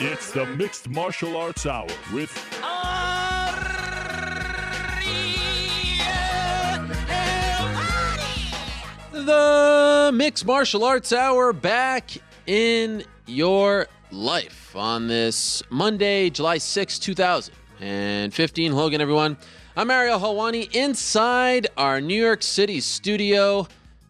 It's the Mixed Martial Arts Hour with The Mixed Martial Arts Hour back in your life on this Monday, July 6, 2015. Hello again, everyone. I'm Ariel Helwani inside our New York City studio.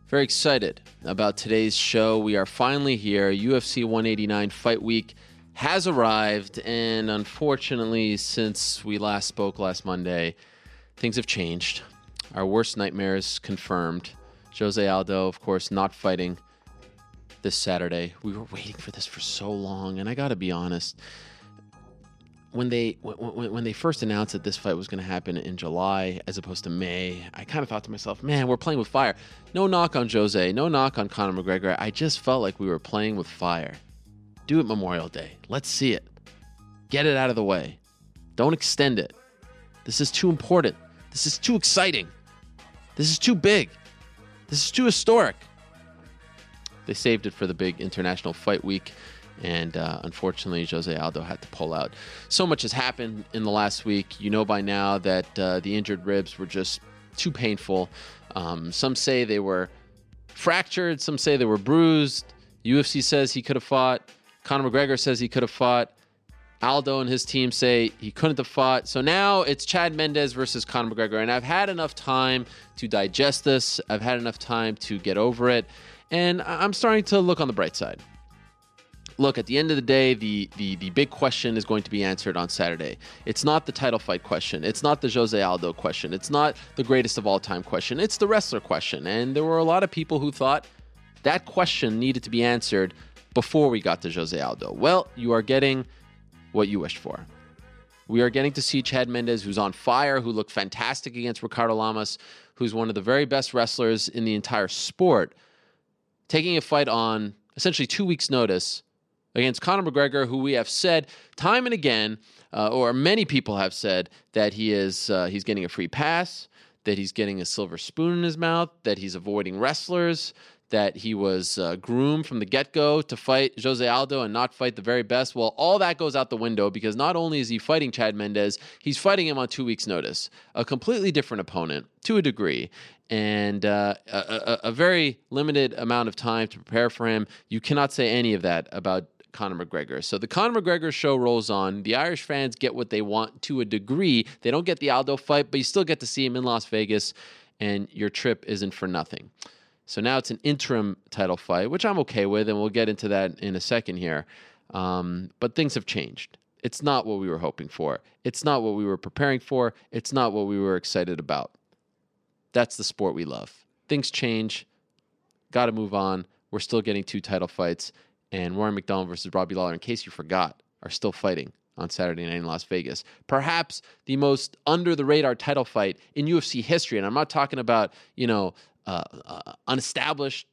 Very excited about today's show. We are finally here. UFC 189 Fight Week has arrived, and unfortunately, since we last spoke last Monday, things have changed. Our worst nightmares confirmed. Jose Aldo, of course, not fighting this Saturday. We were waiting for this for so long, and I got to be honest. When they when, when they first announced that this fight was going to happen in July as opposed to May, I kind of thought to myself, "Man, we're playing with fire." No knock on Jose, no knock on Conor McGregor. I just felt like we were playing with fire. Do it Memorial Day. Let's see it. Get it out of the way. Don't extend it. This is too important. This is too exciting. This is too big. This is too historic. They saved it for the big international fight week, and uh, unfortunately, Jose Aldo had to pull out. So much has happened in the last week. You know by now that uh, the injured ribs were just too painful. Um, some say they were fractured, some say they were bruised. UFC says he could have fought. Conor McGregor says he could have fought. Aldo and his team say he couldn't have fought. So now it's Chad Mendes versus Conor McGregor. And I've had enough time to digest this. I've had enough time to get over it. And I'm starting to look on the bright side. Look, at the end of the day, the, the, the big question is going to be answered on Saturday. It's not the title fight question. It's not the Jose Aldo question. It's not the greatest of all time question. It's the wrestler question. And there were a lot of people who thought that question needed to be answered before we got to Jose Aldo. Well, you are getting what you wished for. We are getting to see Chad Mendes, who's on fire, who looked fantastic against Ricardo Lamas, who's one of the very best wrestlers in the entire sport, taking a fight on essentially two weeks' notice against Conor McGregor, who we have said time and again, uh, or many people have said that he is uh, he's getting a free pass, that he's getting a silver spoon in his mouth, that he's avoiding wrestlers, that he was uh, groomed from the get go to fight Jose Aldo and not fight the very best. Well, all that goes out the window because not only is he fighting Chad Mendes, he's fighting him on two weeks' notice. A completely different opponent to a degree, and uh, a, a, a very limited amount of time to prepare for him. You cannot say any of that about Conor McGregor. So the Conor McGregor show rolls on. The Irish fans get what they want to a degree. They don't get the Aldo fight, but you still get to see him in Las Vegas, and your trip isn't for nothing. So now it's an interim title fight, which I'm okay with, and we'll get into that in a second here. Um, but things have changed. It's not what we were hoping for. It's not what we were preparing for. It's not what we were excited about. That's the sport we love. Things change. Got to move on. We're still getting two title fights, and Rory McDonald versus Robbie Lawler, in case you forgot, are still fighting on Saturday night in Las Vegas. Perhaps the most under the radar title fight in UFC history. And I'm not talking about, you know, uh, uh, unestablished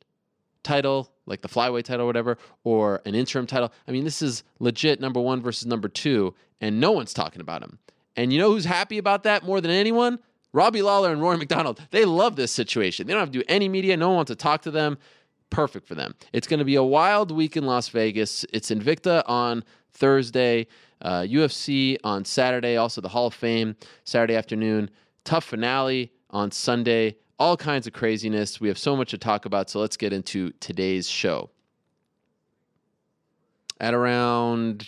title, like the flyweight title or whatever, or an interim title. I mean, this is legit number one versus number two, and no one's talking about him. And you know who's happy about that more than anyone? Robbie Lawler and Rory McDonald. They love this situation. They don't have to do any media. No one wants to talk to them. Perfect for them. It's going to be a wild week in Las Vegas. It's Invicta on Thursday, uh, UFC on Saturday, also the Hall of Fame Saturday afternoon. TUF finale on Sunday all kinds of craziness. We have so much to talk about, so let's get into today's show. At around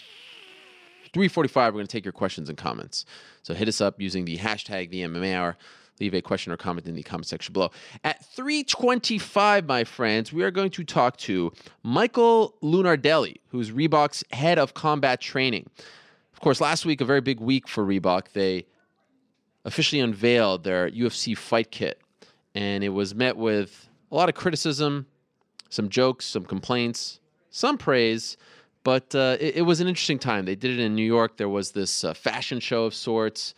3:45, we're going to take your questions and comments. So hit us up using the hashtag the. Leave a question or comment in the comment section below. At 3:25, my friends, we are going to talk to Michael Lunardelli, who's Reebok's head of combat training. Of course, last week a very big week for Reebok. They officially unveiled their UFC fight kit and it was met with a lot of criticism, some jokes, some complaints, some praise. But uh, it, it, was an interesting time. They did it in New York. There was this uh, fashion show of sorts.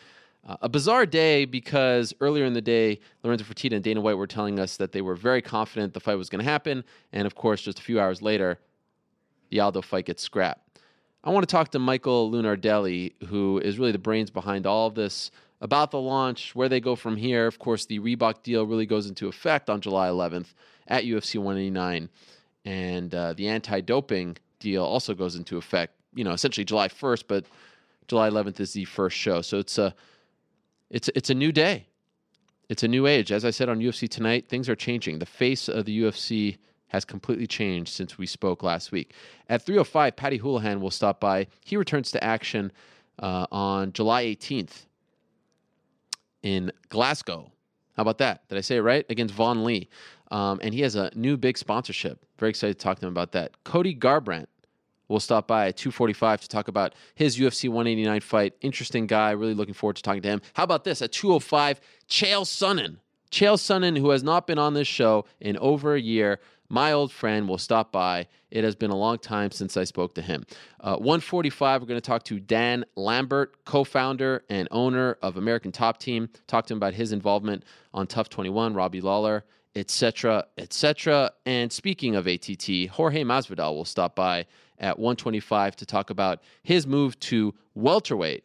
Uh, a bizarre day because earlier in the day, Lorenzo Fertitta and Dana White were telling us that they were very confident the fight was going to happen. And of course, just a few hours later, the Aldo fight gets scrapped. I want to talk to Michael Lunardelli, who is really the brains behind all of this about the launch, where they go from here. Of course, the Reebok deal really goes into effect on July 11th at UFC 189, and uh, the anti-doping deal also goes into effect you know, essentially July 1st, but July 11th is the first show. So it's a it's it's a new day. It's a new age. As I said on UFC tonight, things are changing. The face of the UFC has completely changed since we spoke last week. At 3:05, Paddy Holohan will stop by. He returns to action uh, on July 18th in Glasgow. How about that? Did I say it right? Against Vaughan Lee. Um, and he has a new big sponsorship. Very excited to talk to him about that. Cody Garbrandt will stop by at 245 to talk about his UFC 189 fight. Interesting guy. Really looking forward to talking to him. How about this? At 205, Chael Sonnen. Chael Sonnen, who has not been on this show in over a year, my old friend will stop by. It has been a long time since I spoke to him. Uh, 145, we're going to talk to Dan Lambert, co founder and owner of American Top Team. Talk to him about his involvement on TUF 21, Robbie Lawler, etc., etc. And speaking of ATT, Jorge Masvidal will stop by at 125 to talk about his move to welterweight.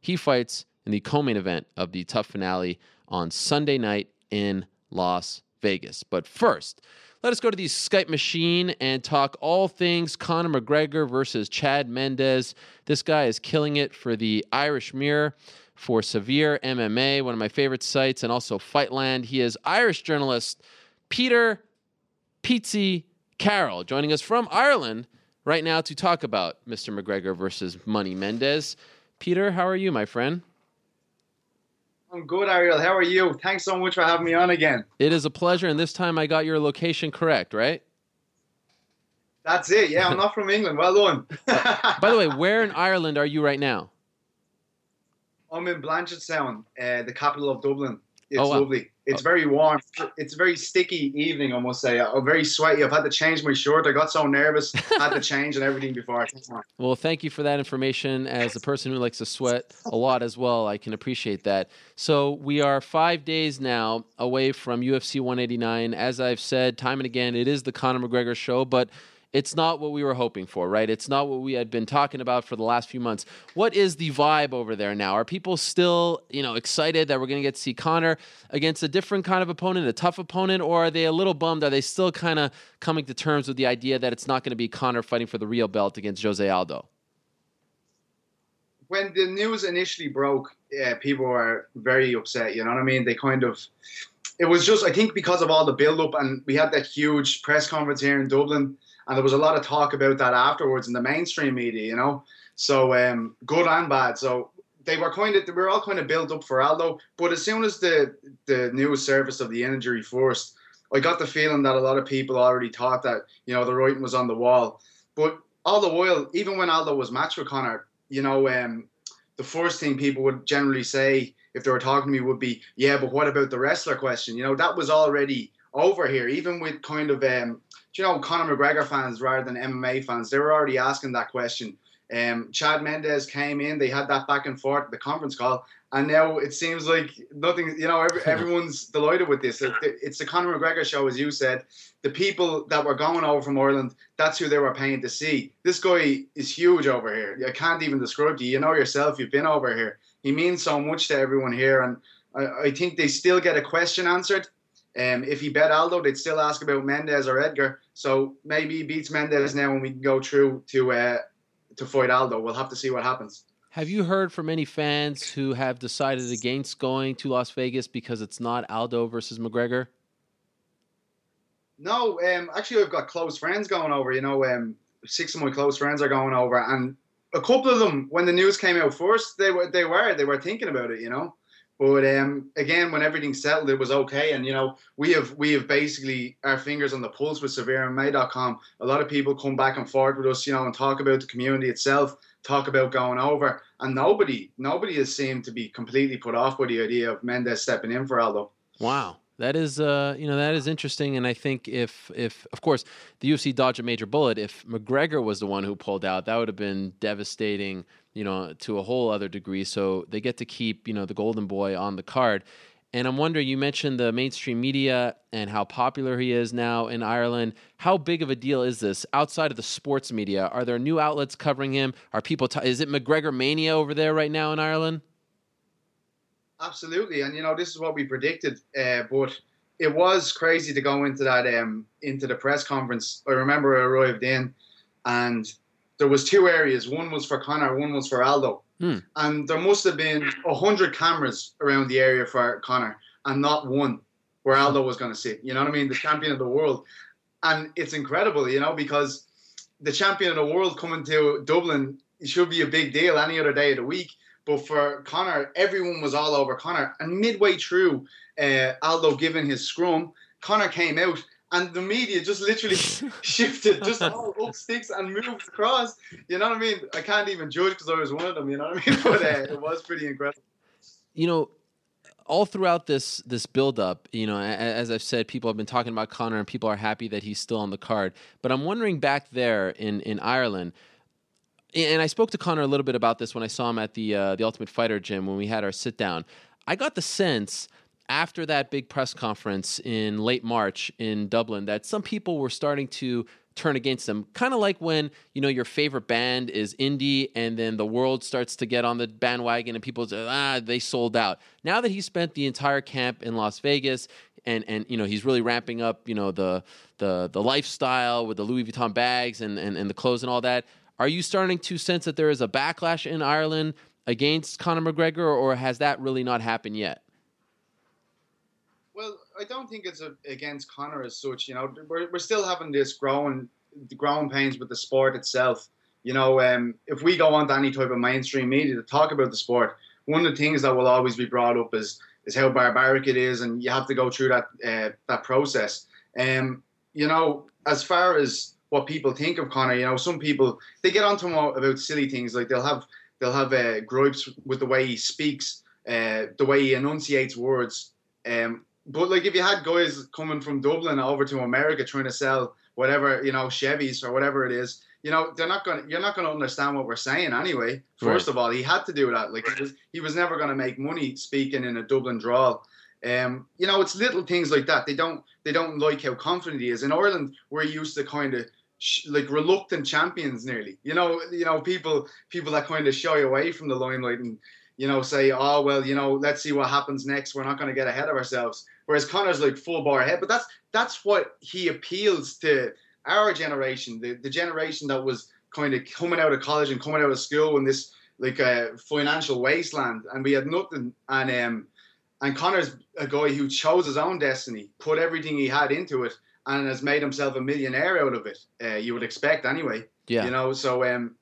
He fights in the co-main event of the TUF finale on Sunday night in Las Vegas. But first, let us go to the Skype machine and talk all things Conor McGregor versus Chad Mendes. This guy is killing it for the Irish Mirror, for Severe MMA, one of my favorite sites, and also Fightland. He is Irish journalist Peter Pizzi Carroll, joining us from Ireland right now to talk about Mr. McGregor versus Money Mendes. Peter, how are you, my friend? I'm good, Ariel. How are you? Thanks so much for having me on again. It is a pleasure, and this time I got your location correct, right? That's it. Yeah, I'm not from England. Well done. By the way, where in Ireland are you right now? I'm in Blanchardstown, uh, the capital of Dublin. Oh, it's Oh, wow. lovely. It's very warm. It's a very sticky evening, I must say. I'm very sweaty. I've had to change my shirt. I got so nervous. I had to change and everything before I came on. Well, thank you for that information. As a person who likes to sweat a lot as well, I can appreciate that. So, we are five days now away from UFC 189. As I've said time and again, it is the Conor McGregor show, but it's not what we were hoping for, right? It's not what we had been talking about for the last few months. What is the vibe over there now? Are people still, you know, excited that we're going to get to see Conor against a different kind of opponent, a tough opponent, or are they a little bummed? Are they still kind of coming to terms with the idea that it's not going to be Conor fighting for the real belt against Jose Aldo? When the news initially broke, uh, people were very upset. You know what I mean? They kind of. It was just, I think, because of all the build up, and we had that huge press conference here in Dublin, and there was a lot of talk about that afterwards in the mainstream media, you know. So um, good and bad. So they were kind of, they were all kind of built up for Aldo. But as soon as the the news surfaced of the injury first, I got the feeling that a lot of people already thought that you know the writing was on the wall. But all the while, even when Aldo was matched with Conor, you know, um, the first thing people would generally say if they were talking to me would be, "Yeah, but what about the wrestler question?" You know, that was already over here. Even with kind of, um, you know, Conor McGregor fans rather than MMA fans, they were already asking that question. Um, Chad Mendes came in, they had that back and forth, the conference call, and now it seems like nothing. You know, every, everyone's delighted with this. It- It's the Conor McGregor show, as you said. The people that were going over from Ireland, that's who they were paying to see. This guy is huge over here. I can't even describe to you. You know yourself. You've been over here. He means so much to everyone here, and I, I think they still get a question answered. Um, if he bet Aldo, they'd still ask about Mendes or Edgar. So maybe he beats Mendes now, and we can go through to uh, to fight Aldo. We'll have to see what happens. Have you heard from any fans who have decided against going to Las Vegas because it's not Aldo versus McGregor? No, um, actually, I've got close friends going over. You know, um, six of my close friends are going over, and a couple of them, when the news came out first, they were they were they were thinking about it. You know, but um, again, when everything settled, it was okay. And you know, we have we have basically our fingers on the pulse with SevereMMA.com. A lot of people come back and forth with us, you know, and talk about the community itself, talk about going over, and nobody nobody has seemed to be completely put off by the idea of Mendes stepping in for Aldo. Wow. That is, uh, you know, that is interesting, and I think if, if of course, the UFC dodged a major bullet. If McGregor was the one who pulled out, that would have been devastating, you know, to a whole other degree. So they get to keep, you know, the Golden Boy on the card. And I'm wondering, you mentioned the mainstream media and how popular he is now in Ireland. How big of a deal is this outside of the sports media? Are there new outlets covering him? Are people? T- is it McGregor mania over there right now in Ireland? Absolutely, and you know this is what we predicted, uh, but it was crazy to go into that um, into the press conference. I remember I arrived in, and there was two areas. One was for Conor, one was for Aldo. Hmm. And there must have been a hundred cameras around the area for Conor, and not one where Aldo was going to sit. You know what I mean? The champion of the world, and it's incredible, you know, because the champion of the world coming to Dublin should be a big deal any other day of the week. But for Conor, everyone was all over Conor, and midway through uh, Aldo giving his scrum, Conor came out and the media just literally shifted just all up sticks and moved across. You know what I mean? I can't even judge because I was one of them. You know what I mean? But uh, it was pretty incredible. You know, all throughout this this build up, you know, as I've said, people have been talking about Conor, and people are happy that he's still on the card. But I'm wondering back there in in Ireland. And I spoke to Conor a little bit about this when I saw him at the uh, the Ultimate Fighter gym when we had our sit down. I got the sense after that big press conference in late March in Dublin that some people were starting to turn against them. Kind of like when, you know, your favorite band is indie and then the world starts to get on the bandwagon and people say, ah, they sold out. Now that he spent the entire camp in Las Vegas and and you know, he's really ramping up, you know, the the the lifestyle with the Louis Vuitton bags and, and, and the clothes and all that. Are you starting to sense that there is a backlash in Ireland against Conor McGregor or has that really not happened yet? I don't think it's a, against Conor as such. You know, we're, we're still having this growing, growing pains with the sport itself. You know, um, if we go on to any type of mainstream media to talk about the sport, one of the things that will always be brought up is is how barbaric it is, and you have to go through that uh, that process. Um, you know, as far as what people think of Conor, you know, some people they get onto him about silly things like they'll have they'll have uh, gripes with the way he speaks, uh, the way he enunciates words. Um, but like if you had guys coming from Dublin over to America trying to sell whatever you know Chevys or whatever it is, you know they're not gonna you're not gonna understand what we're saying anyway. First right. of all, he had to do that. Like he was he was never gonna make money speaking in a Dublin drawl. Um, you know, it's little things like that. They don't they don't like how confident he is. In Ireland, we're used to kind of sh- like reluctant champions, nearly. You know, you know people people that kind of shy away from the limelight and you know say, oh well, you know, let's see what happens next. We're not going to get ahead of ourselves. Whereas Conor's like full bar ahead, but that's that's what he appeals to our generation, the, the generation that was kind of coming out of college and coming out of school in this like a uh, financial wasteland, and we had nothing. And um, and Conor's a guy who chose his own destiny, put everything he had into it, and has made himself a millionaire out of it. Uh, you would expect anyway. Yeah. You know, so um,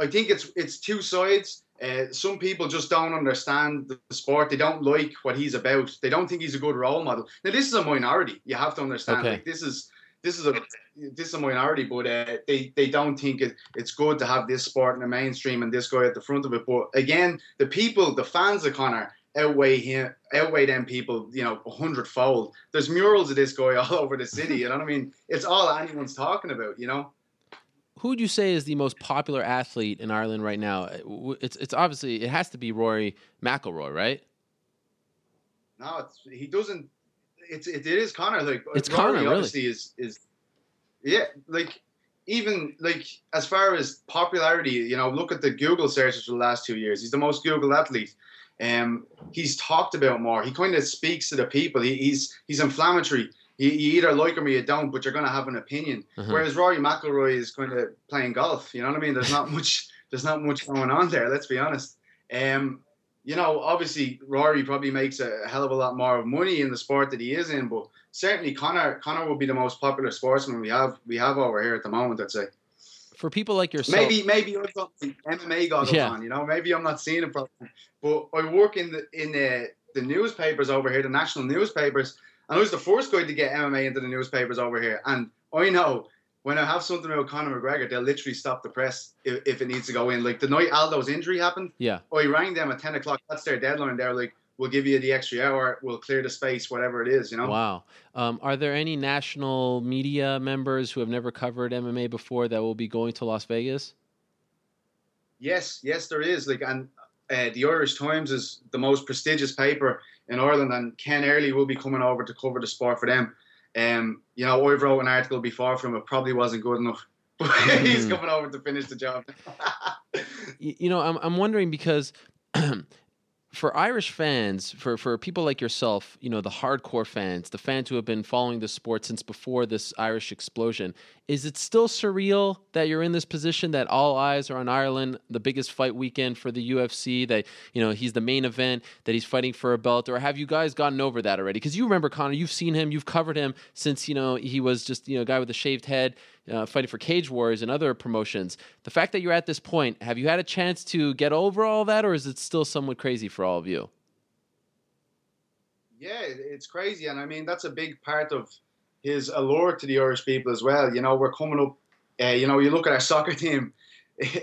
I think it's it's two sides. Uh, some people just don't understand the sport. They don't like what he's about. They don't think he's a good role model. Now, this is a minority. You have to understand. Okay. Like this is this is a this is a minority, but uh, they they don't think it, it's good to have this sport in the mainstream and this guy at the front of it. But again, the people, the fans of Conor outweigh him, outweigh them people, you know, a hundredfold. There's murals of this guy all over the city. You know what I mean? It's all anyone's talking about. You know who would you say is the most popular athlete in Ireland right now? It's it's obviously it has to be Rory McIlroy, right? No, he doesn't. It's it, it is Conor. Like it's Rory Conor, obviously really? is is yeah. Like even like as far as popularity, you know, look at the Google searches for the last two years. He's the most Google athlete. Um, he's talked about more. He kind of speaks to the people. He, he's he's inflammatory you, you either like him or you don't, but you're going to have an opinion. Uh-huh. Whereas Rory McIlroy is kind of playing golf. You know what I mean? There's not much. There's not much going on there. Let's be honest. Um, you know, obviously Rory probably makes a hell of a lot more money in the sport that he is in, but certainly Conor Conor will be the most popular sportsman we have we have over here at the moment. I'd say. For people like yourself, maybe maybe I've got the MMA goggles yeah. on. You know, maybe I'm not seeing it properly. But I work in the in the the newspapers over here, the national newspapers, I was the first guy to get MMA into the newspapers over here. And I know when I have something about Conor McGregor, they'll literally stop the press if, if it needs to go in. Like the night Aldo's injury happened, yeah, I rang them at 10 o'clock. That's their deadline. They're like, we'll give you the extra hour, we'll clear the space, whatever it is, you know? Wow. Um, are there any national media members who have never covered MMA before that will be going to Las Vegas? Yes, yes, there is. Like, and uh, the Irish Times is the most prestigious paper in Ireland, and Ken Early will be coming over to cover the sport for them. Um, you know, I wrote an article before from it, probably wasn't good enough. But he's hmm. coming over to finish the job. you know, I'm I'm wondering because for Irish fans, for for people like yourself, you know, the hardcore fans, the fans who have been following the sport since before this Irish explosion, is it still surreal that you're in this position that all eyes are on Ireland, the biggest fight weekend for the UFC, that you know he's the main event, that he's fighting for a belt, or have you guys gotten over that already? Because you remember Conor, you've seen him, you've covered him since you know he was just you know a guy with a shaved head. Uh, fighting for Cage Warriors and other promotions. The fact that you're at this point, have you had a chance to get over all that, or is it still somewhat crazy for all of you? Yeah, it's crazy, and I mean that's a big part of his allure to the Irish people as well. You know, we're coming up. Uh, you know, you look at our soccer team.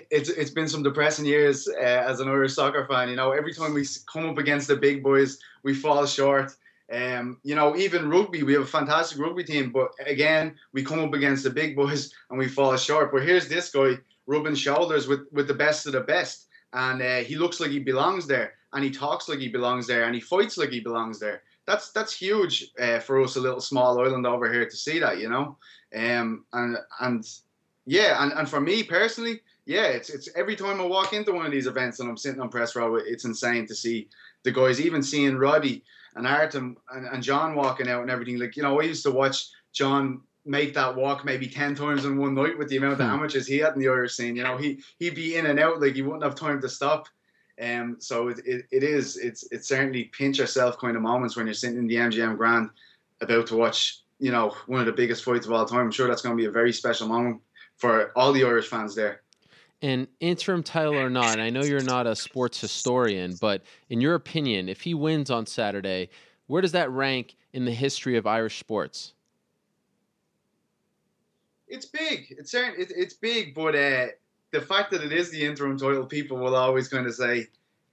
It's it's been some depressing years uh, as an Irish soccer fan. You know, every time we come up against the big boys, we fall short. Um, you know, even rugby, we have a fantastic rugby team, but again, we come up against the big boys and we fall short. But here's this guy rubbing shoulders with with the best of the best, and uh, he looks like he belongs there, and he talks like he belongs there, and he fights like he belongs there. That's that's huge uh, for us, a little small island over here, to see that, you know. Um, and and yeah, and, and for me personally, yeah, it's it's every time I walk into one of these events and I'm sitting on press row, it's insane to see the guys, even seeing Roddy and Artem and, and John walking out and everything. Like, you know, I used to watch John make that walk maybe 10 times in one night with the amount of hmm. amateurs he had in the Irish scene. You know, he, he'd be in and out like he wouldn't have time to stop. Um, so it, it, it is, it's, it's certainly pinch yourself kind of moments when you're sitting in the MGM Grand about to watch, you know, one of the biggest fights of all time. I'm sure that's going to be a very special moment for all the Irish fans there. And interim title or not, I know you're not a sports historian, but in your opinion, if he wins on Saturday, where does that rank in the history of Irish sports? It's big. It's it's big, but uh, the fact that it is the interim title, people will always kind of say,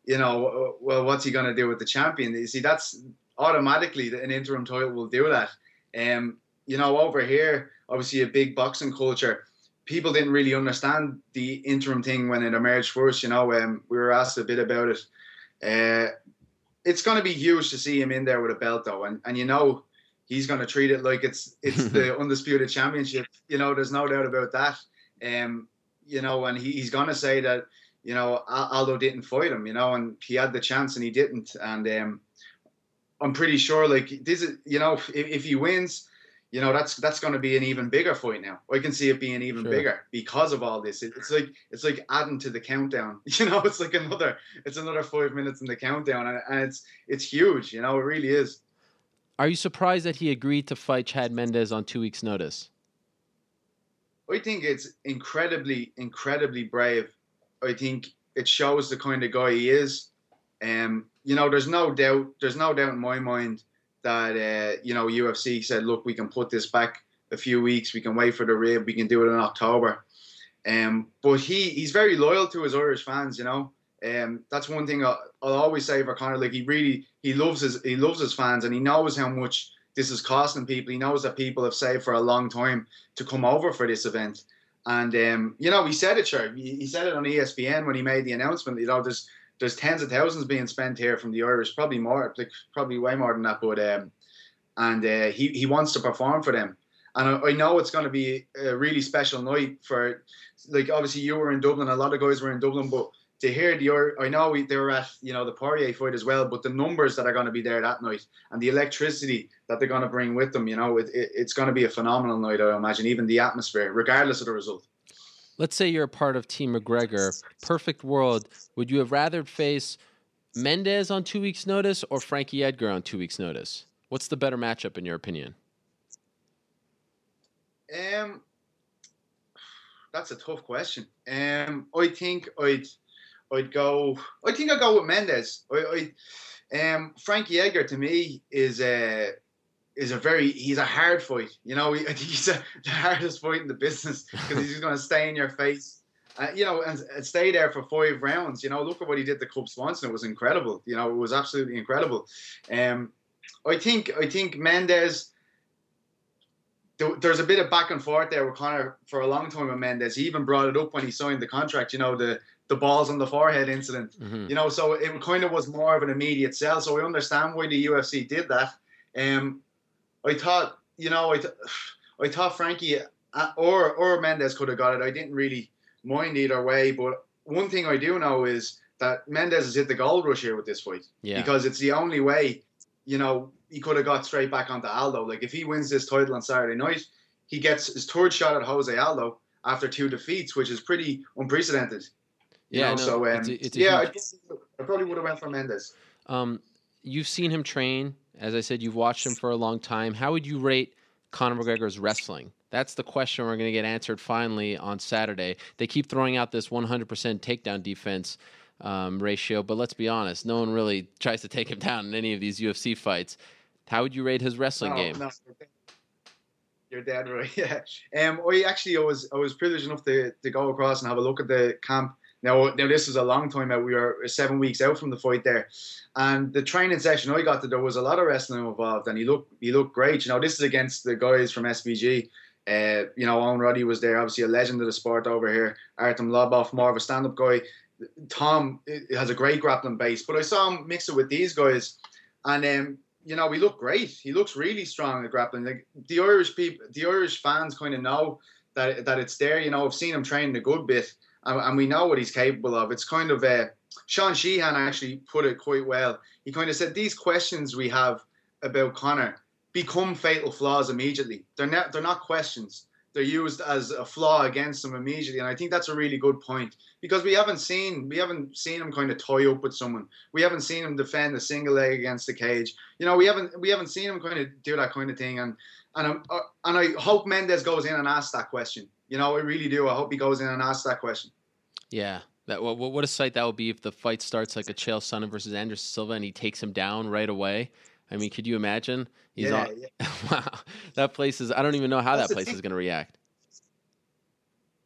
you know, well, what's he going to do with the champion? You see, that's automatically an interim title will do that. Um, you know, over here, obviously a big boxing culture people didn't really understand the interim thing when it emerged first. You know, um, we were asked a bit about it. Uh, it's going to be huge to see him in there with a belt, though, and and you know he's going to treat it like it's it's the undisputed championship. You know, there's no doubt about that. Um, you know, and he, he's going to say that you know Aldo didn't fight him. You know, and he had the chance and he didn't. And um, I'm pretty sure, like this is, you know, if, if he wins you know that's that's going to be an even bigger fight now. I can see it being even sure. bigger because of all this. It, it's like it's like adding to the countdown. You know, it's like another it's another five minutes in the countdown, and, and it's it's huge. You know, it really is. Are you surprised that he agreed to fight Chad Mendes on two weeks' notice? I think it's incredibly, incredibly brave. I think it shows the kind of guy he is. Um, you know, there's no doubt, there's no doubt in my mind that uh, you know UFC said, look, we can put this back a few weeks. We can wait for the rib. We can do it in October. Um, but he he's very loyal to his Irish fans. You know, um, that's one thing I'll, I'll, always say for Conor. Like he really he loves his he loves his fans, and he knows how much this is costing people. He knows that people have saved for a long time to come over for this event. And um, you know, he said it, sure. He, said it on ESPN when he made the announcement. You know, there's there's tens of thousands being spent here from the Irish, probably more, like probably way more than that. But um, and uh, he he wants to perform for them, and I, I know it's going to be a really special night for, like obviously you were in Dublin, a lot of guys were in Dublin, but to hear the I know we, they were at you know the Poirier fight as well, but the numbers that are going to be there that night and the electricity that they're going to bring with them, you know, it, it, it's going to be a phenomenal night. I imagine, even the atmosphere, regardless of the result let's say you're a part of Team McGregor, perfect world, would you have rather face Mendes on two weeks' notice or Frankie Edgar on two weeks' notice? What's the better matchup in your opinion? Um, that's a tough question. Um, I think I'd I'd go. I think I'd go with Mendes. I, I um, Frankie Edgar to me is a is a very he's a hard fight. You know, he, he's a, the hardest fight in the business because he's going to stay in your face. Uh, you know, and, and, stay there for five rounds. You know, look at what he did to Cub Swanson. It was incredible. You know, it was absolutely incredible. Um, I think I think Mendes. There's a bit of back and forth there with Conor for a long time with Mendes. He even brought it up when he signed the contract. You know, the the balls on the forehead incident. Mm-hmm. You know, so it kind of was more of an immediate sell. So I understand why the UFC did that. Um, I thought, you know, I, th- I thought Frankie uh, or or Mendes could have got it. I didn't really mind either way. But one thing I do know is that Mendes has hit the gold rush here with this fight Yeah. because it's the only way, you know, he could have got straight back onto Aldo. Like if he wins this title on Saturday night, he gets his third shot at Jose Aldo after two defeats, which is pretty unprecedented. Yeah, know, no, so um, it's a- it's yeah, I, huge- guess I probably would have went for Mendes. Um, you've seen him train. As I said, you've watched him for a long time. How would you rate Conor McGregor's wrestling? That's the question we're going to get answered finally on Saturday. They keep throwing out this 100% takedown defense um, ratio, but let's be honest, no one really tries to take him down in any of these UFC fights. How would you rate his wrestling No, game? no, you're dead right. Yeah. Um, I actually I was I was privileged enough to, to go across and have a look at the camp. Now, now this was a long time out. We were seven weeks out from the fight there, and the training session I got to there was a lot of wrestling involved, and he looked he looked great. You know, this is against the guys from SBG. Uh, you know, Owen Roddy was there, obviously a legend of the sport over here. Artem Lobov, more of a stand-up guy. Tom eh, has a great grappling base, but I saw him mix it with these guys, and um, you know, he looked great. He looks really strong at grappling. Like the Irish people, the Irish fans kind of know that that it's there. You know, I've seen him training a good bit, and, we know what he's capable of. It's kind of uh, Sean Sheehan actually put it quite well. He kind of said these questions we have about Conor become fatal flaws immediately. They're not they're not questions. They're used as a flaw against him immediately, and I think that's a really good point because we haven't seen we haven't seen him kind of toy up with someone. We haven't seen him defend a single leg against the cage. You know, we haven't we haven't seen him kind of do that kind of thing, and and I'm, uh, and I hope Mendes goes in and asks that question. You know, I really do. I hope he goes in and asks that question. Yeah. That what, what a sight that would be if the fight starts like a Chael Sonnen versus Anderson Silva and he takes him down right away. I mean, could you imagine? He's yeah, on, yeah. wow, that place is. I don't even know how That's that place thing. is going to react.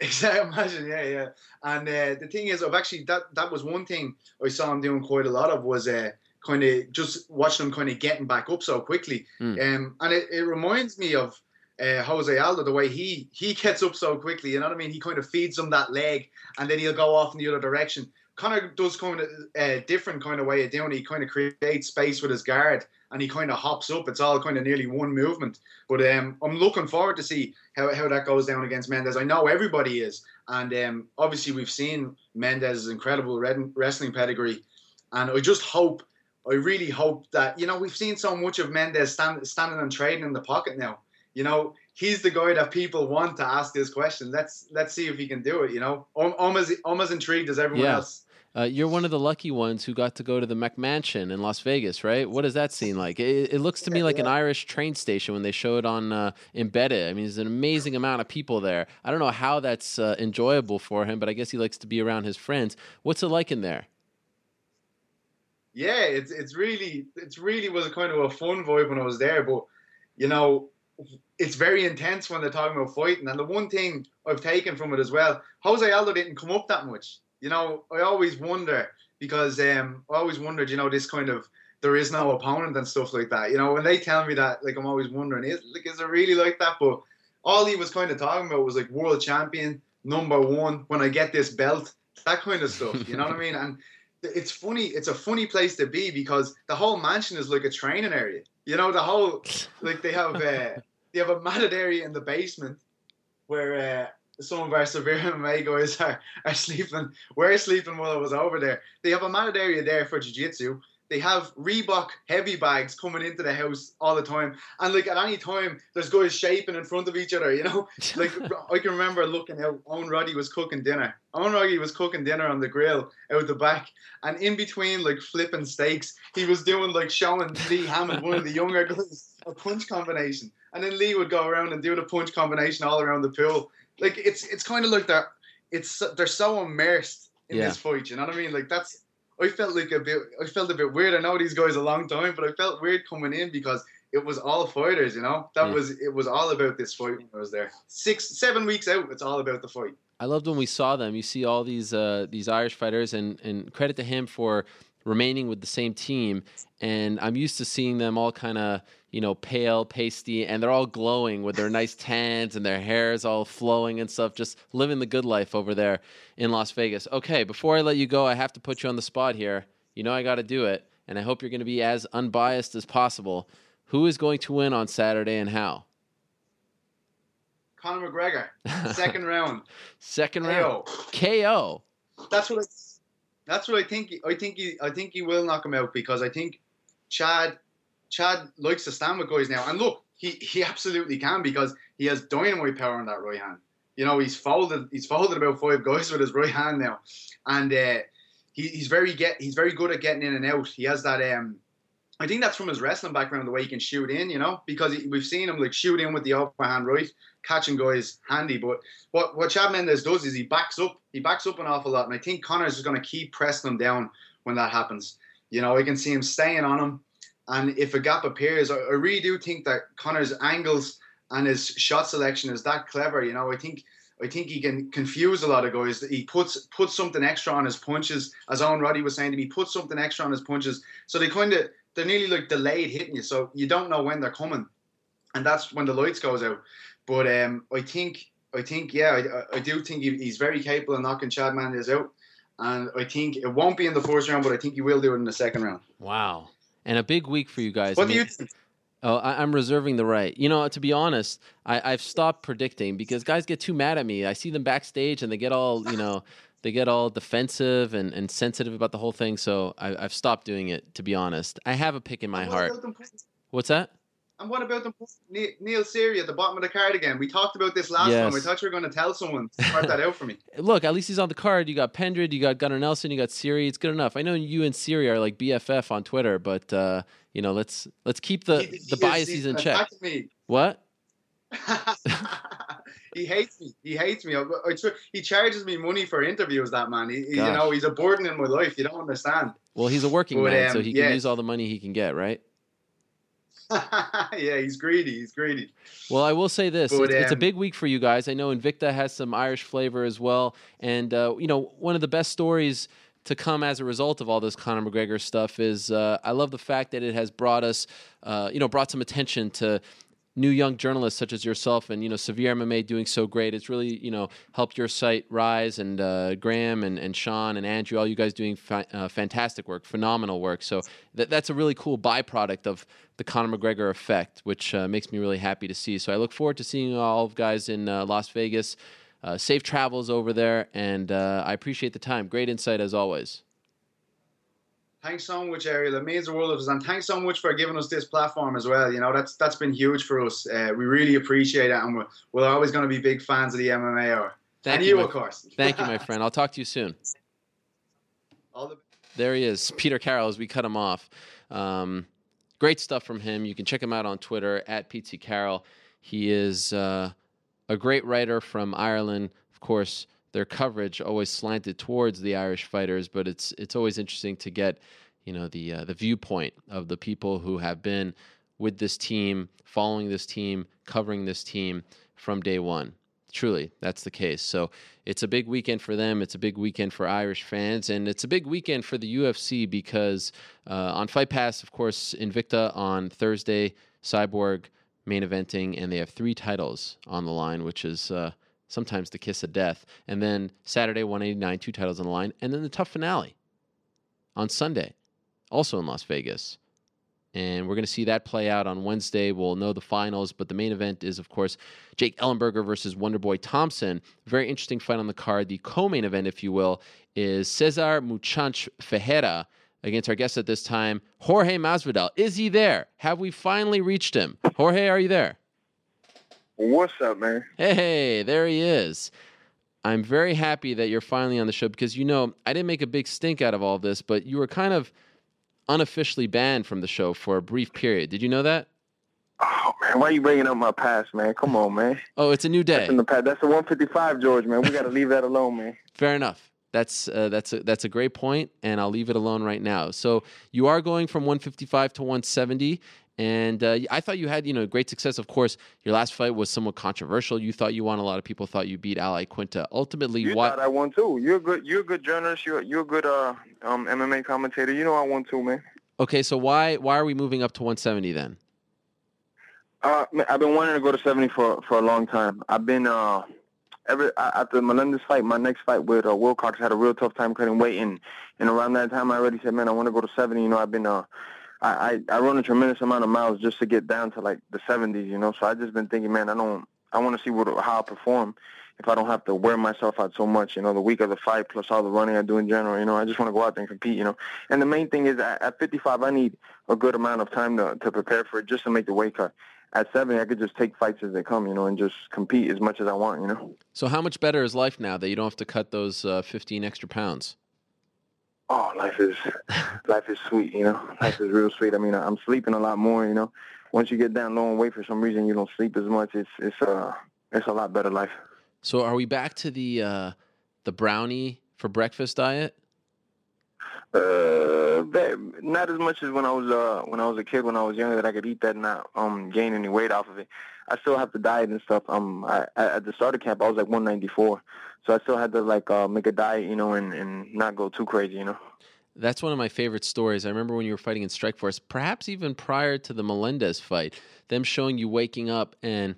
Exactly. Imagine, yeah, yeah. And uh, the thing is, I've actually that that was one thing I saw him doing quite a lot of was uh, kind of just watching him kind of getting back up so quickly. Mm. Um, and it, it reminds me of uh, Jose Aldo the way he he gets up so quickly. You know what I mean? He kind of feeds him that leg, and then he'll go off in the other direction. Conor does kind of a different kind of way of doing. He kind of creates space with his guard, and he kind of hops up. It's all kind of nearly one movement. But um, I'm looking forward to see how, how that goes down against Mendes. I know everybody is, and um, obviously we've seen Mendes' incredible red- wrestling pedigree, and I just hope, I really hope that you know we've seen so much of Mendes stand, standing and trading in the pocket now. You know he's the guy that people want to ask this question. Let's let's see if he can do it. You know, I'm, I'm as I'm as intrigued as everyone Yeah. else. Uh, you're one of the lucky ones who got to go to the McMansion in Las Vegas, right? What does that seem like? It, it looks to me like an Irish train station when they show it on uh, Embedded. I mean, there's an amazing amount of people there. I don't know how that's uh, enjoyable for him, but I guess he likes to be around his friends. What's it like in there? yeah, it's it's really it's really was kind of a fun vibe when I was there. But you know, it's very intense when they're talking about fighting. And the one thing I've taken from it as well, Jose Aldo didn't come up that much. You know, I always wonder because um, I always wondered, you know, this kind of there is no opponent and stuff like that. You know, when they tell me that, like I'm always wondering, is like is it really like that? But all he was kind of talking about was like world champion, number one. When I get this belt, that kind of stuff. You know what I mean? And it's funny. It's a funny place to be because the whole mansion is like a training area. You know, the whole like they have uh, they have a matted area in the basement where uh, some of our severe MMA guys are, are sleeping. We're sleeping while I was over there. They have a matted area there for jiu-jitsu. They have Reebok heavy bags coming into the house all the time, and like at any time, there's guys shaping in front of each other. You know, like I can remember looking out. Owen Roddy was cooking dinner. Owen Roddy was cooking dinner on the grill out the back, and in between like flipping steaks, he was doing like showing Lee Hammond, one of the younger guys, a punch combination, and then Lee would go around and do the punch combination all around the pool. Like it's it's kind of like they're it's they're so immersed in Yeah. this fight. You know what I mean? Like that's I felt like a bit I felt a bit weird. I know these guys a long time, but I felt weird coming in because it was all fighters. You know that Yeah. was it was all about this fight when I was there. Six seven weeks out, it's all about the fight. I loved when we saw them. You see all these uh, these Irish fighters, and and credit to him for remaining with the same team. And I'm used to seeing them all kind of you know pale, pasty, and they're all glowing with their nice tans and their hair is all flowing and stuff, just living the good life over there in Las Vegas. Okay, before I let you go, I have to put you on the spot here. You know I got to do it, and I hope you're going to be as unbiased as possible. Who is going to win on Saturday and how? Conor McGregor, second round. Second round KO. KO. That's what I, That's what I think. I think he. I think he will knock him out because I think Chad. Chad likes to stand with guys now, and look, he he absolutely can because he has dynamite power in that right hand. You know, he's folded. He's folded about five guys with his right hand now, and uh, he, he's very get. He's very good at getting in and out. He has that. Um, I think that's from his wrestling background, the way he can shoot in. You know, because he, we've seen him like shoot in with the upper hand right, catching guys handy. But what what Chad Mendes does is he backs up. He backs up an awful lot, and I think Conor's is going to keep pressing him down when that happens. You know, I can see him staying on him, and if a gap appears, I, I really do think that Conor's angles and his shot selection is that clever. You know, I think I think he can confuse a lot of guys. He puts puts something extra on his punches, as Owen Roddy was saying to me. Puts something extra on his punches, so they kind of they're nearly like delayed hitting you, so you don't know when they're coming, and that's when the lights goes out. But um, I think I think yeah, I, I do think he, he's very capable of knocking Chad Mendes out, and I think it won't be in the first round, but I think he will do it in the second round. Wow, and a big week for you guys. What I do mean- you think? Oh, I, I'm reserving the right. You know, to be honest, I, I've stopped predicting because guys get too mad at me. I see them backstage and they get all, you know, they get all defensive and, and sensitive about the whole thing. So I, I've stopped doing it. To be honest, I have a pick in my heart. about them putting- What's that? And what about Ne- Neil Seery at the bottom of the card again? We talked about this last Yes. time. We thought you were going to tell someone sort that out for me. Look, at least he's on the card. You got Pendred, you got Gunnar Nelson, you got Seery. It's good enough. I know you and Seery are like BFF on Twitter, but uh, you know, let's let's keep the He- he the biases in check. Me. What? he hates me. He hates me. I, I he charges me money for interviews. That man. He, you know, he's a burden in my life. You don't understand. Well, he's a working But, man, so um, he can yeah. use all the money he can get, right? yeah, he's greedy. He's greedy. Well, I will say this: But, it's, it's a um, big week for you guys. I know Invicta has some Irish flavor as well, and uh, you know one of the best stories to come as a result of all this Conor McGregor stuff is uh, I love the fact that it has brought us, uh, you know, brought some attention to new young journalists such as yourself and you know Severe MMA doing so great. It's really you know helped your site rise and uh, Graham and, and Sean and Andrew, all you guys doing fa- uh, fantastic work, phenomenal work. So that, that's a really cool byproduct of the Conor McGregor effect, which uh, makes me really happy to see. So I look forward to seeing all of guys in uh, Las Vegas. Uh, safe travels over there, and uh, I appreciate the time. Great insight as always. Thanks so much, Ariel. It means the world of us, and thanks so much for giving us this platform as well. You know, that's that's been huge for us. Uh, we really appreciate it, and we're, we're always going to be big fans of the MMA hour. Thank and you, my- of course. Thank you, my friend. I'll talk to you soon. The There he is, Peter Carroll, as we cut him off. Um, great stuff from him. You can check him out on Twitter at PT Carroll. He is uh, a great writer from Ireland. Of course, their coverage always slanted towards the Irish fighters, but it's it's always interesting to get you know the uh, the viewpoint of the people who have been with this team, following this team, covering this team from day one. Truly, that's the case. So it's a big weekend for them. It's a big weekend for Irish fans, and it's a big weekend for the UFC because uh, on Fight Pass, of course, Invicta on Thursday, Cyborg main eventing, and they have three titles on the line, which is uh, sometimes the kiss of death. And then Saturday, 189, two titles on the line, and then the TUF finale on Sunday, also in Las Vegas. And we're going to see that play out on Wednesday. We'll know the finals, but the main event is, of course, Jake Ellenberger versus Wonderboy Thompson. Very interesting fight on the card. The co-main event, if you will, is Cesar Mutante Ferreira against our guest at this time, Jorge Masvidal. Is he there? Have we finally reached him? Jorge, are you there? What's up, man? Hey, there he is. I'm very happy that you're finally on the show because you know I didn't make a big stink out of all this, but you were kind of unofficially banned from the show for a brief period. Did you know that? Oh man, why are you bringing up my past, man? Come on, man. Oh, it's a new day. That's in the past. That's the 155, George, man. We got to leave that alone, man. Fair enough. That's uh, that's a, that's a great point, and I'll leave it alone right now. So you are going from 155 to 170, and uh, I thought you had you know great success. Of course, your last fight was somewhat controversial. You thought you won. A lot of people thought you beat Al Iaquinta. Ultimately, You what? thought I won too. You're a good. You're a good journalist. You're you're a good uh um MMA commentator. You know I won too, man. Okay, so why why are we moving up to 170 then? Uh, I've been wanting to go to 70 for for a long time. I've been uh ever a- after Melendez fight, my next fight with uh, Wilcox had a real tough time cutting weight, and and around that time I already said, man, I want to go to 70. You know, I've been uh. I, I I run a tremendous amount of miles just to get down to like the 70s, you know. So I just been thinking, man, I don't I want to see what how I perform if I don't have to wear myself out so much, you know, the week of the fight plus all the running I do in general, you know, I just want to go out there and compete, you know. And the main thing is at, at 55, I need a good amount of time to, to prepare for it just to make the weight cut. At 70, I could just take fights as they come, you know, and just compete as much as I want, you know. So, how much better is life now that you don't have to cut those uh, 15 extra pounds? Oh, life is life is sweet, you know. Life is real sweet. I mean, I'm sleeping a lot more, you know. Once you get down low and weight for some reason, you don't sleep as much. It's it's uh it's a lot better life. So are we back to the uh, the brownie for breakfast diet? Uh, not as much as when I was uh when I was a kid when I was younger that I could eat that and not um gain any weight off of it. I still have to diet and stuff. Um, I, at the starter camp I was like 194, so I still had to like uh make a diet, you know, and and not go too crazy, you know. That's one of my favorite stories. I remember when you were fighting in Strikeforce, perhaps even prior to the Melendez fight, them showing you waking up and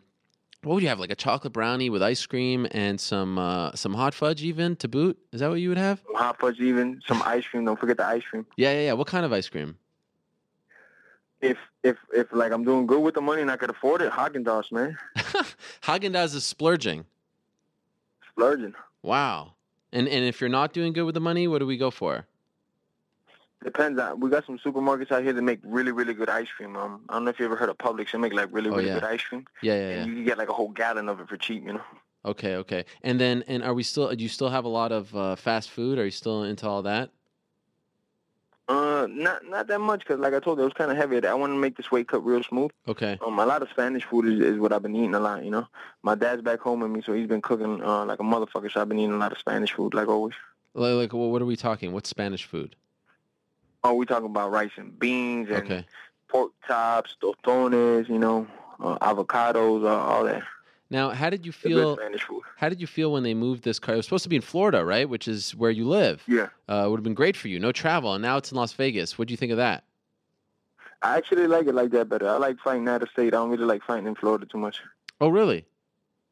what would you have? Like a chocolate brownie with ice cream and some uh, some hot fudge, even to boot. Is that what you would have? Hot fudge, even some ice cream. Don't forget the ice cream. Yeah, yeah, yeah. What kind of ice cream? If if if like I'm doing good with the money and I could afford it, Haagen Dazs, man. Haagen Dazs is splurging. Splurging. Wow. And and if you're not doing good with the money, what do we go for? Depends on. We got some supermarkets out here that make really, really good ice cream. Um, I don't know if you ever heard of Publix. They make like really, Oh, really yeah. good ice cream. Yeah, yeah, And yeah. you can get like a whole gallon of it for cheap. You know. Okay, okay. And then and are we still? Do you still have a lot of uh, fast food? Are you still into all that? Uh, not not that much because, like I told you, it was kind of heavy. I want to make this weight cut real smooth. Okay. Um, a lot of Spanish food is, is what I've been eating a lot. You know, my dad's back home with me, so he's been cooking uh, like a motherfucker. So I've been eating a lot of Spanish food, like always. Like, like well, what are we talking? What's Spanish food? Oh, we talking about rice and beans and Okay. pork chops, tostones, you know, uh, avocados, uh, all that. Now, how did you feel? How did you feel when they moved this car? It was supposed to be in Florida, right? Which is where you live. Yeah. Uh, it would have been great for you. No travel, and now it's in Las Vegas. What do you think of that? I actually like it like that better. I like fighting out of state. I don't really like fighting in Florida too much. Oh, really?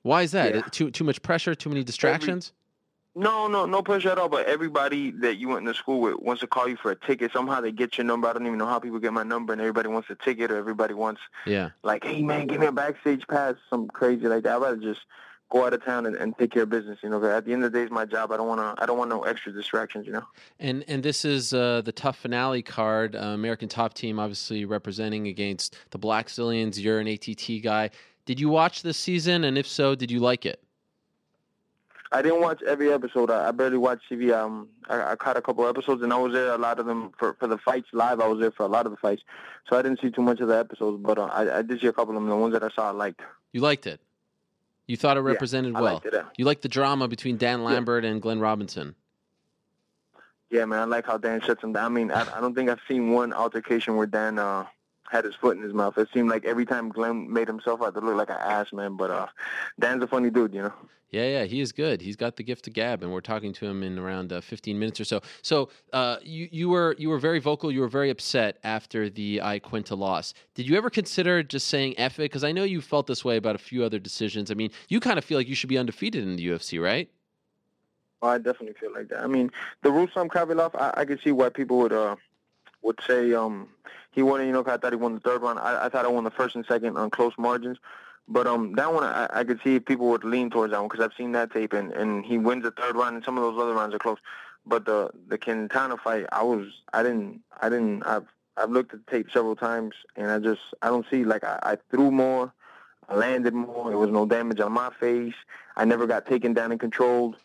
Why is that? Yeah. Too too much pressure? Too many distractions? No, no, no pressure at all. But everybody that you went to school with wants to call you for a ticket. Somehow they get your number. I don't even know how people get my number, and everybody wants a ticket, or everybody wants Yeah. like, hey man, give me a backstage pass, some crazy like that. I'd rather just go out of town and, and take care of business. You know, at the end of the day, it's my job. I don't want to. I don't want no extra distractions. You know. And and this is uh, the TUF finale card. Uh, American Top Team, obviously representing against the Blackzilians. You're an ATT guy. Did you watch this season? And if so, did you like it? I didn't watch every episode. I, I barely watched TV. Um, I, I caught a couple episodes, and I was there a lot of them for for the fights live. I was there for a lot of the fights, so I didn't see too much of the episodes. But uh, I, I did see a couple of them. The ones that I saw, I liked. You liked it. You thought it Yeah, represented I well. liked it. You liked the drama between Dan Lambert and Glenn Robinson. Yeah, man, I like how Dan shuts him down. I mean, I, I don't think I've seen one altercation where Dan uh, had his foot in his mouth. It seemed like every time Glenn made himself out to look like an ass, man. But uh, Dan's a funny dude, you know. Yeah, yeah, he is good. He's got the gift of gab, and we're talking to him in around uh, 15 minutes or so. So, uh, you you were you were very vocal. You were very upset after the Iaquinta loss. Did you ever consider just saying "eff it"? Because I know you felt this way about a few other decisions. I mean, you kind of feel like you should be undefeated in the UFC, right? Oh, I definitely feel like that. I mean, the Rustam Khabilov, I, I could see why people would uh would say um he won. it, You know, I thought he won the third round. I, I thought I won the first and second on close margins. But um, that one I, I could see people would lean towards that one because I've seen that tape and, and he wins the third round and some of those other rounds are close. But the the Iaquinta fight, I was I didn't I didn't I've I've looked at the tape several times and I just I don't see like I, I threw more, I landed more. There was no damage on my face. I never got taken down and controlled.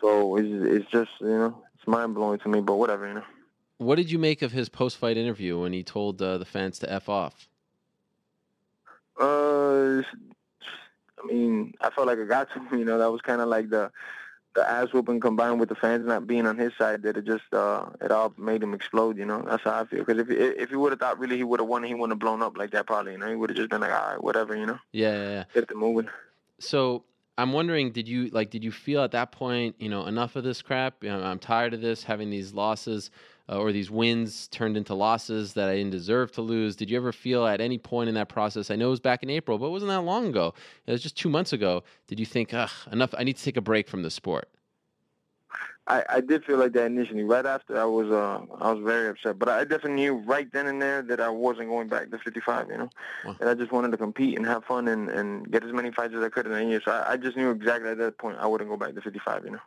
So it's it's just you know it's mind blowing to me. But whatever you know. What did you make of his post fight interview when he told uh, the fans to f off? Uh, I mean, I felt like I got to him. You know, that was kind of like the the ass whooping combined with the fans not being on his side that it just uh it all made him explode. You know, that's how I feel. Because if he- if he would have thought really he would have won, he wouldn't have blown up like that. Probably, you know, he would have just been like, all right, whatever. You know, Yeah, yeah, yeah. get it moving. So I'm wondering, did you like? Did you feel at that point, you know, enough of this crap? You know, I'm tired of this, having these losses uh, or these wins turned into losses that I didn't deserve to lose. Did you ever feel at any point in that process? I know it was back in April, but it wasn't that long ago. It was just two months ago. Did you think, ugh, enough? I need to take a break from the sport. I, I did feel like that initially. Right after, I was uh I was very upset, but I definitely knew right then and there that I wasn't going back to 55. You know, Wow. and I just wanted to compete and have fun and and get as many fights as I could in a year. So I, I just knew exactly at that point I wouldn't go back to 55. You know.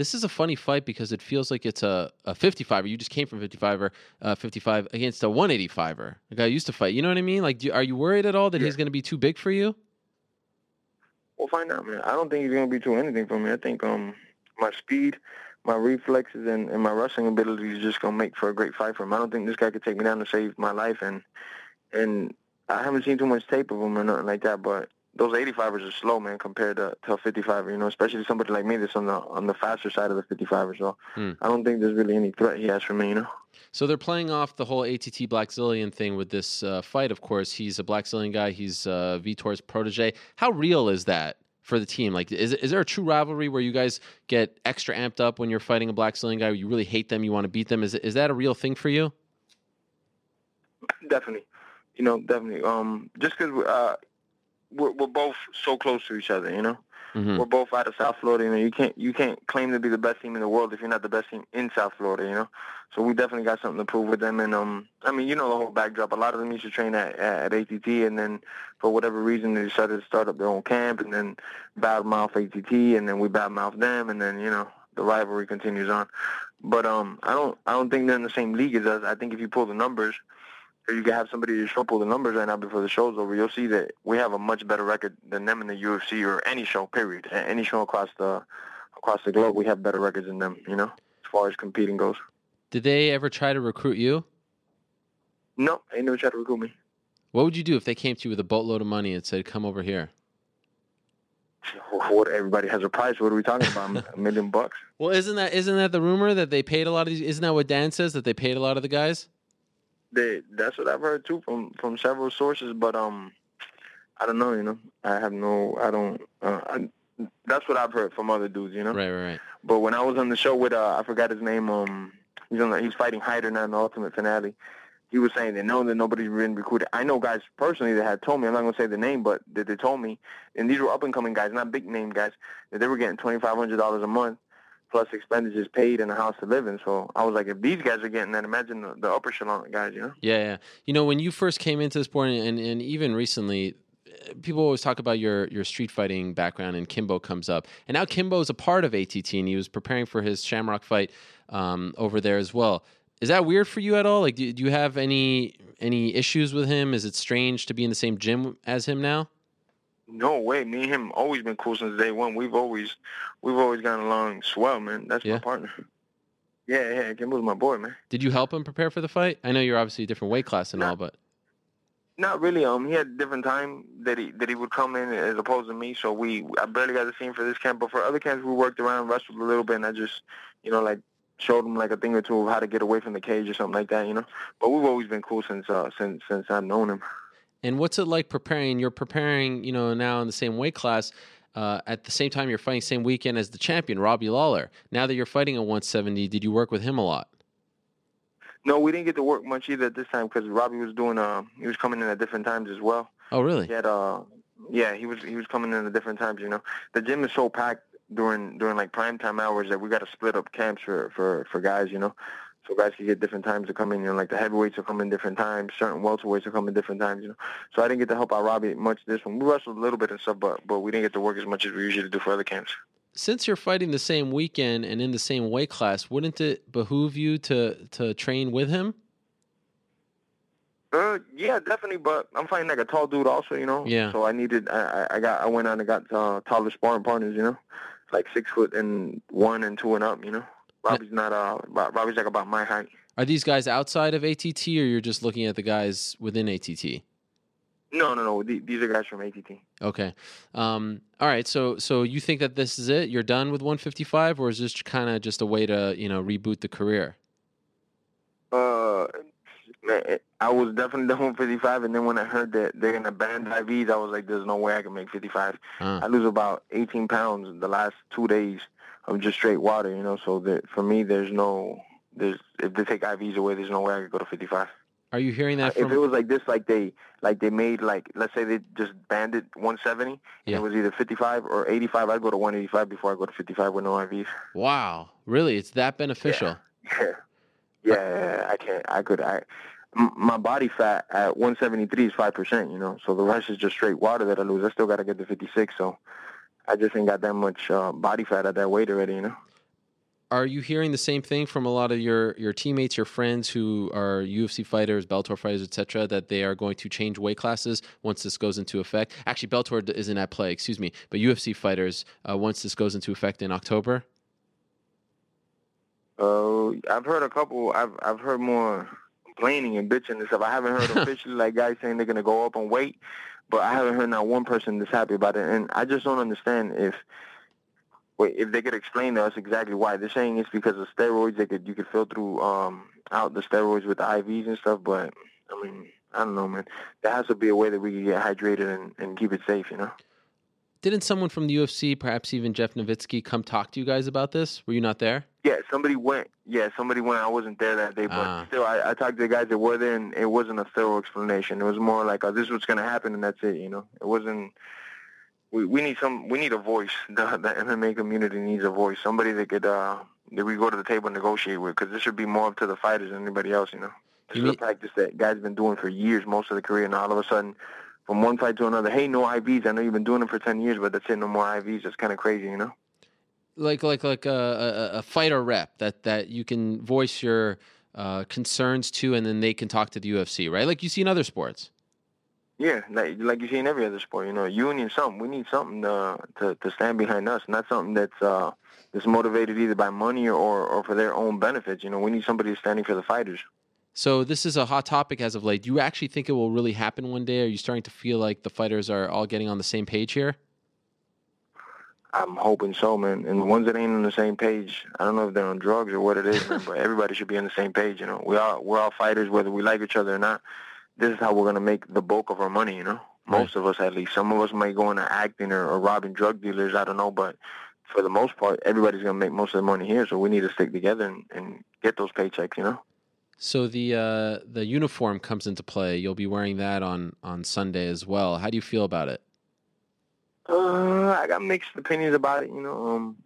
This is a funny fight because it feels like it's a, a 55er. You just came from 55er, uh, 55 against a 185er. The guy used to fight. You know what I mean? Like, do, are you worried at all that Yeah. he's going to be too big for you? We'll find out, man. I don't think he's gonna be too anything for me. I think um my speed, my reflexes, and, and my wrestling ability is just gonna make for a great fight for him. I don't think this guy could take me down to save my life, and and I haven't seen too much tape of him or nothing like that, but. Those 85ers are slow, man, compared to, to a 55er, you know, especially somebody like me that's on the on the faster side of the 55er. So Hmm. I don't think there's really any threat he has for me, you know. So they're playing off the whole ATT Blackzilian thing with this uh, fight. Of course, he's a Blackzilian guy. He's uh, Vitor's protege. How real is that for the team? Like, is is there a true rivalry where you guys get extra amped up when you're fighting a Blackzilian guy? Where you really hate them, you want to beat them. Is is that a real thing for you? Definitely, you know, definitely. Um, just because uh, we're we're both so close to each other, you know. hmm We're both out of South Florida. You know, you can't you can't claim to be the best team in the world if you're not the best team in South Florida. You know, so we definitely got something to prove with them. And um, I mean, you know the whole backdrop. A lot of them used to train at at ATT, and then for whatever reason they decided to start up their own camp, and then badmouth ATT, and then we badmouth them, and then you know the rivalry continues on. But um, I don't I don't think they're in the same league as us. I think if you pull the numbers, or you can have somebody to show pull the numbers right now before the show's over, you'll see that we have a much better record than them in the UFC or any show. Period. Any show across the across the globe, we have better records than them. You know, as far as competing goes. Did they ever try to recruit you? No, they never tried to recruit me. What would you do if they came to you with a boatload of money and said, "Come over here"? What everybody has a price. What are we talking about? a million bucks? Well, isn't that isn't that the rumor that they paid a lot of these? Isn't that what Dan says that they paid a lot of the guys? They, that's what I've heard too from from several sources. But um, I don't know. You know, I have no. I don't. Uh, I, that's what I've heard from other dudes. You know. Right, right, right. But when I was on the show with uh, I forgot his name. Um, he's on. The, he's fighting Hayder now in the Ultimate Finale. He was saying that no, that nobody's been recruited. I know guys personally that had told me. I'm not gonna say the name, but that they told me, and these were up and coming guys, not big name guys, that they were getting twenty five hundred dollars a month plus expenditures paid and a house to live in. So I was like, if these guys are getting that, imagine the, the upper echelon guys, you know? Yeah, yeah. You know, when you first came into the sport, and, and even recently, people always talk about your your street fighting background, and Kimbo comes up, and now Kimbo is a part of ATT, and he was preparing for his Shamrock fight um, over there as well. Is that weird for you at all? Like, do, do you have any any issues with him? Is it strange to be in the same gym as him now? No way. Me and him always been cool since day one. We've always we've always gotten along swell, man. That's Yeah. my partner. Yeah, yeah, Kimbo's my boy, man. Did you help him prepare for the fight? I know you're obviously a different weight class and No. all, but Not really. Um, he had a different time that he that he would come in as opposed to me. So we I barely got to see him for this camp, but for other camps we worked around, wrestled a little bit, and I just you know like showed him like a thing or two of how to get away from the cage or something like that, you know. But we've always been cool since uh since since I've known him. And what's it like preparing? You're preparing, you know, now in the same weight class. Uh, at the same time, you're fighting same weekend as the champion, Robbie Lawler. Now that you're fighting at 170, did you work with him a lot? No, we didn't get to work much either at this time because Robbie was doing uh he was coming in at different times as well. Oh, really? He had uh yeah, he was he was coming in at different times, you know. The gym is so packed during during like prime time hours that we got to split up camps for for for guys, you know. So guys get different times to come in, you know, like the heavyweights will come in different times, certain welterweights will come in different times, you know. So I didn't get to help out Robbie much this one. We wrestled a little bit and stuff, but but we didn't get to work as much as we usually do for other camps. Since you're fighting the same weekend and in the same weight class, wouldn't it behoove you to to train with him? Uh, yeah, definitely. But I'm fighting like a tall dude, also. You know. Yeah. So I needed. I I got. I went on and got uh, taller sparring partners. You know, like six foot and one and two and up. You know. Robbie's not. Uh, Robbie's like about my height. Are these guys outside of ATT, or you're just looking at the guys within ATT? No, no, no. These are guys from ATT. Okay. Um, all right. So so you think that this is it? You're done with 155, or is this kind of just a way to you know reboot the career? Uh, I was definitely done with 55, and then when I heard that they're gonna ban IVs, I was like, "There's no way I can make 55." Uh, I lose about 18 pounds in the last two days of just straight water, you know. So that for me, there's no, there's if they take IVs away, there's no way I could go to 55. Are you hearing that if it was like this, like they like they made like let's say they just banned it 170, and Yeah. it was either 55 or 85. I'd go to 185 before I go to 55 with no IVs. wow, really? It's that beneficial? Yeah, yeah, I can't. I could. I my body fat at 173 is five percent. You know, so the rest is just straight water that I lose. I still got to get to 56. So I just ain't got that much uh, body fat at that weight already. You know. Are you hearing the same thing from a lot of your your teammates, your friends who are UFC fighters, Bellator fighters, etc., that they are going to change weight classes once this goes into effect? Actually, Bellator isn't at play, excuse me, but UFC fighters uh, once this goes into effect in October. Uh, I've heard a couple. I've I've heard more complaining and bitching and stuff. I haven't heard officially like guys saying they're gonna go up on weight, but I haven't heard not one person that's happy about it. And I just don't understand if if they could explain to us exactly why they're saying it's because of steroids. They could you could filter um out the steroids with the IVs and stuff. But I mean I don't know, man. There has to be a way that we can get hydrated and, and keep it safe. You know. Didn't someone from the UFC, perhaps even Jeff Novitzky, come talk to you guys about this? Were you not there? Yeah, somebody went. Yeah, somebody went. I wasn't there that day, but Ah. still, I, I talked to the guys that were there, and it wasn't a thorough explanation. It was more like, oh, "This is what's going to happen," and that's it. You know, it wasn't. We we need some. We need a voice. The the MMA community needs a voice. Somebody that could uh that we go to the table and negotiate with, because this should be more up to the fighters than anybody else. You know, this You is mean- a practice that guys have been doing for years, most of the career, and all of a sudden. From one fight to another, hey, no IVs. I know you've been doing it for ten years, but that's it, no more IVs. It's kind of crazy, you know. like like like a, a, a fighter rep that that you can voice your uh, concerns to, and then they can talk to the UFC, right? Like you see in other sports. Yeah, like like you see in every other sport, you know, union something. We need something to to, to stand behind us, not something that's uh that's motivated either by money or, or for their own benefits. You know, we need somebody standing for the fighters. So this is a hot topic as of late. Do you actually think it will really happen one day? Are you starting to feel like the fighters are all getting on the same page here? I'm hoping so, man. And the ones that ain't on the same page, I don't know if they're on drugs or what it is, man, but everybody should be on the same page. You know, we all we're all fighters, whether we like each other or not. This is how we're gonna make the bulk of our money. You know, most of us at least. Some of us might go into acting or, or robbing drug dealers. I don't know, but for the most part, everybody's gonna make most of the money here. So we need to stick together and, and get those paychecks. You know. So the uh, the uniform comes into play. You'll be wearing that on on Sunday as well. How do you feel about it? Uh, I got mixed opinions about it. You know, um,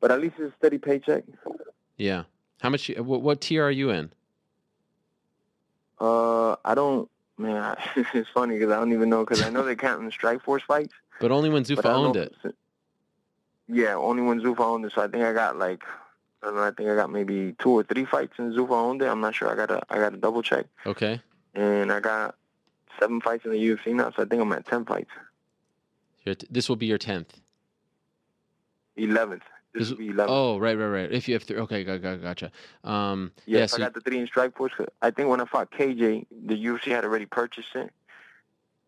but at least it's a steady paycheck. Yeah. How much? What, what tier are you in? Uh, I don't. Man, I, it's funny because I don't even know because I know they're counting the Strikeforce fights. But only when Zuffa owned it. Yeah, only when Zuffa owned it. So I think I got like I. I think I got maybe two or three fights in Zuffa owned it. I'm not sure. I gotta I gotta double check. Okay. And I got seven fights in the UFC now, so I think I'm at ten fights. T- this will be your tenth. Eleventh. This This- will be eleventh. Oh, right, right, right. If you have three, okay, got, got, gotcha. Um, Yeah, yeah. so I got the three in Strikeforce. I think when I fought KJ, the UFC had already purchased it.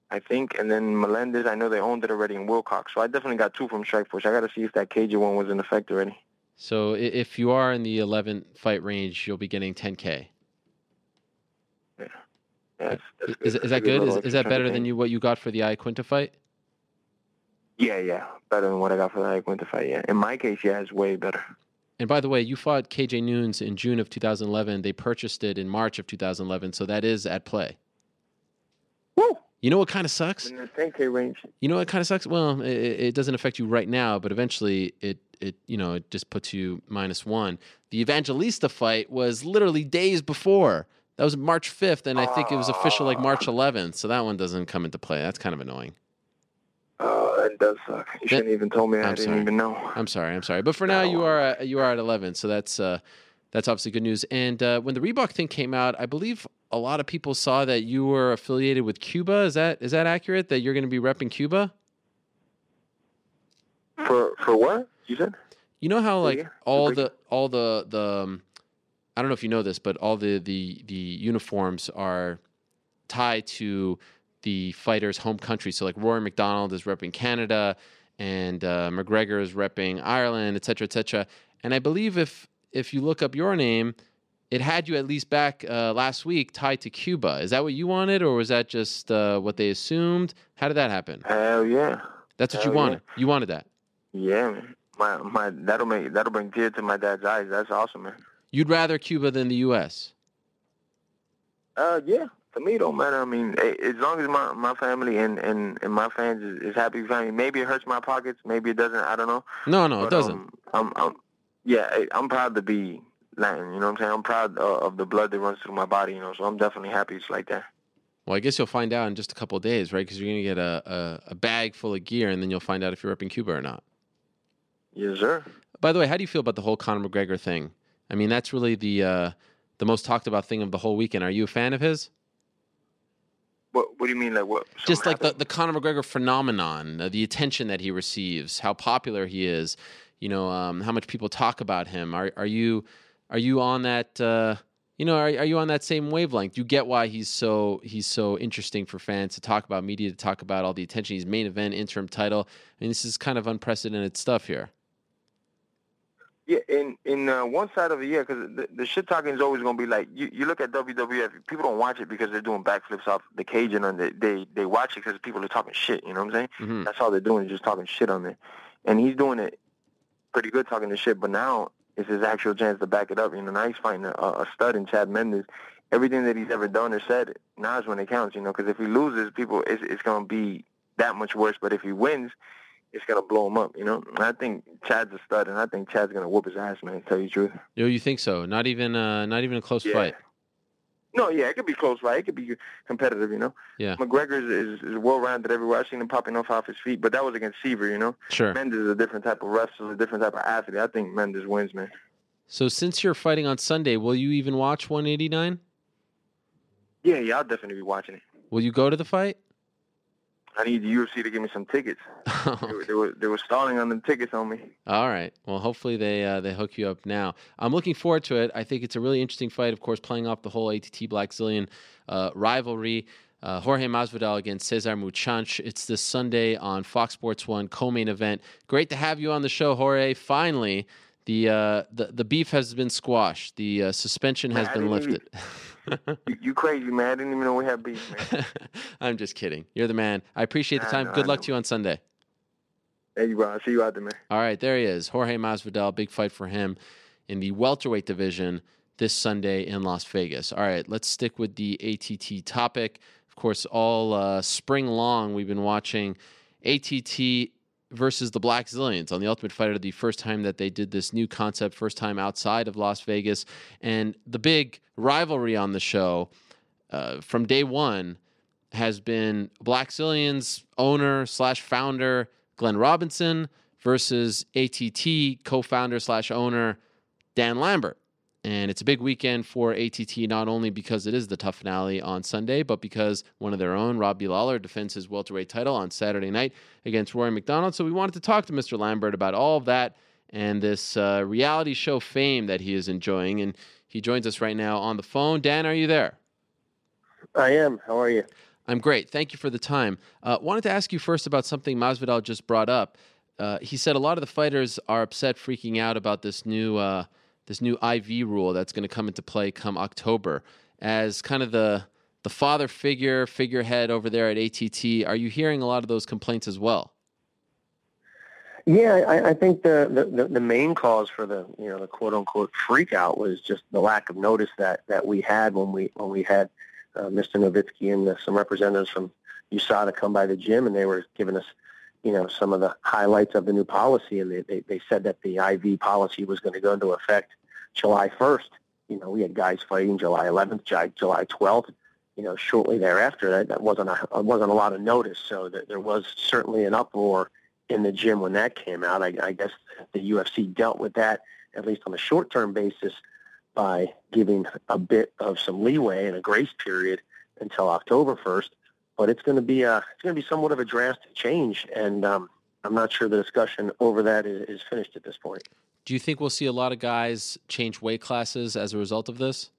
I think, and then Melendez, I know they owned it already in Wilcox. So I definitely got two from Strikeforce. I got to see if that KJ one was in effect already. So if you are in the 11 fight range, you'll be getting 10k. Yeah, that's, that's Is, is that good? Is, is that better than you what you got for the Iaquinta fight? Yeah, yeah, better than what I got for the Winter fight. Yeah, in my case, yeah, it's way better. And by the way, you fought KJ Noons in June of 2011. They purchased it in March of 2011, so that is at play. Woo! You know what kind of sucks? In the 10K range. You know what kind of sucks? Well, it, it doesn't affect you right now, but eventually it it you know it just puts you minus one. The Evangelista fight was literally days before. That was March 5th, and I think it was official like March 11th. So that one doesn't come into play. That's kind of annoying. Oh, that does suck. You shouldn't even told me. I I'm didn't sorry. even know. I'm sorry, I'm sorry, but for now you are at, you are at 11, so that's uh, that's obviously good news. And uh, when the Reebok thing came out, I believe a lot of people saw that you were affiliated with Cuba. Is that is that accurate? That you're going to be repping Cuba? For for what you said? You know how like yeah, all the all the the um, I don't know if you know this, but all the the the uniforms are tied to the fighter's home country. So like Rory McDonald is repping Canada, and uh, McGregor is repping Ireland, et cetera, et cetera. And I believe if if you look up your name, it had you at least back uh, last week tied to Cuba. Is that what you wanted, or was that just uh, what they assumed? How did that happen? Hell yeah, That's what you Hell yeah. wanted. You wanted that. yeah, man. My my that'll make that'll bring tears to my dad's eyes. That's awesome, man. You'd rather Cuba than the U.S. Uh, yeah. To me, it don't matter. I mean, as long as my my family and and, and my fans is, is happy me, maybe it hurts my pockets, maybe it doesn't. I don't know. No, no, But, it doesn't. Um, I'm, I'm, yeah, I'm proud to be Latin. You know what I'm saying? I'm proud uh, of the blood that runs through my body. You know, so I'm definitely happy it's like that. Well, I guess you'll find out in just a couple of days, right? Because you're going to get a, a, a bag full of gear, and then you'll find out if you're up in Cuba or not. Yes, sir. By the way, how do you feel about the whole Conor McGregor thing? I mean, that's really the uh, the most talked about thing of the whole weekend. Are you a fan of his? What What do you mean? Like what? Just like the, happened? the Conor McGregor phenomenon, uh, the attention that he receives, how popular he is, you know, um, how much people talk about him. Are are you are you on that? Uh, you know, are, are you on that same wavelength? You get why he's so he's so interesting for fans to talk about, media to talk about all the attention. He's main event, interim title. I mean, this is kind of unprecedented stuff here. Yeah, in in uh, one side of it, yeah, because the, the shit talking is always gonna be like you, you look at WWF, people don't watch it because they're doing backflips off the cage and on the, they they watch it because people are talking shit. You know what I'm saying? hmm That's all they're doing is just talking shit on there, and he's doing it pretty good talking the shit. But now it's his actual chance to back it up. You know, now he's fighting a, a stud in Chad Mendes. Everything that he's ever done or said, now is when it counts. You know, because if he loses, people, it's it's gonna be that much worse. But if he wins, it's gonna blow him up. You know, I think Chad's a stud, and I think Chad's gonna whoop his ass, man. To tell you the truth. Yo, you think so? Not even uh, not even a close fight. No, yeah, it could be close fight. It could be competitive, you know. Yeah. McGregor is, is, is well-rounded everywhere. I've seen him popping off off his feet, but that was against Siver, you know. Sure. Mendes is a different type of wrestler, a different type of athlete. I think Mendes wins, man. So since you're fighting on Sunday, will you even watch 189? Yeah, yeah, I'll definitely be watching it. Will you go to the fight? I need the UFC to give me some tickets. They were, they were, they were stalling on them tickets on me. All right. Well, hopefully they uh, they hook you up now. I'm looking forward to it. I think it's a really interesting fight. Of course, playing off the whole ATT Blackzilian uh, rivalry. Uh, Jorge Masvidal against Cesar Mutante. It's this Sunday on Fox Sports One co-main event. Great to have you on the show, Jorge. Finally, the uh, the the beef has been squashed. The uh, suspension has Man, been lifted. You, you crazy, man. I didn't even know we had beef, man. I'm just kidding. You're the man. I appreciate the time. know, Good I luck know. to you on Sunday. Hey, bro. I'll see you out there, man. All right, there he is. Jorge Masvidal, big fight for him in the welterweight division this Sunday in Las Vegas. All right, let's stick with the ATT topic. Of course, all uh, spring long, we've been watching ATT versus the Blackzilians on the Ultimate Fighter, the first time that they did this new concept, first time outside of Las Vegas. And the big rivalry on the show uh, from day one has been Blackzilians owner slash founder Glenn Robinson versus ATT co-founder slash owner Dan Lambert. And it's a big weekend for ATT, not only because it is the TUF finale on Sunday, but because one of their own, Robbie Lawler, defends his welterweight title on Saturday night against Rory McDonald. So we wanted to talk to Mr. Lambert about all of that and this uh, reality show fame that he is enjoying. And he joins us right now on the phone. Dan, are you there? I am. How are you? I'm great. Thank you for the time. Uh, wanted to ask you first about something Masvidal just brought up. Uh, he said a lot of the fighters are upset, freaking out about this new uh, this new IV rule that's going to come into play come October. As kind of the the father figure, figurehead over there at ATT, are you hearing a lot of those complaints as well? Yeah, I, I think the, the, the main cause for the you know the quote unquote freak out was just the lack of notice that, that we had when we when we had uh, Mr. Novitzky and uh, some representatives from USADA come by the gym and they were giving us you know some of the highlights of the new policy and they, they, they said that the IV policy was going to go into effect July 1st. You know, we had guys fighting July 11th, July, July 12th. You know, shortly thereafter, that, that wasn't a wasn't a lot of notice. So that there was certainly an uproar in the gym when that came out. I, I guess the UFC dealt with that at least on a short-term basis by giving a bit of some leeway and a grace period until October 1st. But it's going to be a it's going to be somewhat of a drastic change, and um, I'm not sure the discussion over that is, is finished at this point. Do you think we'll see a lot of guys change weight classes as a result of this?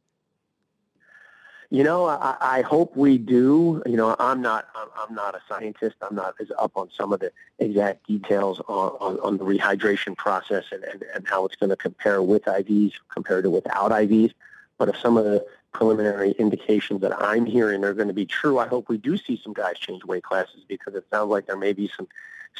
You know, I, I hope we do. You know, I'm not. I'm, I'm not a scientist. I'm not as up on some of the exact details on, on, on the rehydration process and, and, and how it's going to compare with IVs compared to without IVs. But if some of the preliminary indications that I'm hearing are going to be true, I hope we do see some guys change weight classes because it sounds like there may be some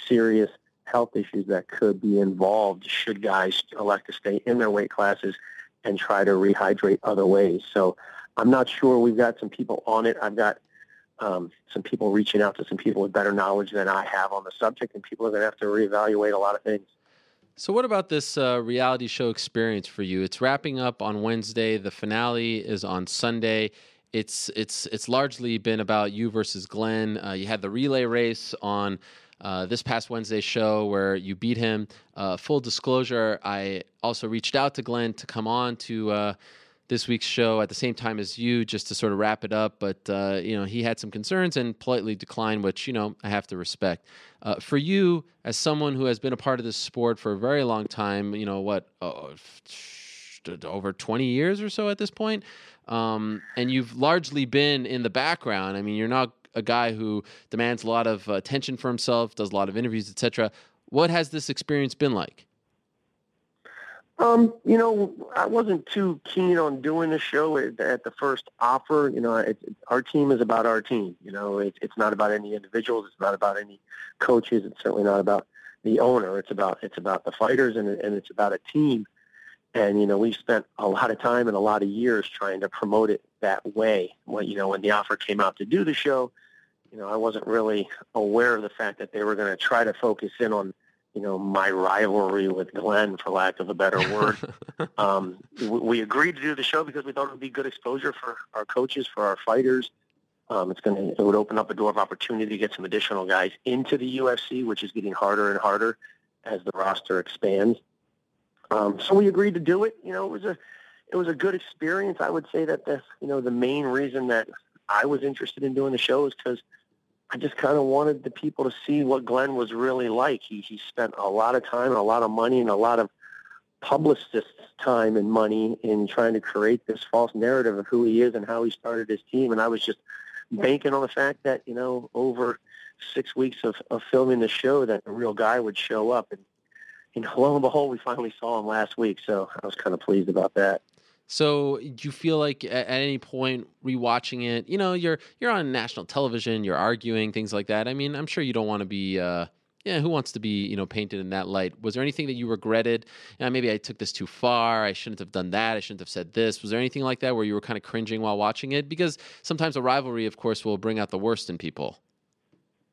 serious health issues that could be involved should guys elect to stay in their weight classes and try to rehydrate other ways. So I'm not sure. We've got some people on it. I've got um, some people reaching out to some people with better knowledge than I have on the subject, and people are going to have to reevaluate a lot of things. So, what about this uh, reality show experience for you? It's wrapping up on Wednesday. The finale is on Sunday. It's it's it's largely been about you versus Glenn. Uh, you had the relay race on uh, this past Wednesday show where you beat him. Uh, full disclosure: I also reached out to Glenn to come on to uh, this week's show at the same time as you, just to sort of wrap it up. But uh, you know, he had some concerns and politely declined, which you know I have to respect. Uh, for you, as someone who has been a part of this sport for a very long time, you know what, oh, over twenty years or so at this point, um, and you've largely been in the background. I mean, you're not a guy who demands a lot of attention for himself, does a lot of interviews, etc. What has this experience been like? Um, you know, I wasn't too keen on doing the show at, at the first offer. You know, it, our team is about our team. You know, it, it's not about any individuals. It's not about any coaches. It's certainly not about the owner. It's about it's about the fighters and and it's about a team. And you know, we spent a lot of time and a lot of years trying to promote it that way. When you know, when the offer came out to do the show, you know, I wasn't really aware of the fact that they were going to try to focus in on you know, my rivalry with Glenn, for lack of a better word. um, we agreed to do the show because we thought it would be good exposure for our coaches, for our fighters. Um, it's going to it would open up a door of opportunity to get some additional guys into the UFC, which is getting harder and harder as the roster expands. Um, so we agreed to do it. You know, it was a it was a good experience. I would say that the you know the main reason that I was interested in doing the show is because I just kind of wanted the people to see what Glenn was really like. He he spent a lot of time and a lot of money and a lot of publicists' time and money in trying to create this false narrative of who he is and how he started his team. And I was just banking on the fact that you know over six weeks of, of filming the show that a real guy would show up. And know, lo and behold, we finally saw him last week. So I was kind of pleased about that. So, do you feel like at, any point rewatching it, you know, you're you're on national television, you're arguing things like that. I mean, I'm sure you don't want to be. Uh, yeah, who wants to be, you know, painted in that light? Was there anything that you regretted? Yeah, maybe I took this too far. I shouldn't have done that. I shouldn't have said this. Was there anything like that where you were kind of cringing while watching it? Because sometimes a rivalry, of course, will bring out the worst in people.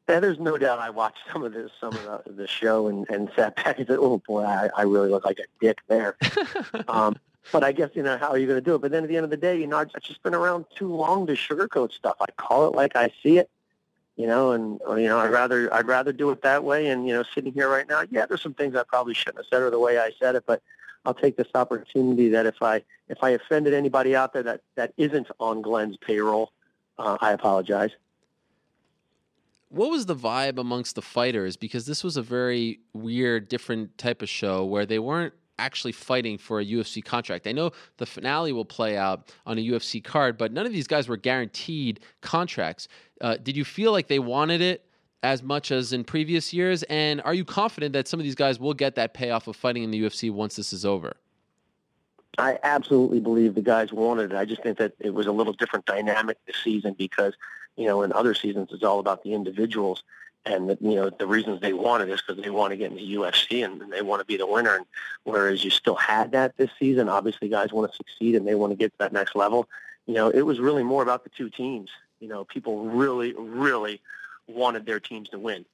Yeah, there's no doubt. I watched some of this, some of the, the show, and, and sat back and said, "Oh boy, I, I really look like a dick there." um, but I guess you know how are you going to do it? But then at the end of the day, you know, I've just been around too long to sugarcoat stuff. I call it like I see it, you know, and you know, I'd rather I'd rather do it that way. And you know, sitting here right now, yeah, there's some things I probably shouldn't have said or the way I said it, but I'll take this opportunity that if I if I offended anybody out there that that isn't on Glenn's payroll, uh, I apologize. What was the vibe amongst the fighters? Because this was a very weird, different type of show where they weren't actually fighting for a UFC contract. I know the finale will play out on a UFC card, but none of these guys were guaranteed contracts. Uh, did you feel like they wanted it as much as in previous years? And are you confident that some of these guys will get that payoff of fighting in the UFC once this is over? I absolutely believe the guys wanted it. I just think that it was a little different dynamic this season because, you know, in other seasons it's all about the individuals and the, you know the reasons they wanted is because they want to get into UFC and, and they want to be the winner. And whereas you still had that this season, obviously guys want to succeed and they want to get to that next level. You know, it was really more about the two teams. You know, people really, really wanted their teams to win.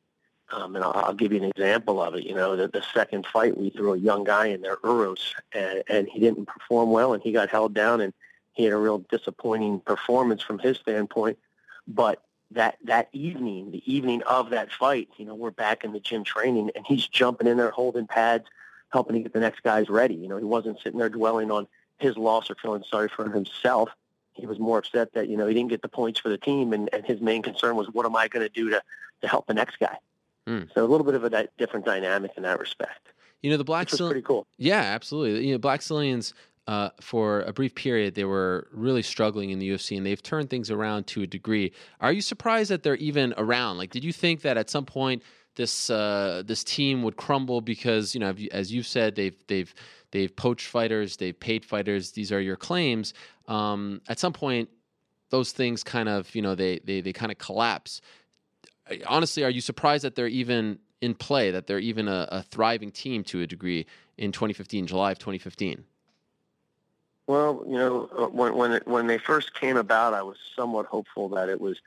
Um, and I'll, I'll give you an example of it. You know, the, the second fight, we threw a young guy in there, Uros, and, and he didn't perform well, and he got held down, and he had a real disappointing performance from his standpoint. But that that evening, the evening of that fight, you know, we're back in the gym training, and he's jumping in there, holding pads, helping to get the next guys ready. You know, he wasn't sitting there dwelling on his loss or feeling sorry for himself. He was more upset that you know he didn't get the points for the team, and, and his main concern was, what am I going to do to to help the next guy? Mm. So a little bit of a different dynamic in that respect. You know, the Black Which pretty cool. Yeah, absolutely. You know, Blackzilians uh, for a brief period, they were really struggling in the UFC, and they've turned things around to a degree. Are you surprised that they're even around? Like, did you think that at some point this uh, this team would crumble because you know, as you've said, they've they've they've poached fighters, they've paid fighters. These are your claims. Um, at some point, those things kind of you know they they they kind of collapse. Honestly, are you surprised that they're even in play? That they're even a, a thriving team to a degree in 2015, July of 2015? Well, you know, uh, when when it, when they first came about, I was somewhat hopeful that it was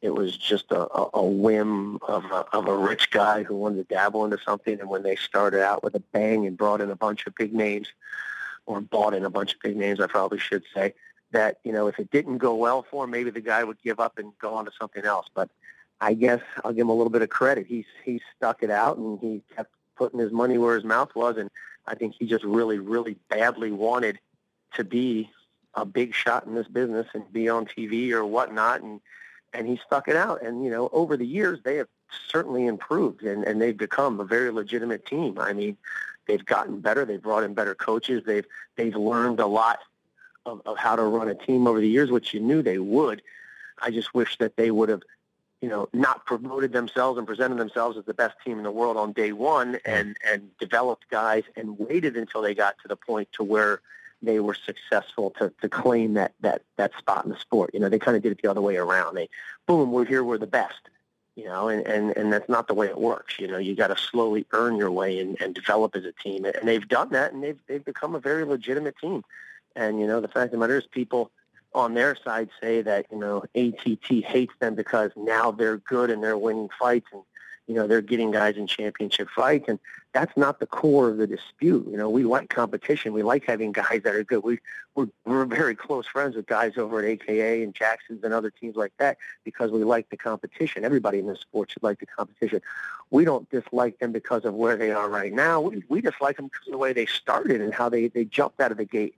it was just a, a whim of a, of a rich guy who wanted to dabble into something. And when they started out with a bang and brought in a bunch of big names, or bought in a bunch of big names, I probably should say, that, you know, if it didn't go well for him, maybe the guy would give up and go on to something else. But I guess I'll give him a little bit of credit. He's he stuck it out and he kept putting his money where his mouth was, and I think he just really, really badly wanted to be a big shot in this business and be on TV or whatnot, and and he stuck it out. And you know, over the years, they have certainly improved, and and they've become a very legitimate team. I mean, they've gotten better. They've brought in better coaches. They've they've learned a lot of, of how to run a team over the years, which you knew they would. I just wish that they would have, you know, not promoted themselves and presented themselves as the best team in the world on day one, and and developed guys and waited until they got to the point to where they were successful to, to claim that, that, that spot in the sport. You know, they kind of did it the other way around. They, boom, we're here, we're the best. You know, and, and, and that's not the way it works. You know, you got to slowly earn your way and, and develop as a team. And they've done that, and they've, they've become a very legitimate team. And, you know, the fact of the matter is people on their side say that, you know, ATT hates them because now they're good and they're winning fights and you know, they're getting guys in championship fights, and that's not the core of the dispute. You know, we like competition. We like having guys that are good. We we're, we're very close friends with guys over at AKA and Jackson's and other teams like that because we like the competition. Everybody in this sport should like the competition. We don't dislike them because of where they are right now. We we dislike them because of the way they started and how they they jumped out of the gate.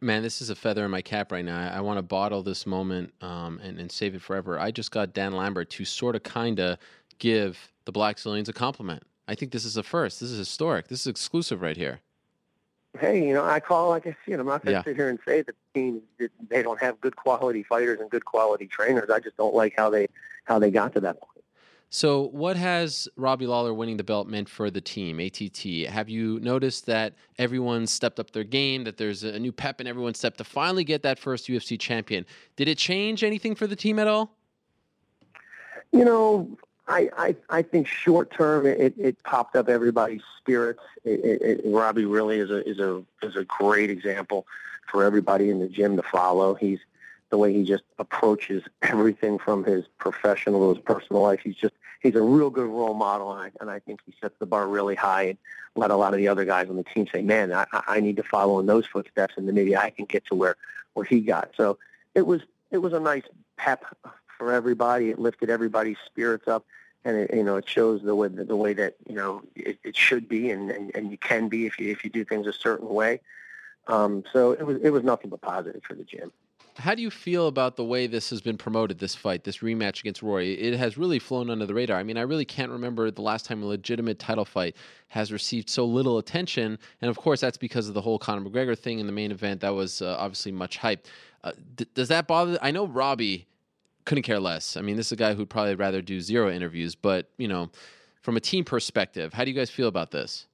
Man, this is a feather in my cap right now. I, I want to bottle this moment um, and, and save it forever. I just got Dan Lambert to sort of kind of give the Blackzilians a compliment. I think this is a first. This is historic. This is exclusive right here. Hey, you know, I call like I see it. I'm not going to yeah. sit here and say that teams they don't have good quality fighters and good quality trainers. I just don't like how they how they got to that point. So, what has Robbie Lawler winning the belt meant for the team, ATT? Have you noticed that everyone stepped up their game, that there's a new pep in everyone's step to finally get that first UFC champion? Did it change anything for the team at all? You know, I, I, I think short term it, it popped up everybody's spirits. It, it, Robbie really is a is a is a great example for everybody in the gym to follow. He's the way he just approaches everything from his professional to his personal life. He's just he's a real good role model, and I, and I think he sets the bar really high and let a lot of the other guys on the team say, "Man, I, I need to follow in those footsteps, and then maybe I can get to where where he got." So it was it was a nice pep for everybody. It lifted everybody's spirits up, and it, you know it shows the way the way that you know it, it should be, and, and and you can be if you if you do things a certain way. Um, so it was it was nothing but positive for the gym. How do you feel about the way this has been promoted, this fight, this rematch against Rory? It has really flown under the radar. I mean, I really can't remember the last time a legitimate title fight has received so little attention. And of course, that's because of the whole Conor McGregor thing in the main event. That was uh, obviously much hype. Uh, d- does that bother? I know Robbie couldn't care less. I mean, this is a guy who'd probably rather do zero interviews, but, you know, from a team perspective, how do you guys feel about this?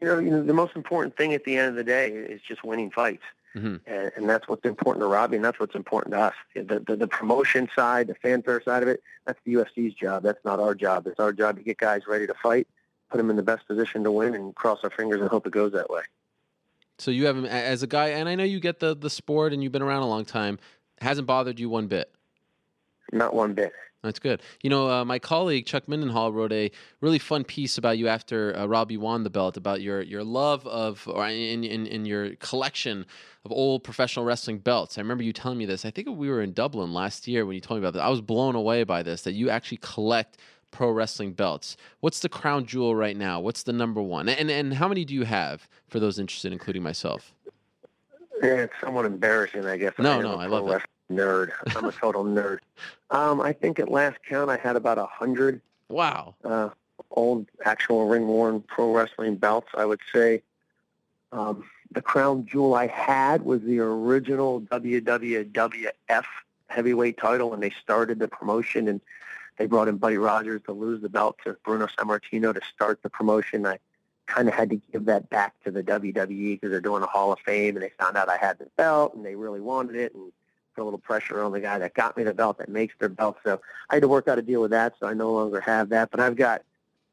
You know, you know, the most important thing at the end of the day is just winning fights. Mm-hmm. And, and, that's what's important to Robbie, and that's what's important to us. The, the, the promotion side, the fanfare side of it, that's the UFC's job. That's not our job. It's our job to get guys ready to fight, put them in the best position to win, and cross our fingers and hope it goes that way. So you have him as a guy, and I know you get the the sport, and you've been around a long time. Hasn't bothered you one bit. Not one bit. That's good. You know, uh, my colleague Chuck Mindenhall wrote a really fun piece about you after uh, Robbie won the belt, about your your love of, or in, in, in your collection of old professional wrestling belts. I remember you telling me this. I think we were in Dublin last year when you told me about this. I was blown away by this that you actually collect pro wrestling belts. What's the crown jewel right now? What's the number one? And and how many do you have for those interested, including myself? Yeah, it's somewhat embarrassing, I guess. No, I no, I love it nerd. I'm a total nerd. Um, I think at last count I had about a hundred. Wow. Uh, old actual ring worn pro wrestling belts. I would say um, the crown jewel I had was the original WWF heavyweight title when they started the promotion and they brought in Buddy Rogers to lose the belt to Bruno Sammartino to start the promotion. I kind of had to give that back to the WWE because they're doing a Hall of Fame and they found out I had the belt and they really wanted it and put a little pressure on the guy that got me the belt that makes their belt. So I had to work out a deal with that. So I no longer have that, but I've got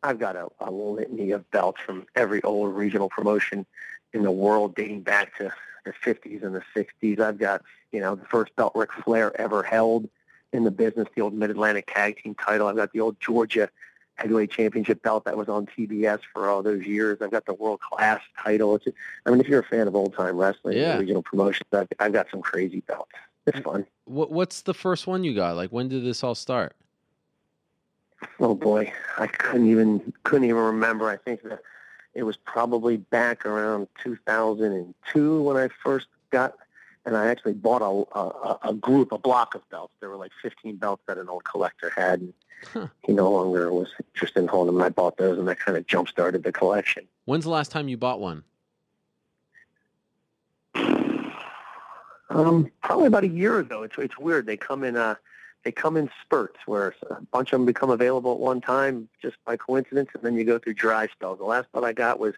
I've got a, a litany of belts from every old regional promotion in the world dating back to the 50s and the 60s. I've got, you know, the first belt Ric Flair ever held in the business, the old Mid-Atlantic Tag Team title. I've got the old Georgia Heavyweight Championship belt that was on TBS for all those years. I've got the World Class title. It's, I mean, if you're a fan of old-time wrestling Yeah. and regional promotions, I've, I've got some crazy belts. It's fun. What what's the first one you got? Like when did this all start? Oh boy, I couldn't even couldn't even remember. I think that it was probably back around 2002 when I first got, and I actually bought a a, a group, a block of belts. There were like 15 belts that an old collector had, and Huh. he no longer was interested in holding them. I bought those, and that kind of jump started the collection. When's the last time you bought one? Um, probably about a year ago. It's it's weird. They come in uh they come in spurts where a bunch of them become available at one time just by coincidence, and then you go through dry spells. The last belt I got was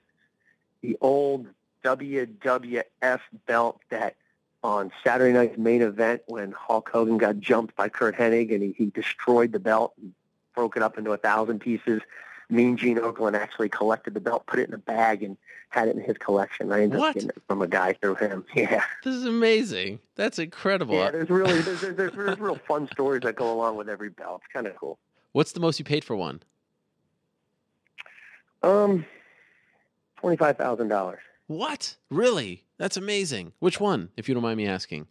the old WWF belt that on Saturday night's main event when Hulk Hogan got jumped by Curt Hennig and he, he destroyed the belt and broke it up into a thousand pieces. Mean Gene Okerlund actually collected the belt, put it in a bag, and had it in his collection. I ended What? up getting it from a guy through him. Yeah. This is amazing. That's incredible. Yeah, there's really there's, there's, there's, there's real fun stories that go along with every belt. It's kind of cool. What's the most you paid for one? Um, twenty five thousand dollars. What? Really? That's amazing. Which one, if you don't mind me asking?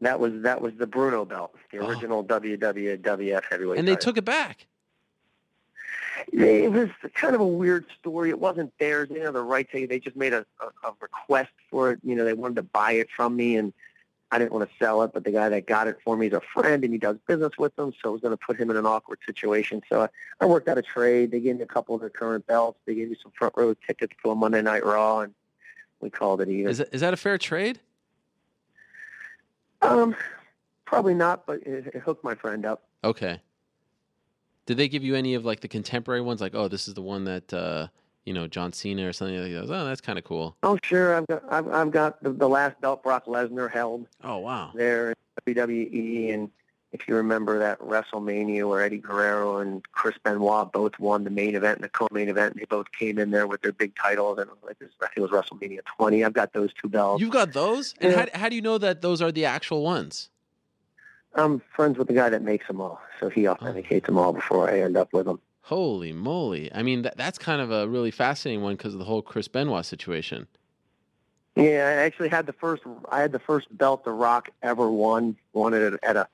That was that was the Bruno belt, the Oh. original WWF heavyweight. And they title. took it back. It was kind of a weird story. It wasn't theirs. They had the right to. They just made a, a, a request for it. You know, they wanted to buy it from me, and I didn't want to sell it. But the guy that got it for me is a friend, and he does business with them, so it was going to put him in an awkward situation. So I, I worked out a trade. They gave me a couple of their current belts. They gave me some front row tickets to a Monday Night Raw, and we called it even. Is is that a fair trade? um, probably not, but it, it hooked my friend up. Okay. Did they give you any of like the contemporary ones? Like, oh, this is the one that uh, you know John Cena or something like that. Oh, that's kind of cool. Oh, sure. I've got I've, I've got the, the last belt Brock Lesnar held. Oh, wow. there in WWE. And if you remember that WrestleMania where Eddie Guerrero and Chris Benoit both won the main event and the co-main event, and they both came in there with their big titles. And like this, I think it was WrestleMania 20. I've got those two belts. You've got those, and Yeah. how, how do you know that those are the actual ones? I'm friends with the guy that makes them all, so he oh. authenticates them all before I end up with them. Holy moly! I mean, that, that's kind of a really fascinating one because of the whole Chris Benoit situation. Yeah, I actually had the first. I had the first belt The Rock ever won. Won it at a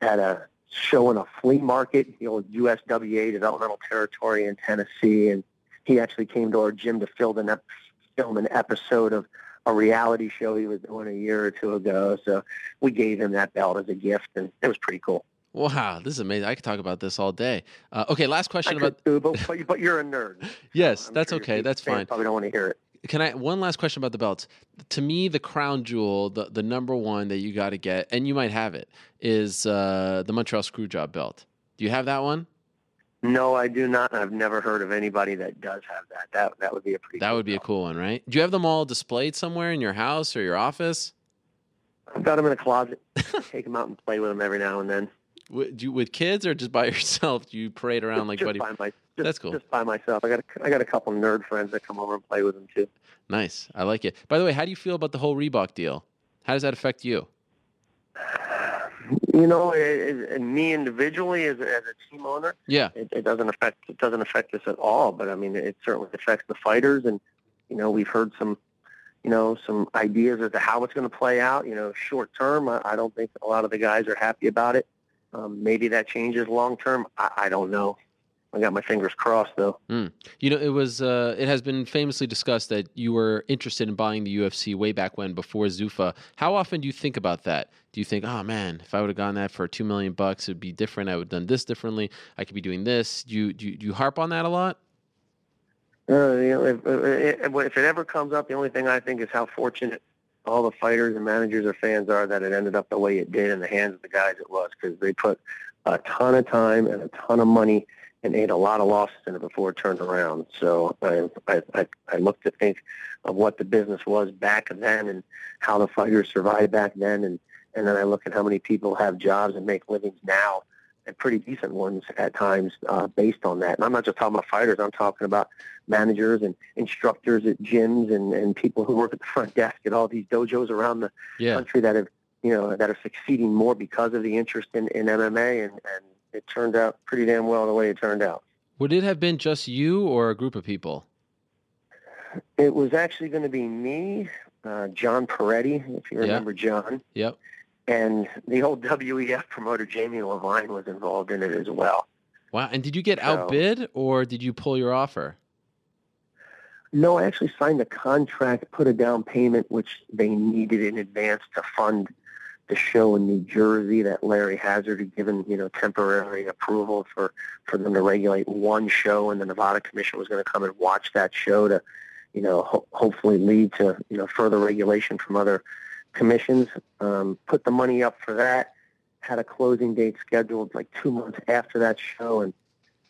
at a show in a flea market, the old USWA Developmental Territory in Tennessee, and he actually came to our gym to film an ep- film an episode of a reality show he was doing a year or two ago. So we gave him that belt as a gift, and it was pretty cool. Wow, this is amazing. I could talk about this all day. Uh, okay, last question could about. too, but, but, you're a nerd. Yes, I'm that's sure okay. That's fine. Probably don't want to hear it. Can I one last question about the belts? To me, the crown jewel, the the number one that you got to get, and you might have it, is uh, the Montreal Screwjob belt. Do you have that one? No, I do not. I've never heard of anybody that does have that. That that would be a pretty. That cool would be a cool one, right? Do you have them all displayed somewhere in your house or your office? I've got them in a closet. Take them out and play with them every now and then. With, do you, with kids or just by yourself? Do you parade around just, like just buddy? by my, just, That's cool. Just by myself. I got a, I got a couple nerd friends that come over and play with them too. Nice. I like it. By the way, how do you feel about the whole Reebok deal? How does that affect you? You know, it, it, and me individually as a, as a team owner, Yeah. it, it doesn't affect it doesn't affect us at all. But I mean, it certainly affects the fighters, and you know, we've heard some, you know, some ideas as to how it's going to play out. You know, short term, I, I don't think a lot of the guys are happy about it. Um, maybe that changes long term. I, I don't know. I got my fingers crossed though. You know, it was. Uh, it has been famously discussed that you were interested in buying the UFC way back when, before Zuffa. How often do you think about that? Do you think, oh man, if I would have gotten that for two million bucks, it'd be different. I would have done this differently. I could be doing this. Do you do you, do you harp on that a lot? Uh, you know, if, if, if it ever comes up, the only thing I think is how fortunate all the fighters and managers or fans are that it ended up the way it did in the hands of the guys it was because they put a ton of time and a ton of money and ate a lot of losses in it before it turned around. So I, I, I, look to think of what the business was back then and how the fighters survived back then. And, and then I look at how many people have jobs and make livings now. And pretty decent ones at times uh, based on that. And I'm not just talking about fighters. I'm talking about managers and instructors at gyms and, and people who work at the front desk at all these dojos around the Yeah. country that have, you know, that are succeeding more because of the interest in, in MMA. And, and it turned out pretty damn well the way it turned out. Would it have been just you or a group of people? It was actually going to be me, uh, John Peretti, if you remember John, Yep. and the old WEF promoter Jamie Levine was involved in it as well. Wow. And did you get So- outbid or did you pull your offer? No, I actually signed a contract, put a down payment, which they needed in advance to fund the show in New Jersey that Larry Hazzard had given, you know, temporary approval for, for them to regulate one show, and the Nevada Commission was going to come and watch that show to, you know, ho- hopefully lead to, you know, further regulation from other commissions. Um, put the money up for that, had a closing date scheduled like two months after that show, and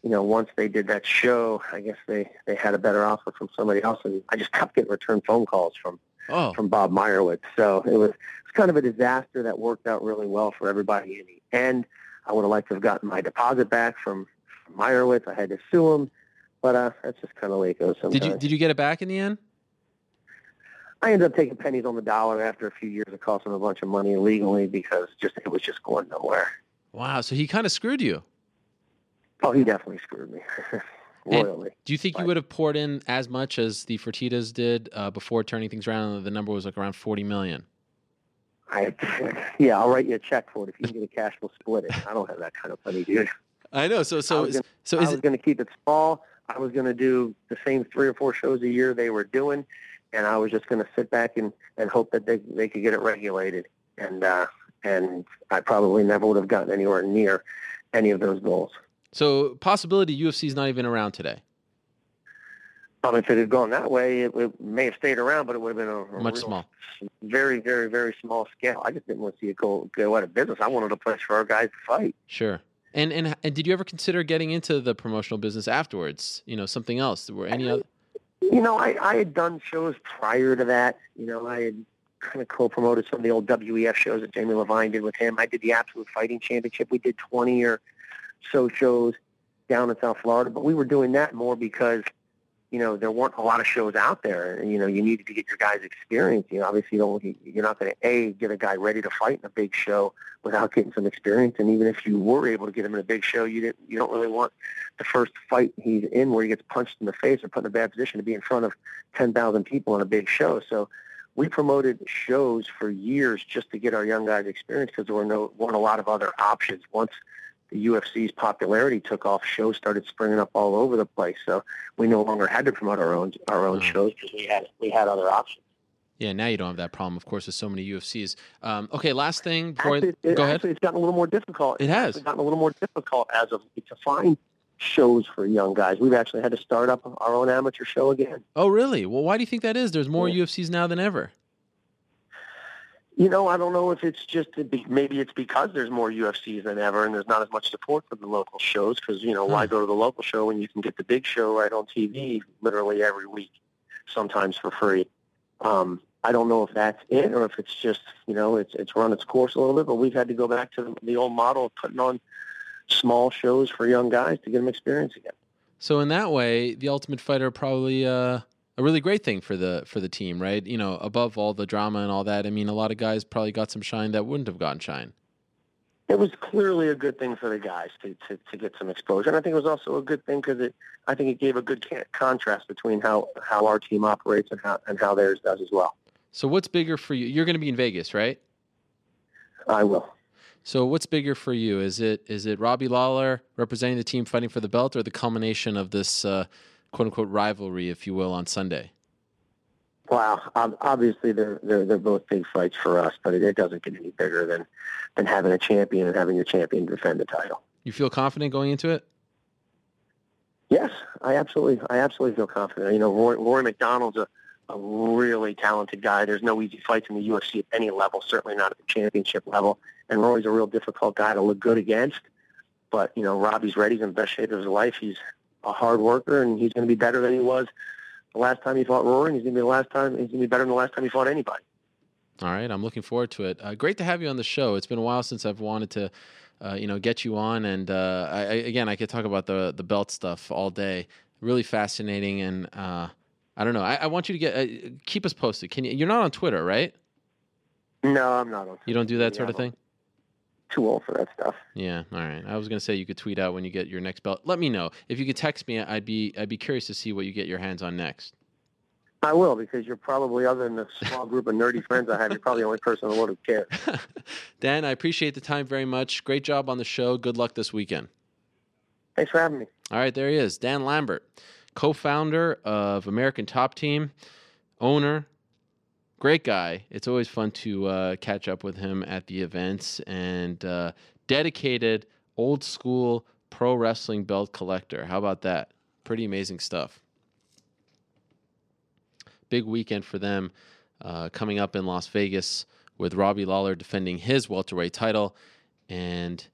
you know, once they did that show, I guess they, they had a better offer from somebody else, and I just kept getting return phone calls from, Oh, from Bob Meyrowitz. So it was, it was kind of a disaster that worked out really well for everybody in the end. I would have liked to have gotten my deposit back from, from Meyrowitz. I had to sue him, but uh, that's just kind of the way it goes sometimes. did you did you get it back in the end? I ended up taking pennies on the dollar after a few years of costing a bunch of money illegally because just it was just going nowhere. Wow. So he kind of screwed you. Oh, he definitely screwed me And- Do you think you would have poured in as much as the Fertitas did uh, before turning things around? The number was like around 40 million. I, yeah, I'll write you a check for it. If you can get a cash, we'll split it. I don't have that kind of money, dude. I know. So so gonna- so I was going to keep it small. I was going to do the same three or four shows a year they were doing, and I was just going to sit back and, and hope that they they could get it regulated. And uh, and I probably never would have gotten anywhere near any of those goals. So possibility UFC's not even around today. Um, if it had gone that way, it, it may have stayed around, but it would have been a, a Much real small. very, very, very small scale. I just didn't want to see it go go out of business. I wanted a place for our guys to fight. Sure. And and and did you ever consider getting into the promotional business afterwards? You know, something else. Were any other? You know, I, I had done shows prior to that. You know, I had kind of co-promoted some of the old WEF shows that Jamie Levine did with him. I did the Absolute Fighting Championship. We did 20 or so shows down in South Florida, but we were doing that more because, you know, there weren't a lot of shows out there. And, you know, you needed to get your guys experience. You know, obviously you don't, you're not going to, A, get a guy ready to fight in a big show without getting some experience. And even if you were able to get him in a big show, you didn't, you don't really want the first fight he's in where he gets punched in the face or put in a bad position to be in front of 10,000 people on a big show. So we promoted shows for years just to get our young guys experience because there were no weren't a lot of other options. Once the UFC's popularity took off, shows started springing up all over the place. So we no longer had to promote our own our own Wow. shows because we had we had other options. Yeah, now you don't have that problem. Of course, with so many UFCs. Um, okay, last thing before Actually, I, it, go ahead. actually, it's gotten a little more difficult. It has. It's gotten a little more difficult as of to find shows for young guys. We've actually had to start up our own amateur show again. Oh, really? Well, why do you think that is? There's more Yeah. UFCs now than ever. You know, I don't know if it's just maybe it's because there's more UFCs than ever, and there's not as much support for the local shows. Because you know, why Hmm. go to the local show when you can get the big show right on TV literally every week, sometimes for free? Um, I don't know if that's it or if it's just you know it's it's run its course a little bit. But we've had to go back to the, the old model of putting on small shows for young guys to get them experience again. So in that way, the Ultimate Fighter probably uh, a really great thing for the for the team, right? You know, above all the drama and all that. I mean, a lot of guys probably got some shine that wouldn't have gotten shine. it was clearly a good thing for the guys to, to, to get some exposure. And I think it was also a good thing because it, I think it gave a good ca- contrast between how, how our team operates and how, and how theirs does as well. So what's bigger for you? You're going to be in Vegas, right? I will. So what's bigger for you? Is it is it Robbie Lawler representing the team fighting for the belt, or the culmination of this uh, quote unquote rivalry, if you will, on Sunday? Wow. Ob- Obviously, they're, they're, they're both big fights for us, but it, it doesn't get any bigger than, than having a champion and having your champion defend the title. You feel confident going into it? Yes, I absolutely, I absolutely feel confident. You know, Rory, Rory McDonald's a, a really talented guy. There's no easy fights in the UFC at any level, certainly not at the championship level. And Rory's a real difficult guy to look good against. But you know, Robbie's ready. He's in the best shape of his life. He's a hard worker, and he's going to be better than he was the last time he fought Rory. And he's going to be the last time. He's going to be better than the last time he fought anybody. All right, I'm looking forward to it. Uh, great to have you on the show. It's been a while since I've wanted to uh, you know, get you on. And uh, I, again, I could talk about the the belt stuff all day. Really fascinating, and uh, I don't know. I, I want you to get uh, keep us posted. Can you? You're not on Twitter, right? No, I'm not on. You don't do that sort of thing. Too old for that stuff. Yeah, all right. I was gonna say you could tweet out when you get your next belt. Let me know if you could text me. I'd be I'd be curious to see what you get your hands on next. I will because you're probably, other than the small group of nerdy friends I have, you're probably the only person in the world who cares. Dan, I appreciate the time very much. Great job on the show. Good luck this weekend. Thanks for having me. All right, there he is, Dan Lambert, co-founder of American Top Team, owner, great guy. It's always fun to uh, catch up with him at the events, and uh, dedicated old school pro wrestling belt collector. How about that? Pretty amazing stuff. Big weekend for them uh, coming up in Las Vegas with Robbie Lawler defending his welterweight title and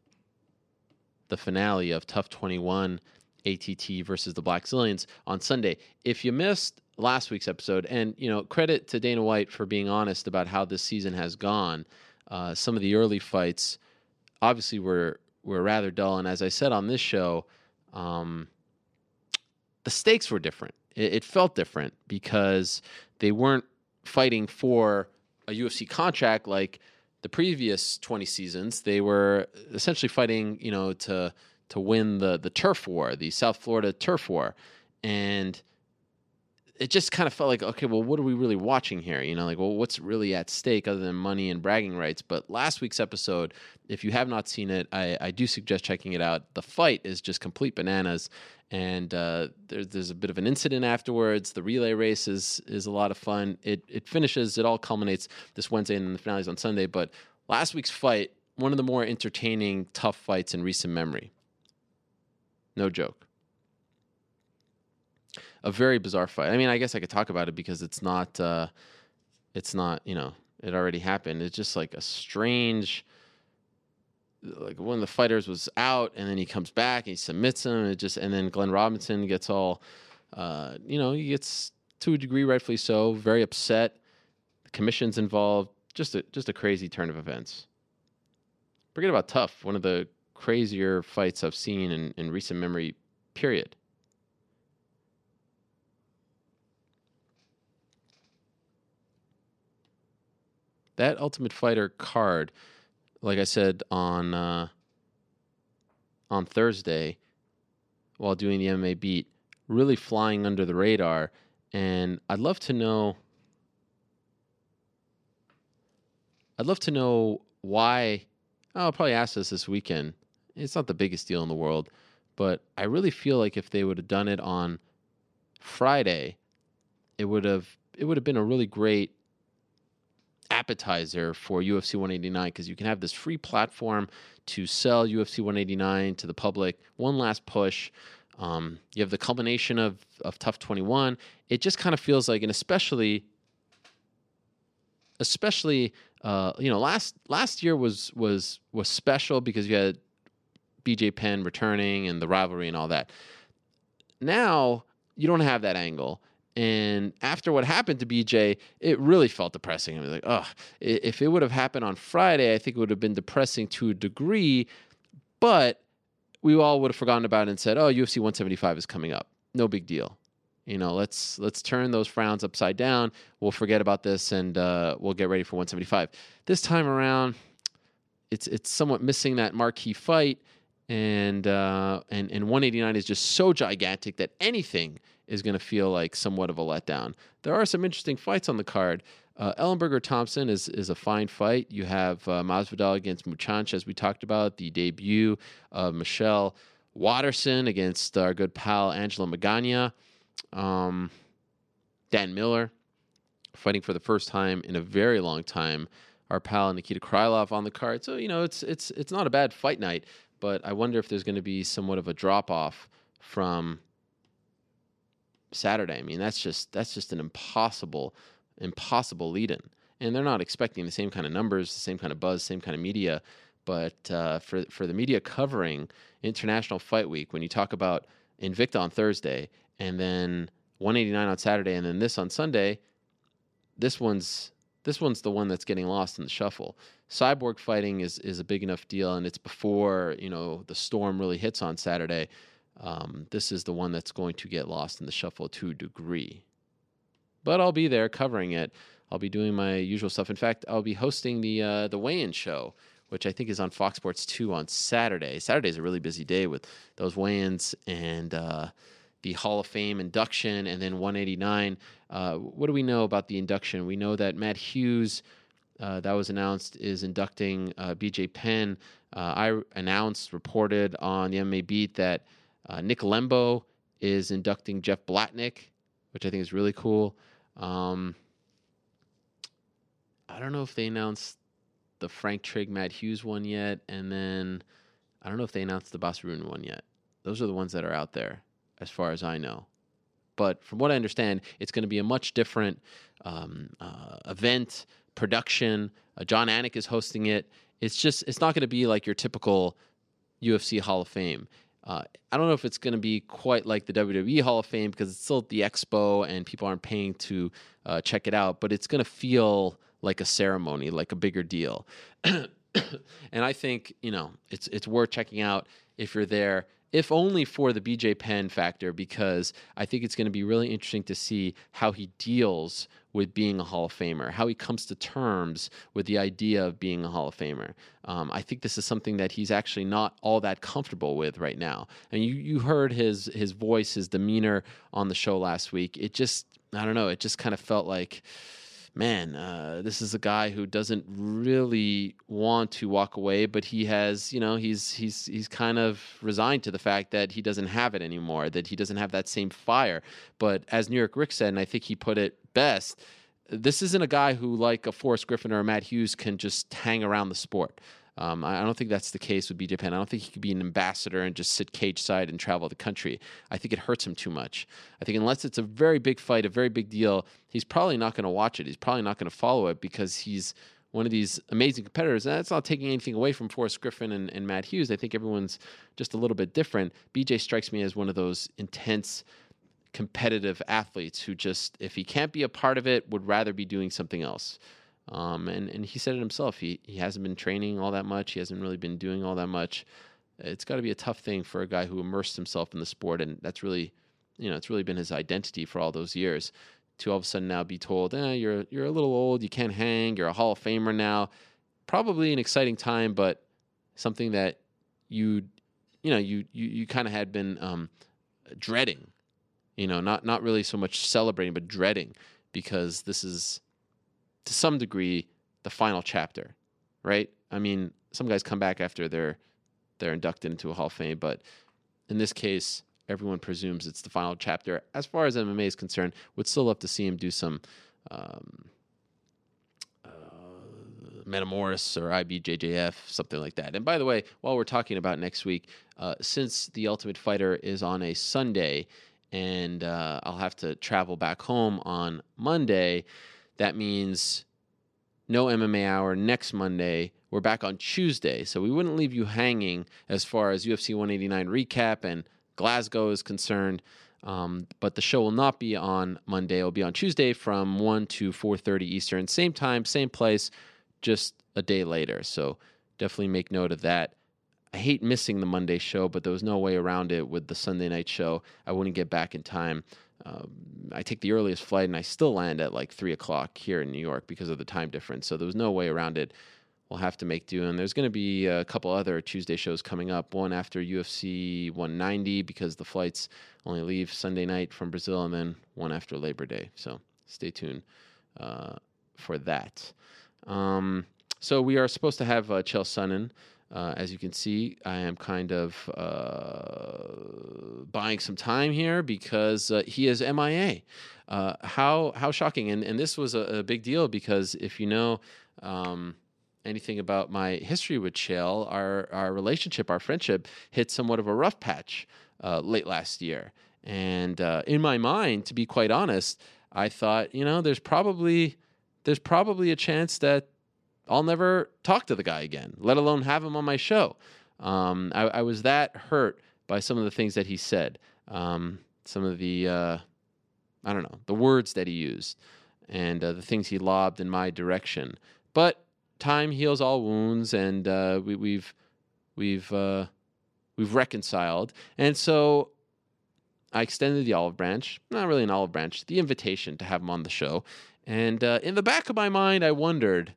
the finale of TUF 21 ATT versus the Blackzilians on Sunday. If you missed last week's episode, and you know, credit to Dana White for being honest about how this season has gone. Uh, some of the early fights obviously were were rather dull, and as I said on this show, um, the stakes were different. It, it felt different because they weren't fighting for a UFC contract like the previous 20 seasons. They were essentially fighting, you know, to to win the the turf war, the South Florida turf war, and it just kind of felt like, okay, well, what are we really watching here? You know, like, well, what's really at stake other than money and bragging rights? But last week's episode, if you have not seen it, I, I do suggest checking it out. The fight is just complete bananas, and uh, there's there's a bit of an incident afterwards. The relay race is is a lot of fun. It it finishes. It all culminates this Wednesday, and the finale's on Sunday. But last week's fight, one of the more entertaining, TUF fights in recent memory. No joke a very bizarre fight. I mean, I guess I could talk about it because it's not, uh, it's not, you know, it already happened. It's just like a strange, like one of the fighters was out and then he comes back and he submits him. It just, and then Glenn Robinson gets all, uh, you know, he gets to a degree rightfully so, very upset. The commission's involved. Just a just a crazy turn of events. Forget about TUF. One of the crazier fights I've seen in, in recent memory. Period. That Ultimate Fighter card, like I said on uh, on Thursday, while doing the MMA beat, really flying under the radar, and I'd love to know. I'd love to know why. I'll probably ask this this weekend. It's not the biggest deal in the world, but I really feel like if they would have done it on Friday, it would have it would have been a really great appetizer for UFC 189 because you can have this free platform to sell UFC 189 to the public. One last push. Um, you have the culmination of of TUF 21. It just kind of feels like, and especially, especially, uh, you know, last last year was was was special because you had BJ Penn returning and the rivalry and all that. Now you don't have that angle. And after what happened to BJ, it really felt depressing. I was like, oh, if it would have happened on Friday, I think it would have been depressing to a degree, but we all would have forgotten about it and said, oh, UFC 175 is coming up. No big deal. You know, let's let's turn those frowns upside down. We'll forget about this and uh, we'll get ready for 175. This time around, it's it's somewhat missing that marquee fight, and uh, and and 189 is just so gigantic that anything is going to feel like somewhat of a letdown. There are some interesting fights on the card. Uh, Ellenberger Thompson is is a fine fight. You have uh, Masvidal against Muchanch, as we talked about, the debut of Michelle Waterson against our good pal Angela Magana. Um, Dan Miller fighting for the first time in a very long time. Our pal Nikita Krylov on the card. So you know it's it's it's not a bad fight night, but I wonder if there's going to be somewhat of a drop off from Saturday. I mean, that's just that's just an impossible, impossible lead-in. And they're not expecting the same kind of numbers, the same kind of buzz, same kind of media. But uh, for for the media covering International Fight Week, when you talk about Invicta on Thursday and then 189 on Saturday and then this on Sunday, this one's this one's the one that's getting lost in the shuffle. Cyborg fighting is is a big enough deal, and it's before you know the storm really hits on Saturday. Um, this is the one that's going to get lost in the shuffle to a degree. But I'll be there covering it. I'll be doing my usual stuff. In fact, I'll be hosting the uh, the weigh-in show, which I think is on Fox Sports Two on Saturday. Saturday is a really busy day with those weigh-ins and uh, the Hall of Fame induction, and then 189. Uh, what do we know about the induction? We know that Matt Hughes. Uh, that was announced is inducting uh, BJ Penn. Uh, I announced, reported on the MMA beat that uh, Nick Lembo is inducting Jeff Blatnick, which I think is really cool. Um, I don't know if they announced the Frank Trigg Matt Hughes one yet, and then I don't know if they announced the Bas Rutten one yet. Those are the ones that are out there, as far as I know. But from what I understand, it's going to be a much different um, uh, event production. Uh, Jon Anik is hosting it. It's just it's not going to be like your typical UFC Hall of Fame. Uh, I don't know if it's going to be quite like the WWE Hall of Fame because it's still at the expo and people aren't paying to uh, check it out, but it's going to feel like a ceremony, like a bigger deal. and I think you know it's it's worth checking out if you're there if only for the BJ Penn factor, because I think it's going to be really interesting to see how he deals with being a Hall of Famer, how he comes to terms with the idea of being a Hall of Famer. Um, I think this is something that he's actually not all that comfortable with right now. And you you heard his his voice, his demeanor on the show last week. It just I don't know. It just kind of felt like man, uh, this is a guy who doesn't really want to walk away, but he has, you know, he's he's he's kind of resigned to the fact that he doesn't have it anymore, that he doesn't have that same fire. But as New York Rick said, and I think he put it best, this isn't a guy who, like a Forrest Griffin or a Matt Hughes, can just hang around the sport. Um, I, don't think that's the case with BJ Penn. I don't think he could be an ambassador and just sit cage side and travel the country. I think it hurts him too much. I think unless it's a very big fight, a very big deal, he's probably not going to watch it. He's probably not going to follow it because he's one of these amazing competitors. And that's not taking anything away from Forrest Griffin and, and Matt Hughes. I think everyone's just a little bit different. BJ strikes me as one of those intense, competitive athletes who just, if he can't be a part of it, would rather be doing something else. Um, and, and he said it himself. He, he hasn't been training all that much. He hasn't really been doing all that much. It's got to be a tough thing for a guy who immersed himself in the sport. And that's really, you know, it's really been his identity for all those years. To all of a sudden now be told, eh, you're, you're a little old. You can't hang. You're a Hall of Famer now. Probably an exciting time, but something that you, you know, you, you, you kind of had been um, dreading, you know, not, not really so much celebrating, but dreading because this is to some degree the final chapter, right? I mean, some guys come back after they're they're inducted into a Hall of Fame, but in this case, everyone presumes it's the final chapter. As far as MMA is concerned, would still love to see him do some um, uh, Metamoris or IBJJF, something like that. And by the way, while we're talking about next week, uh, since The Ultimate Fighter is on a Sunday and uh, I'll have to travel back home on Monday, that means no MMA hour next Monday. We're back on Tuesday. So we wouldn't leave you hanging as far as UFC 189 recap and Glasgow is concerned. Um, but the show will not be on Monday. It will be on Tuesday from 1 to 4.30 Eastern. Same time, same place, just a day later. So definitely make note of that. I hate missing the Monday show, but there was no way around it with the Sunday night show. I wouldn't get back in time. Um, I take the earliest flight and I still land at like three o'clock here in New York because of the time difference. So there was no way around it. We'll have to make do. And there's going to be a couple other Tuesday shows coming up. One after UFC 190 because the flights only leave Sunday night from Brazil, and then one after Labor Day. So stay tuned uh, for that. Um, so we are supposed to have uh, Chael Sonnen uh, as you can see, I am kind of uh, buying some time here because uh, he is MIA. Uh, how how shocking! And and this was a, a big deal because if you know um, anything about my history with Chael, our our relationship, our friendship, hit somewhat of a rough patch uh, late last year. And uh, in my mind, to be quite honest, I thought you know there's probably there's probably a chance that I'll never talk to the guy again, let alone have him on my show. Um, I, I, was that hurt by some of the things that he said, um, some of the, uh, I don't know, the words that he used. and uh, the things he lobbed in my direction. But time heals all wounds, and uh, we, we've we've uh, we've reconciled. And so I extended the olive branch, not really an olive branch, the invitation to have him on the show. And uh, in the back of my mind, I wondered,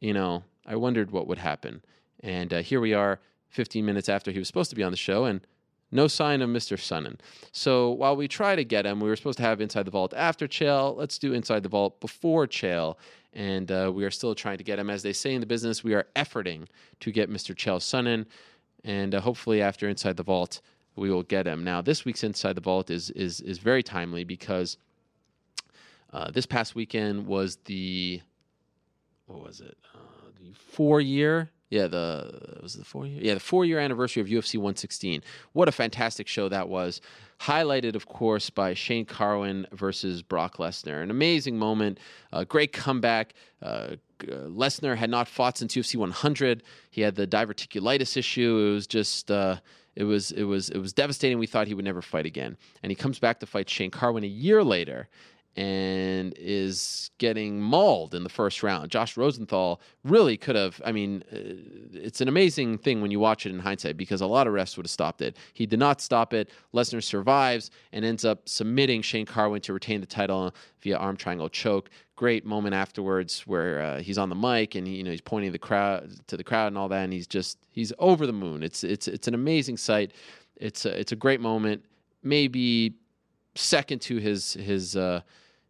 you know, I wondered what would happen. And uh, here we are, 15 minutes after he was supposed to be on the show, and no sign of Mr. Sonnen. So while we try to get him, we were supposed to have Inside the Vault after Chael. Let's do Inside the Vault before Chael. And uh, we are still trying to get him. As they say in the business, we are efforting to get Mr. Chael Sonnen. And uh, hopefully, after Inside the Vault, we will get him. Now, this week's Inside the Vault is is is very timely because uh, this past weekend was the what was it? Uh, the four year. Yeah, the was the four year. Yeah, the four year anniversary of UFC 116. What a fantastic show that was. Highlighted, of course, by Shane Carwin versus Brock Lesnar. An amazing moment, a great comeback. Uh, Lesnar had not fought since UFC 100. He had the diverticulitis issue. It was just. Uh, it was it was it was devastating. We thought he would never fight again, and he comes back to fight Shane Carwin a year later, and is getting mauled in the first round. Josh Rosenthal really could have. I mean, uh, it's an amazing thing when you watch it in hindsight because a lot of refs would have stopped it. He did not stop it. Lesnar survives and ends up submitting Shane Carwin to retain the title via arm triangle choke. Great moment afterwards where uh, he's on the mic and he, you know he's pointing the crowd to the crowd and all that, and he's just he's over the moon. It's it's it's an amazing sight. It's a, it's a great moment. Maybe second to his his. Uh,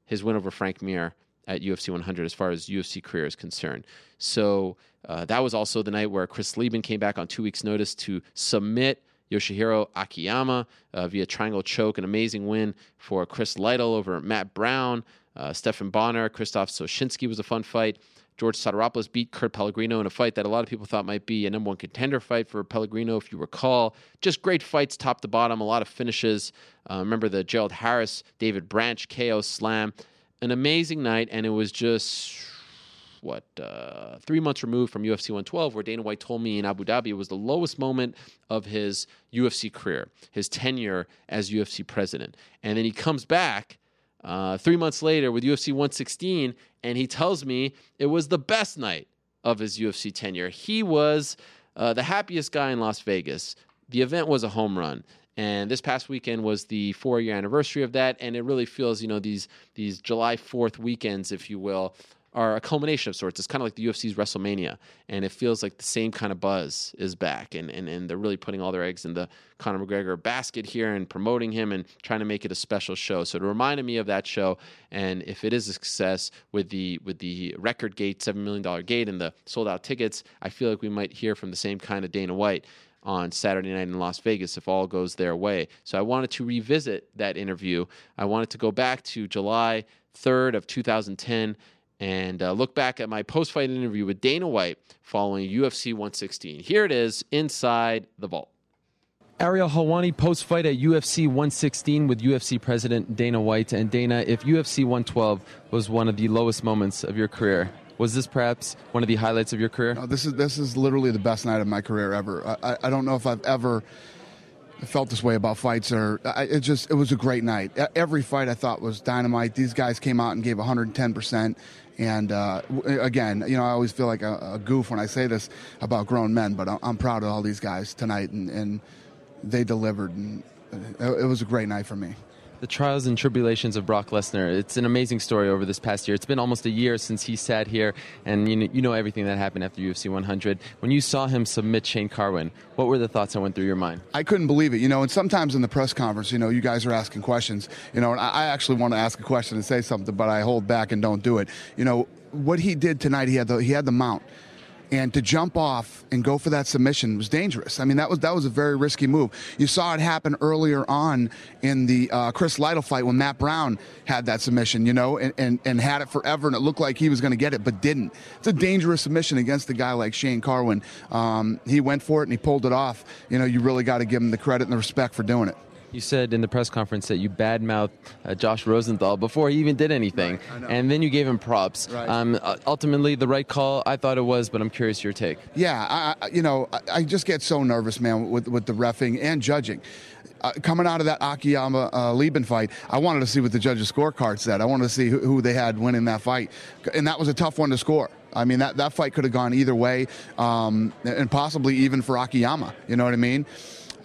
his win over Frank Mir at UFC 100 as far as UFC career is concerned. So uh, that was also the night where Chris Leben came back on two weeks' notice to submit Yoshihiro Akiyama uh, via triangle choke. An amazing win for Chris Lytle over Matt Brown. Uh, Stephan Bonnar, Krzysztof Soszynski was a fun fight. George Sotiropoulos beat Kurt Pellegrino in a fight that a lot of people thought might be a number one contender fight for Pellegrino, if you recall. Just great fights, top to bottom, a lot of finishes. Uh, remember the Gerald Harris, David Branch KO slam. An amazing night, and it was just what uh, three months removed from UFC 112, where Dana White told me in Abu Dhabi it was the lowest moment of his UFC career, his tenure as UFC president, and then he comes back uh, three months later with UFC 116, and he tells me it was the best night of his UFC tenure. He was uh, the happiest guy in Las Vegas. The event was a home run. And this past weekend was the four year anniversary of that. And it really feels, you know, these these July 4th weekends, if you will, are a culmination of sorts. It's kind of like the UFC's WrestleMania, and it feels like the same kind of buzz is back, and, and, and they're really putting all their eggs in the Conor McGregor basket here and promoting him and trying to make it a special show. So it reminded me of that show, and if it is a success with the with the record gate, seven million dollar gate, and the sold out tickets, I feel like we might hear from the same kind of Dana White on Saturday night in Las Vegas if all goes their way. So I wanted to revisit that interview. I wanted to go back to July 3rd of 2010 and uh, look back at my post fight interview with Dana White following UFC 116. Here it is inside the vault. Ariel Helwani post fight at UFC 116 with UFC President Dana White. And Dana, if UFC 112 was one of the lowest moments of your career, was this perhaps one of the highlights of your career? No, this is this is literally the best night of my career ever. I, I don't know if I've ever felt this way about fights or I, it just it was a great night. Every fight I thought was dynamite. These guys came out and gave 110 percent. And uh, again, you know, I always feel like a, a, goof when I say this about grown men, but I'm proud of all these guys tonight, and, and they delivered, and it was a great night for me the trials and tribulations of Brock Lesnar. It's an amazing story over this past year. It's been almost a year since he sat here, and you know, you know everything that happened after UFC 100. When you saw him submit Shane Carwin, what were the thoughts that went through your mind? I couldn't believe it. You know, and sometimes in the press conference, you know, you guys are asking questions. You know, and I actually want to ask a question and say something, but I hold back and don't do it. You know, what he did tonight, he had the he had the mount and to jump off and go for that submission was dangerous. I mean, that was that was a very risky move. You saw it happen earlier on in the uh, Chris Lytle fight when Matt Brown had that submission, you know, and, and, and had it forever, and it looked like he was going to get it, but didn't. It's a dangerous submission against a guy like Shane Carwin. Um, he went for it and he pulled it off. You know, you really got to give him the credit and the respect for doing it. You said in the press conference that you badmouthed uh, Josh Rosenthal before he even did anything, right, and then you gave him props. Right. Um, ultimately, the right call, I thought it was, but I'm curious your take. Yeah, I, you know, I just get so nervous, man, with with the refing and judging. uh, coming out of that Akiyama uh, Leben fight, I wanted to see what the judges' scorecard said. I wanted to see who, who they had winning that fight, and that was a tough one to score. I mean, that, that fight could have gone either way, um, and possibly even for Akiyama. You know what I mean?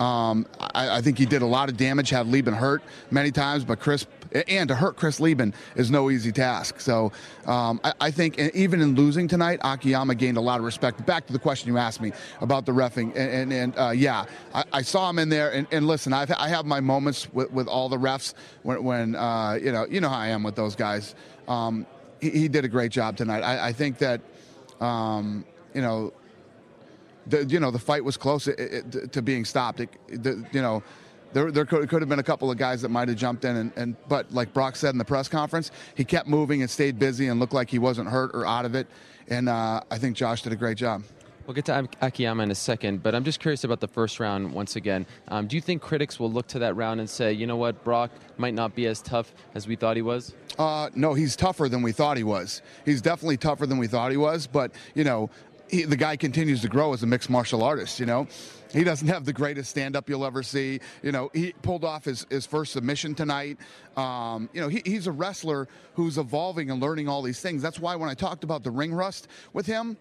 Um, I, I, think he did a lot of damage, had Leben hurt many times, but Chris and to hurt Chris Leben is no easy task. So um, I, I, think even in losing tonight, Akiyama gained a lot of respect. Back to the question you asked me about the refing, and, and, and uh, yeah, I, I, saw him in there. And, and listen, I've, I have my moments with, with all the refs when, when uh, you know you know how I am with those guys. Um, he, he, did a great job tonight. I, think that um, you know the, you know the fight was close it, it, to being stopped. It, the, you know, there, there could, could, have been a couple of guys that might have jumped in, and, and, but like Brock said in the press conference, he kept moving and stayed busy and looked like he wasn't hurt or out of it. And uh, I think Josh did a great job. We'll get to Akiyama in a second, but I'm just curious about the first round once again. Um, do you think critics will look to that round and say, you know what, Brock might not be as tough as we thought he was? Uh, no, he's tougher than we thought he was. He's definitely tougher than we thought he was, but, you know, he, the guy continues to grow as a mixed martial artist. You know, he doesn't have the greatest stand up you'll ever see. You know, he pulled off his, his first submission tonight. Um, you know, he, he's a wrestler who's evolving and learning all these things. That's why when I talked about the ring rust with him,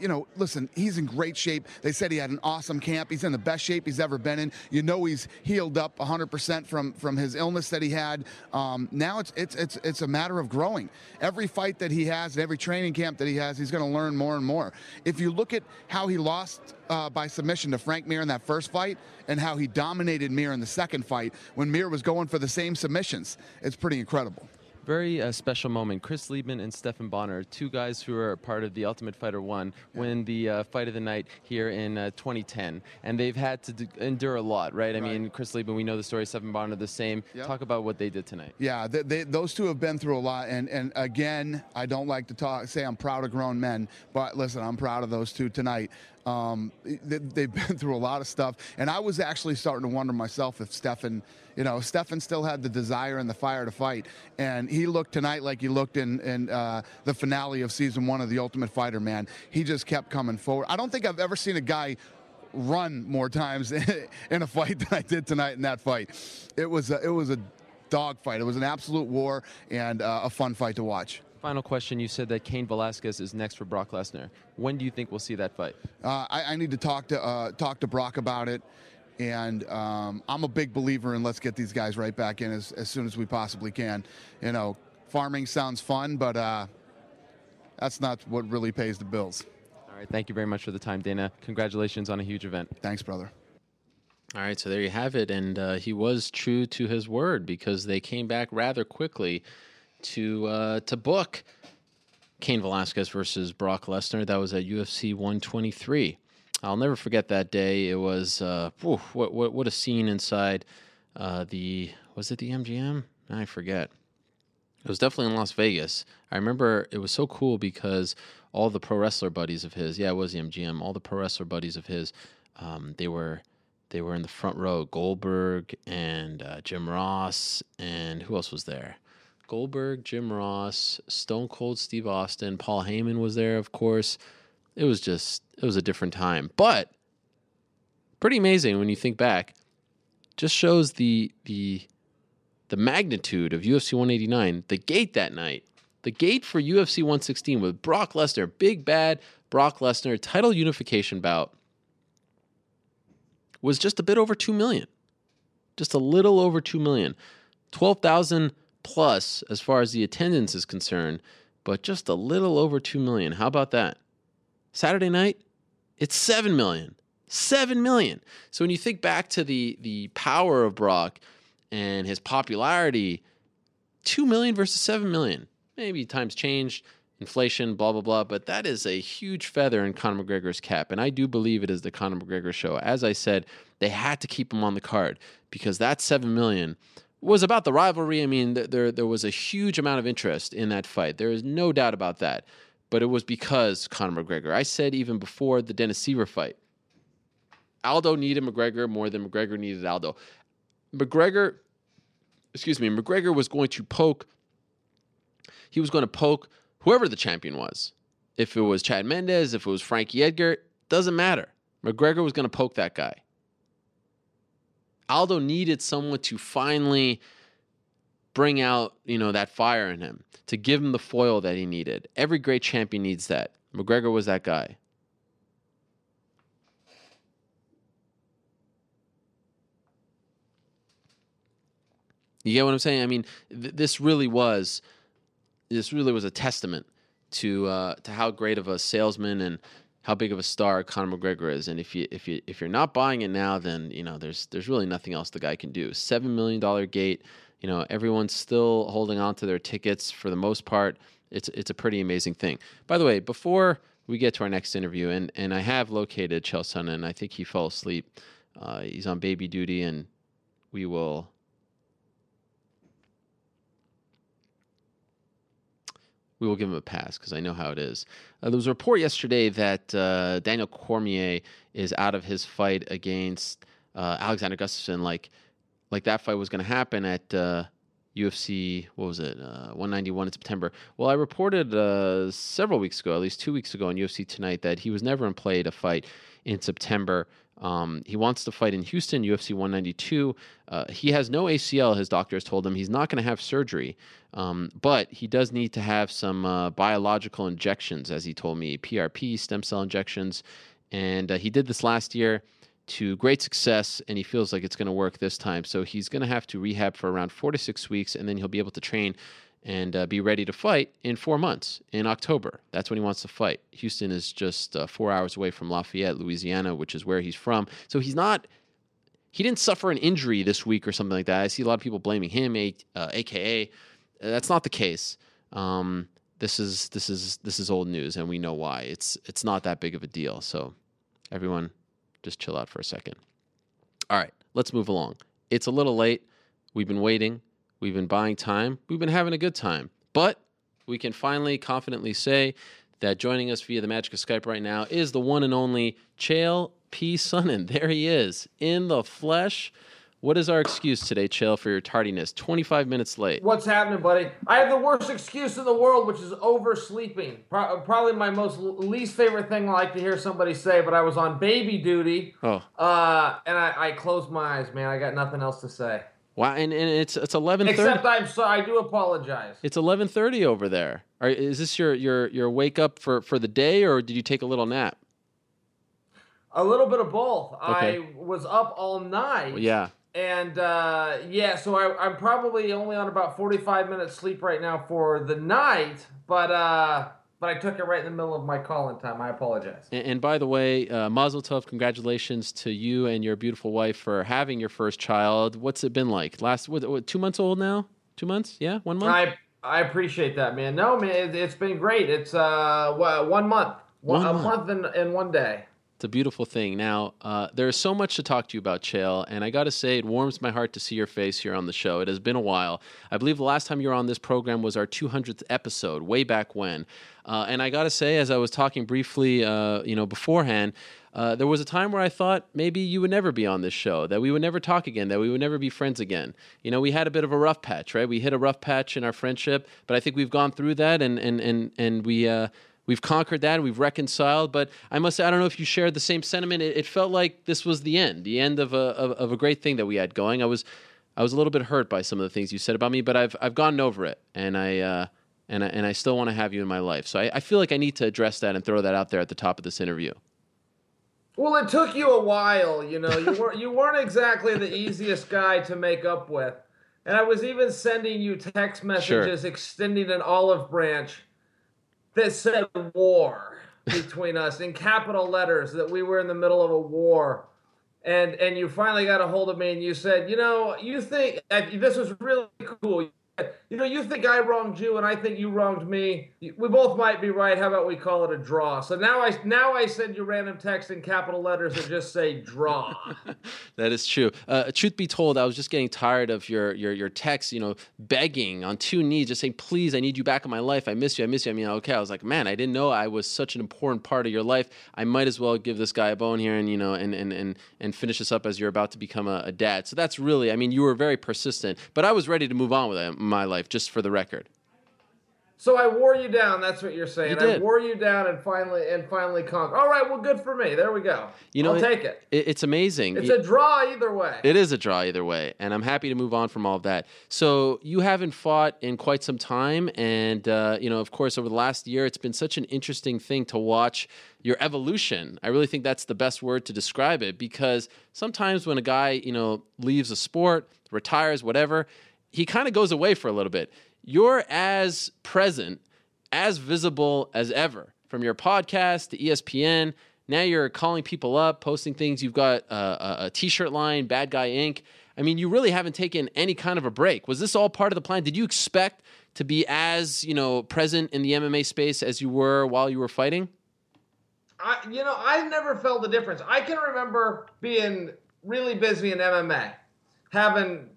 you know, listen, he's in great shape. They said he had an awesome camp. He's in the best shape he's ever been in. You know, he's healed up 100% from from his illness that he had. Um, now it's it's it's it's a matter of growing. Every fight that he has, and every training camp that he has, he's going to learn more and more. If you look at how he lost uh, by submission to Frank Mir in that first fight, and how he dominated Mir in the second fight when Mir was going for the same submissions, it's pretty incredible very uh, special moment. Chris Leben and Stephan Bonnar, two guys who are part of the Ultimate Fighter One, win the uh, fight of the night here in uh, 2010, and they've had to d- endure a lot, right? I right. mean, Chris Leben, we know the story. Stephan Bonnar, the same. Yep. Talk about what they did tonight. Yeah, they, they, those two have been through a lot, and and again, I don't like to talk say I'm proud of grown men, but listen, I'm proud of those two tonight. Um, they, have been through a lot of stuff, and I was actually starting to wonder myself if Stephan, you know, Stephan still had the desire and the fire to fight, and he looked tonight like he looked in in uh, the finale of season one of The Ultimate Fighter. Man, he just kept coming forward. I don't think I've ever seen a guy run more times in a fight than I did tonight in that fight. It was a, it was a dog fight. It was an absolute war and uh, a fun fight to watch. Final question. You said that Cain Velasquez is next for Brock Lesnar. When do you think we'll see that fight? Uh, I, I, need to talk to uh, talk to Brock about it, and um, I'm a big believer in let's get these guys right back in as, as soon as we possibly can. You know, farming sounds fun, but uh, that's not what really pays the bills. All right. Thank you very much for the time, Dana. Congratulations on a huge event. Thanks, brother. All right, so there you have it, and uh, he was true to his word because they came back rather quickly to uh, to book Cain Velasquez versus Brock Lesnar. That was at UFC 123. I'll never forget that day. It was uh, whew, what, what what a scene inside uh, the was it the MGM? I forget. It was definitely in Las Vegas. I remember it was so cool because all the pro wrestler buddies of his, yeah, it was the MGM. All the pro wrestler buddies of his, um, they were they were in the front row. Goldberg and uh, Jim Ross and who else was there? Goldberg, Jim Ross, Stone Cold Steve Austin, Paul Heyman was there, of course. It was just it was a different time. But pretty amazing when you think back. Just shows the the the magnitude of UFC 189, the gate that night. The gate for UFC 116 with Brock Lesnar, big bad Brock Lesnar title unification bout was just a bit over 2 million. Just a little over 2 million. 12,000 plus as far as the attendance is concerned, but just a little over 2 million. How about that? Saturday night, it's 7 million. 7 million. So when you think back to the the power of Brock and his popularity, 2 million versus 7 million. Maybe times changed, inflation, blah blah blah, but that is a huge feather in Conor McGregor's cap and I do believe it is the Conor McGregor show. As I said, they had to keep him on the card because that 7 million was about the rivalry. I mean, there there was a huge amount of interest in that fight. There is no doubt about that. But it was because Conor McGregor. I said even before the Dennis Siver fight, Aldo needed McGregor more than McGregor needed Aldo. McGregor, excuse me, McGregor was going to poke. He was going to poke whoever the champion was. If it was Chad Mendes, if it was Frankie Edgar, doesn't matter. McGregor was going to poke that guy. Aldo needed someone to finally bring out, you know, that fire in him, to give him the foil that he needed. Every great champion needs that. McGregor was that guy. You get what I'm saying? I mean, th- this really was this really was a testament to uh, to how great of a salesman and how big of a star Conor McGregor is. And if you if you if you're not buying it now, then you know there's there's really nothing else the guy can do. Seven million dollar gate. You know everyone's still holding on to their tickets for the most part. It's it's a pretty amazing thing. By the way, before we get to our next interview, and and I have located Chael and I think he fell asleep. Uh, he's on baby duty, and we will we will give him a pass because I know how it is. Uh, there was a report yesterday that uh, Daniel Cormier is out of his fight against uh, Alexander Gustafsson. Like, like that fight was going to happen at UFC. Uh, what was it? Uh, 191 in September. Well, I reported uh, several weeks ago, at least two weeks ago, on UFC Tonight that he was never in play to fight in September. Um, he wants to fight in Houston, UFC 192. Uh, he has no ACL, his doctor has told him. He's not going to have surgery, um, but he does need to have some uh, biological injections, as he told me PRP, stem cell injections. And uh, he did this last year to great success, and he feels like it's going to work this time. So he's going to have to rehab for around four to six weeks, and then he'll be able to train and uh, be ready to fight in four months in October. That's when he wants to fight. Houston is just uh, four hours away from Lafayette, Louisiana, which is where he's from. So he's not. He didn't suffer an injury this week or something like that. I see a lot of people blaming him, uh, aka. That's not the case. Um, this is this is this is old news, and we know why. It's it's not that big of a deal. So, everyone, just chill out for a second. All right, let's move along. It's a little late. We've been waiting. We've been buying time. We've been having a good time. But we can finally confidently say that joining us via the magic of Skype right now is the one and only Chael P. Sonnen. There he is in the flesh. What is our excuse today, Chael, for your tardiness? 25 minutes late. What's happening, buddy? I have the worst excuse in the world, which is oversleeping. Pro- probably my most least favorite thing I like to hear somebody say, but I was on baby duty. Oh. Uh, and I, I closed my eyes, man. I got nothing else to say. Wow, and, and it's it's eleven thirty. Except I'm sorry, I do apologize. It's eleven thirty over there. Are, is this your your your wake up for for the day, or did you take a little nap? A little bit of both. Okay. I was up all night. Well, yeah. And uh, yeah, so I, I'm probably only on about 45 minutes sleep right now for the night, but uh, but I took it right in the middle of my call-in time. I apologize. And, and by the way, uh, Mazel Tov, congratulations to you and your beautiful wife for having your first child. What's it been like? Last what, what two months old now? Two months? Yeah, one month. I I appreciate that, man. No, man, it, it's been great. It's uh one month, one, One a month. month and, and one day. It's a beautiful thing. Now, uh, there is so much to talk to you about, Chael, and I got to say, it warms my heart to see your face here on the show. It has been a while. I believe the last time you were on this program was our 200th episode, way back when. Uh, and I got to say, as I was talking briefly, uh, you know, beforehand, uh, there was a time where I thought maybe you would never be on this show, that we would never talk again, that we would never be friends again. You know, we had a bit of a rough patch, right? We hit a rough patch in our friendship, but I think we've gone through that, and and and and we. We've conquered that. We've reconciled. But I must say, I don't know if you shared the same sentiment. It, it felt like this was the end, the end of a of, of a great thing that we had going. I was I was a little bit hurt by some of the things you said about me, but I've I've gotten over it, and I uh, and I, and I still want to have you in my life. So I, I feel like I need to address that and throw that out there at the top of this interview. Well, it took you a while, you know. You weren't you weren't exactly the easiest guy to make up with, and I was even sending you text messages extending an olive branch that said war between us in capital letters that we were in the middle of a war. And and you finally got a hold of me and you said, you know, you think this was really cool. You know, you think I wronged you and I think you wronged me. We both might be right. How about we call it a draw? So now I now I send you random text in capital letters that just say draw. That is true. Uh, truth be told, I was just getting tired of your your your texts. You know, begging on two knees, just saying, "Please, I need you back in my life. I miss you. I miss you." I mean, okay. I was like, man, I didn't know I was such an important part of your life. I might as well give this guy a bone here, and you know, and and and and finish this up as you're about to become a, a dad. So that's really, I mean, you were very persistent, but I was ready to move on with uh, my life, just for the record. So I wore you down. That's what you're saying. You I wore you down and finally and finally conquered. All right. Well, good for me. There we go. You know, I'll it, take it. it. It's amazing. It's a draw either way. It is a draw either way, and I'm happy to move on from all of that. So you haven't fought in quite some time, and uh, you know, of course, over the last year, it's been such an interesting thing to watch your evolution. I really think that's the best word to describe it because sometimes when a guy, you know, leaves a sport, retires, whatever, he kind of goes away for a little bit you're as present, as visible as ever from your podcast to ESPN. Now you're calling people up, posting things. You've got a a t-shirt line, Bad Guy Inc. I mean, you really haven't taken any kind of a break. Was this all part of the plan? Did you expect to be as you know present in the MMA space as you were while you were fighting? I, you know, I never felt the difference. I can remember being really busy in MMA, having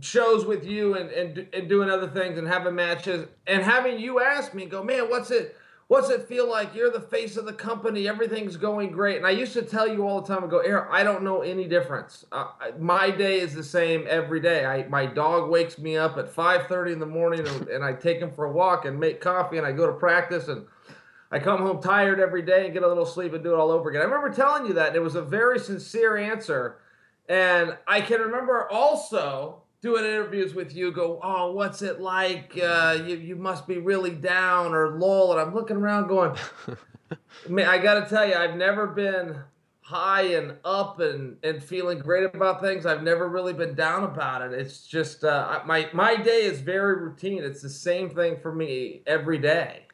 shows with you and, and and doing other things and having matches and having you ask me go man what's it what's it feel like? You're the face of the company. Everything's going great. And i used to tell you all the time i go Eric, i don't know any difference. Uh, my day is the same every day. I, my dog wakes me up at 5.30 in the morning and, and i take him for a walk and make coffee and i go to practice and I come home tired every day and get a little sleep and do it all over again. I remember telling you that, and it was a very sincere answer. And I can remember also doing interviews with you go, oh, what's it like? Uh, you, you must be really down or lull. And I'm looking around going, man, I got to tell you, I've never been high and up and, and feeling great about things. I've never really been down about it. It's just, uh, my, my day is very routine. It's the same thing for me every day.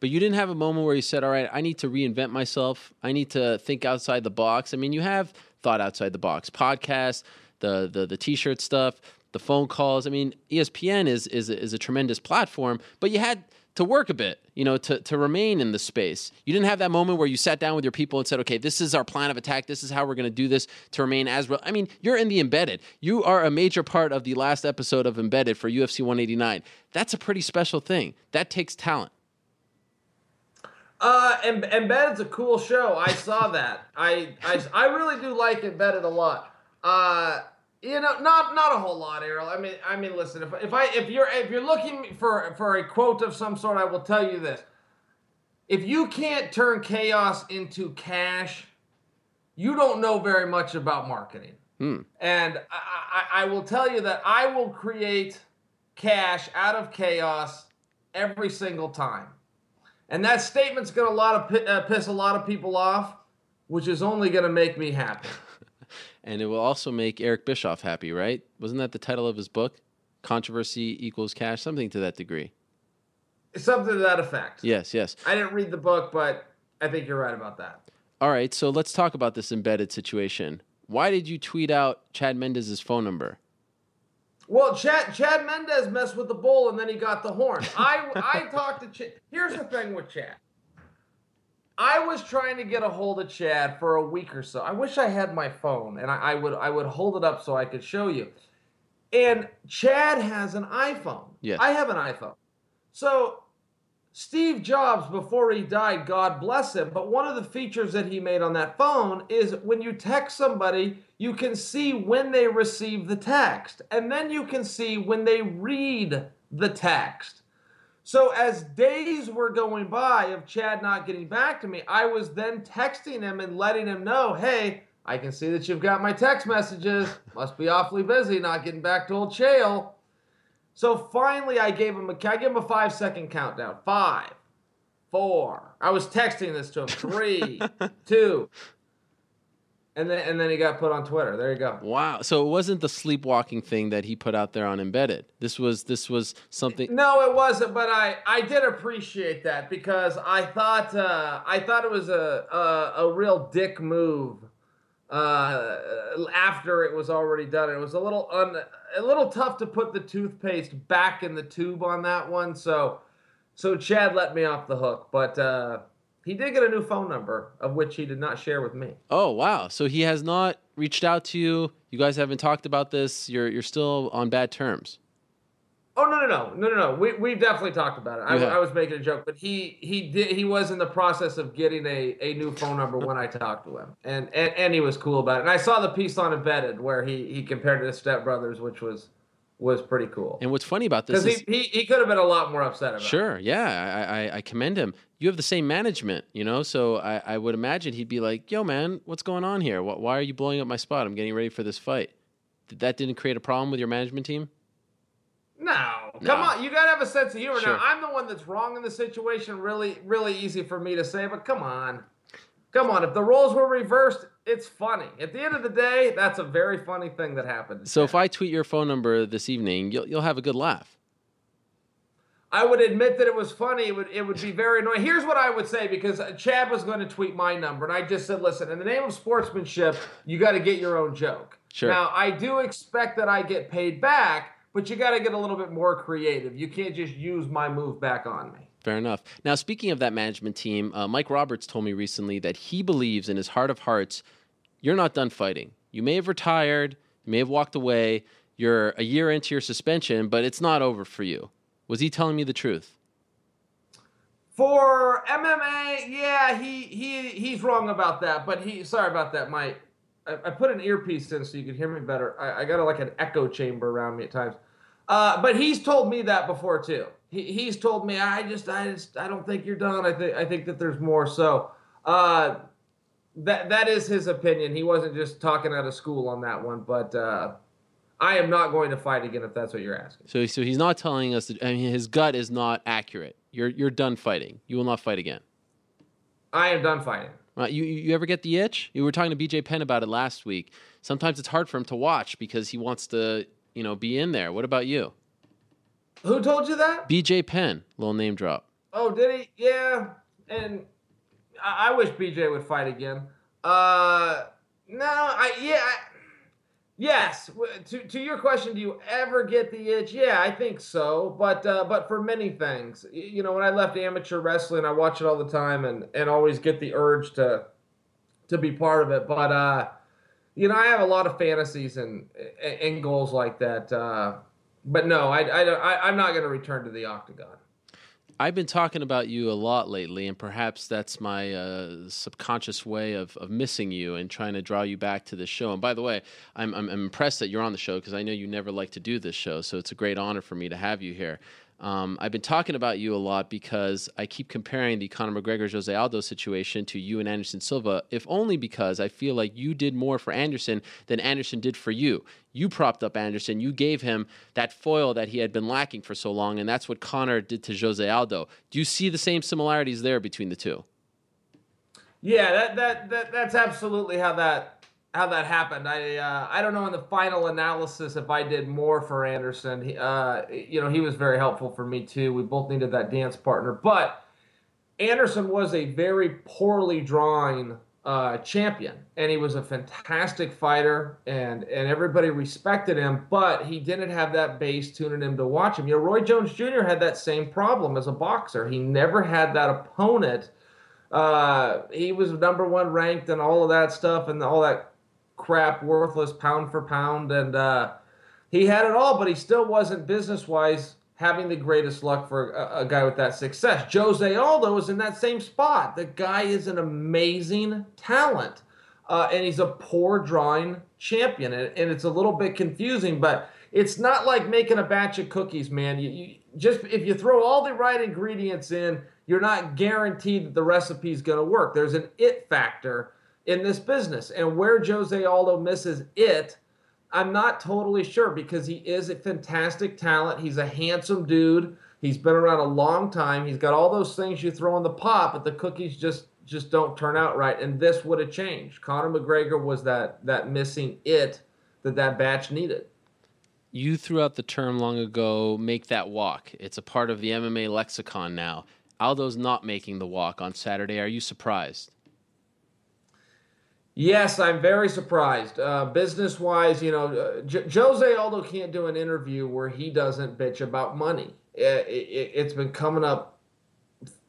But you didn't have a moment where you said, all right, I need to reinvent myself. I need to think outside the box. I mean, you have thought outside the box, podcast, the, the, the t-shirt stuff the phone calls. I mean, ESPN is is is a tremendous platform, but you had to work a bit, you know, to, to remain in the space. You didn't have that moment where you sat down with your people and said, okay, this is our plan of attack. This is how we're going to do this to remain as real. I mean, you're in the embedded. You are a major part of the last episode of Embedded for UFC 189. That's a pretty special thing. That takes talent. Uh, em- Embedded's a cool show. I saw that. I, I, I really do like Embedded a lot. Uh, you know, not not a whole lot, Errol. I mean, I mean, listen. If if I if you're if you're looking for for a quote of some sort, I will tell you this: if you can't turn chaos into cash, you don't know very much about marketing. Hmm. And I, I, I will tell you that I will create cash out of chaos every single time. And that statement's going to a lot of uh, piss a lot of people off, which is only going to make me happy and it will also make Eric Bischoff happy, right? Wasn't that the title of his book? Controversy equals cash, something to that degree. Something to that effect. Yes, yes. I didn't read the book, but I think you're right about that. All right, so let's talk about this embedded situation. Why did you tweet out Chad Mendes's phone number? Well, Chad Chad Mendez messed with the bull and then he got the horn. I I talked to Chad. Here's the thing with Chad. I was trying to get a hold of Chad for a week or so. I wish I had my phone and I, I, would I would hold it up so I could show you. And Chad has an iPhone. Yes. I have an iPhone. So Steve Jobs, before he died, God bless him, but one of the features that he made on that phone is when you text somebody, you can see when they receive the text, and then you can see when they read the text. So as days were going by of Chad not getting back to me, I was then texting him and letting him know, hey, I can see that you've got my text messages. Must be awfully busy not getting back to old Chael. So finally, I gave him a I gave him a five second countdown. Five, four. I was texting this to him. Three, two, and then and then he got put on Twitter. There you go. Wow. So it wasn't the sleepwalking thing that he put out there on Embedded. This was this was something. No, it wasn't. But I I did appreciate that because I thought uh, I thought it was a a, a real dick move. Uh, after it was already done, it was a little un, a little tough to put the toothpaste back in the tube on that one. So so Chad let me off the hook, but. Uh, he did get a new phone number, of which he did not share with me. Oh wow! So he has not reached out to you. You guys haven't talked about this. You're you're still on bad terms. Oh no no no no no no! We we've definitely talked about it. I, I, was making a joke, but he he did he was in the process of getting a, a new phone number when I talked to him, and, and and he was cool about it. And I saw the piece on Embedded where he he compared it to Step Brothers, which was was pretty cool. And what's funny about this is he, he, he could have been a lot more upset about. It. Sure, yeah, I, I, I commend him. You have the same management, you know, so I, I would imagine he'd be like, "Yo, man, what's going on here? Why are you blowing up my spot? I'm getting ready for this fight." That didn't create a problem with your management team. No, no. come on, you gotta have a sense of humor. Sure. Now, I'm the one that's wrong in the situation. Really, really easy for me to say, but come on, come on. If the roles were reversed, it's funny. At the end of the day, that's a very funny thing that happened. So if I tweet your phone number this evening, you'll you'll have a good laugh. I would admit that it was funny. It would it would be very annoying. Here's what I would say because Chad was going to tweet my number, and I just said, "Listen, in the name of sportsmanship, you got to get your own joke." Sure. Now I do expect that I get paid back, but you got to get a little bit more creative. You can't just use my move back on me. Fair enough. Now, speaking of that management team, uh, Mike Roberts told me recently that he believes in his heart of hearts you're not done fighting. You may have retired, you may have walked away, you're a year into your suspension, but it's not over for you. Was he telling me the truth? For MMA, yeah, he he he's wrong about that. But he sorry about that, Mike. I, I put an earpiece in so you could hear me better. I, I got a, like an echo chamber around me at times. Uh, but he's told me that before too. He, he's told me I just I just I don't think you're done. I think I think that there's more. So uh, that that is his opinion. He wasn't just talking out of school on that one, but uh, I am not going to fight again if that's what you're asking. So, so he's not telling us. That, I mean, his gut is not accurate. You're you're done fighting. You will not fight again. I am done fighting. Uh, you you ever get the itch? You were talking to BJ Penn about it last week. Sometimes it's hard for him to watch because he wants to, you know, be in there. What about you? Who told you that? BJ Penn, little name drop. Oh, did he? Yeah, and I, I wish BJ would fight again. Uh, no, I yeah, I, yes. To to your question, do you ever get the itch? Yeah, I think so. But uh, but for many things, you know, when I left amateur wrestling, I watch it all the time and and always get the urge to to be part of it. But uh, you know, I have a lot of fantasies and and goals like that. Uh, but no, I, I, I I'm not going to return to the octagon. I've been talking about you a lot lately, and perhaps that's my uh, subconscious way of, of missing you and trying to draw you back to the show. And by the way, I'm, I'm, I'm impressed that you're on the show because I know you never like to do this show, so it's a great honor for me to have you here. Um, I've been talking about you a lot because I keep comparing the Conor McGregor Jose Aldo situation to you and Anderson Silva, if only because I feel like you did more for Anderson than Anderson did for you. You propped up Anderson, you gave him that foil that he had been lacking for so long, and that's what Conor did to Jose Aldo. Do you see the same similarities there between the two? Yeah, that, that, that that's absolutely how that how that happened. I uh, I don't know in the final analysis if I did more for Anderson. Uh, you know, he was very helpful for me too. We both needed that dance partner, but Anderson was a very poorly drawn uh, champion, and he was a fantastic fighter, and and everybody respected him. But he didn't have that base tuning him to watch him. You know, Roy Jones Jr. had that same problem as a boxer. He never had that opponent. Uh, he was number one ranked and all of that stuff and all that crap, worthless pound for pound, and uh, he had it all, but he still wasn't business wise having the greatest luck for a, a, guy with that success. Jose Aldo is in that same spot. The guy is an amazing talent, uh, and he's a poor drawing champion, and, and, it's a little bit confusing, but. It's not like making a batch of cookies, man. You, you just if you throw all the right ingredients in, you're not guaranteed that the recipe is going to work. There's an it factor in this business. And where Jose Aldo misses it, I'm not totally sure because he is a fantastic talent. He's a handsome dude. He's been around a long time. He's got all those things you throw in the pot, but the cookies just just don't turn out right. And this would have changed. Conor McGregor was that that missing it that that batch needed. You threw out the term long ago, make that walk. It's a part of the MMA lexicon now. Aldo's not making the walk on Saturday. Are you surprised? Yes, I'm very surprised. Uh, business wise, you know, uh, J- Jose Aldo can't do an interview where he doesn't bitch about money. It, it, it's been coming up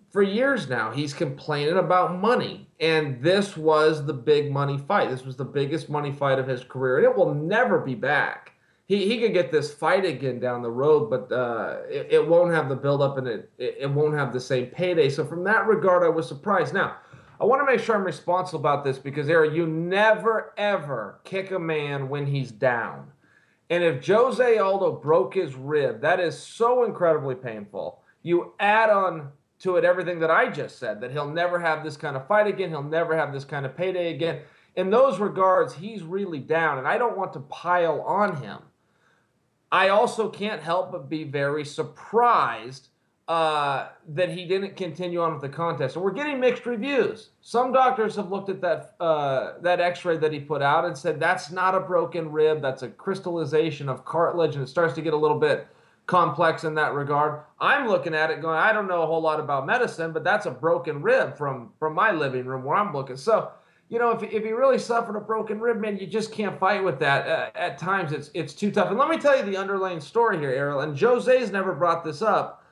for years now. He's complaining about money. And this was the big money fight. This was the biggest money fight of his career. And it will never be back. He, he could get this fight again down the road, but uh, it, it won't have the buildup and it, it, it won't have the same payday. So, from that regard, I was surprised. Now, I want to make sure I'm responsible about this because, Eric, you never ever kick a man when he's down. And if Jose Aldo broke his rib, that is so incredibly painful. You add on to it everything that I just said that he'll never have this kind of fight again, he'll never have this kind of payday again. In those regards, he's really down, and I don't want to pile on him. I also can't help but be very surprised uh, that he didn't continue on with the contest. And we're getting mixed reviews. Some doctors have looked at that uh, that X-ray that he put out and said that's not a broken rib, that's a crystallization of cartilage, and it starts to get a little bit complex in that regard. I'm looking at it going, I don't know a whole lot about medicine, but that's a broken rib from from my living room where I'm looking. So you know, if, if he really suffered a broken rib, man, you just can't fight with that. Uh, at times, it's it's too tough. And let me tell you the underlying story here, Ariel. And Jose's never brought this up,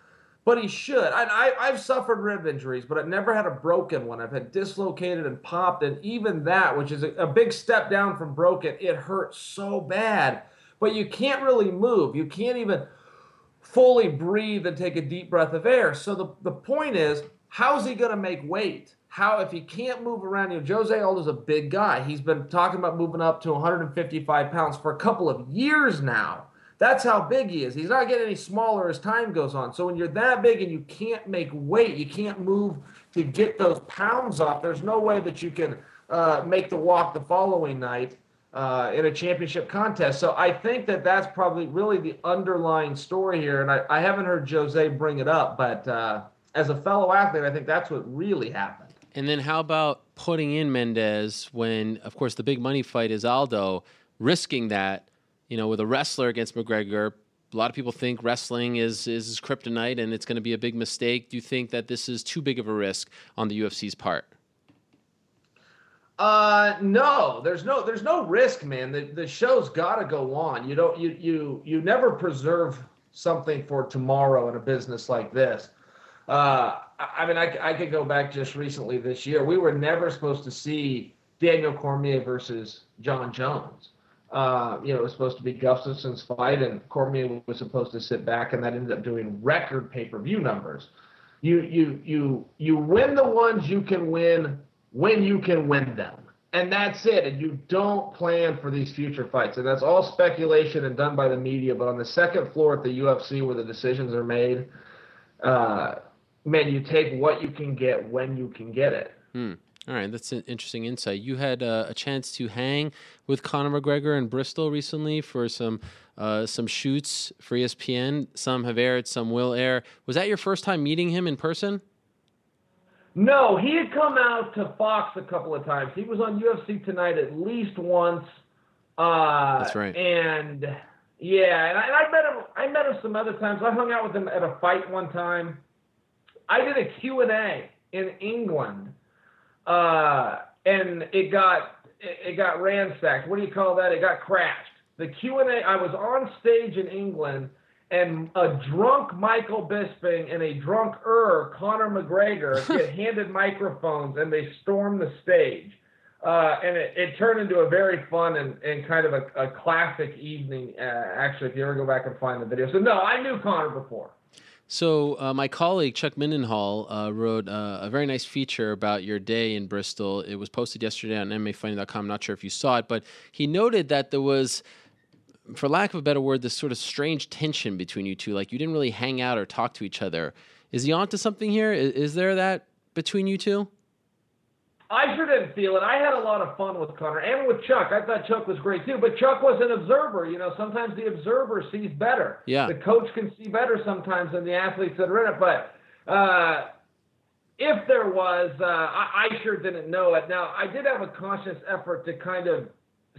but he should. I, I, have suffered rib injuries, but I've never had a broken one. I've had dislocated and popped, and even that, which is a, a big step down from broken, it hurts so bad. But you can't really move. You can't even fully breathe and take a deep breath of air. So the, the point is, how's he going to make weight? how if he can't move around, you know, Jose Aldo's a big guy. He's been talking about moving up to 155 pounds for a couple of years now. That's how big he is. He's not getting any smaller as time goes on. So when you're that big and you can't make weight, you can't move to get those pounds off. There's no way that you can uh, make the walk the following night uh, in a championship contest. So I think that that's probably really the underlying story here. And I, I haven't heard Jose bring it up, but uh, as a fellow athlete, I think that's what really happened. And then how about putting in Mendes when, of course, the big money fight is Aldo, risking that, you know, with a wrestler against McGregor. A lot of people think wrestling is is kryptonite and it's going to be a big mistake. Do you think that this is too big of a risk on the UFC's part? Uh, no, there's no there's no risk, man. The the show's got to go on. You don't you you you never preserve something for tomorrow in a business like this. Uh, I mean, I, I could go back just recently this year. We were never supposed to see Daniel Cormier versus Jon Jones. Uh, you know, it was supposed to be Gustafsson's fight, and Cormier was supposed to sit back, and that ended up doing record pay-per-view numbers. You you you you win the ones you can win when you can win them, and that's it. And you don't plan for these future fights, and that's all speculation and done by the media. But on the second floor at the UFC, where the decisions are made, uh, man, you take what you can get when you can get it. Hmm. All right, that's an interesting insight. You had uh, a chance to hang with Conor McGregor in Bristol recently for some uh, some shoots for ESPN. Some have aired, some will air. Was that your first time meeting him in person? No, he had come out to Fox a couple of times. He was on UFC Tonight at least once. Uh, that's right. And yeah, and I, and I met him. I met him some other times. I hung out with him at a fight one time. I did a Q&A in England, uh, and it got it got ransacked. What do you call that? It got crashed. The Q&A. I was on stage in England, and a drunk Michael Bisping and a drunk er Conor McGregor get handed microphones, and they storm the stage. Uh, and it, it, turned into a very fun and, and kind of a, a classic evening. Uh, actually, if you ever go back and find the video. So no, I knew Conor before. So, uh, my colleague Chuck Mindenhall uh, wrote uh, a very nice feature about your day in Bristol. It was posted yesterday on MMAfighting.com. I'm not sure if you saw it, but he noted that there was, for lack of a better word, this sort of strange tension between you two. Like you didn't really hang out or talk to each other. Is he onto something here? Is, is there that between you two? I sure didn't feel it. I had a lot of fun with Conor and with Chuck. I thought Chuck was great too, but Chuck was an observer. You know, sometimes the observer sees better. Yeah. The coach can see better sometimes than the athletes that are in it. But uh, if there was, uh, I, I sure didn't know it. Now, I did have a conscious effort to kind of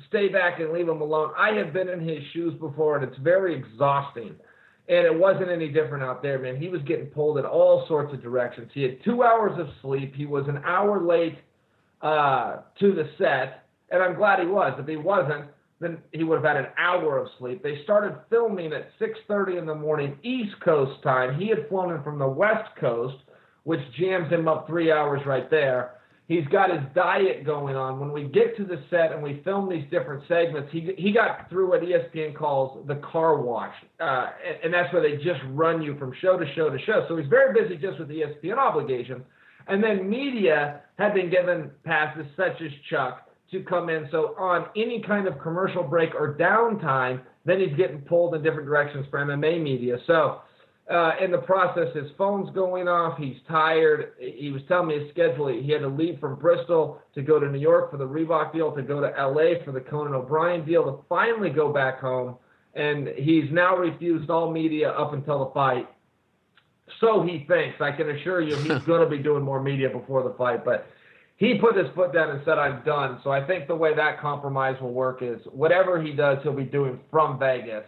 stay back and leave him alone. I have been in his shoes before, and it's very exhausting. And it wasn't any different out there, man. He was getting pulled in all sorts of directions. He had two hours of sleep. He was an hour late uh, to the set, and I'm glad he was. If he wasn't, then he would have had an hour of sleep. They started filming at 6:30 in the morning East Coast time. He had flown in from the West Coast, which jams him up three hours right there. He's got his diet going on. When we get to the set and we film these different segments, he he got through what ESPN calls the car wash, uh, and, and that's where they just run you from show to show to show. So he's very busy just with ESPN obligations. And then media had been given passes, such as Chuck, to come in. So on any kind of commercial break or downtime, then he's getting pulled in different directions for MMA media. So uh, in the process, his phone's going off. He's tired. He was telling me his schedule. He had to leave from Bristol to go to New York for the Reebok deal, to go to LA for the Conan O'Brien deal, to finally go back home. And he's now refused all media up until the fight. So he thinks. I can assure you he's going to be doing more media before the fight. But he put his foot down and said, I'm done. So I think the way that compromise will work is whatever he does, he'll be doing from Vegas.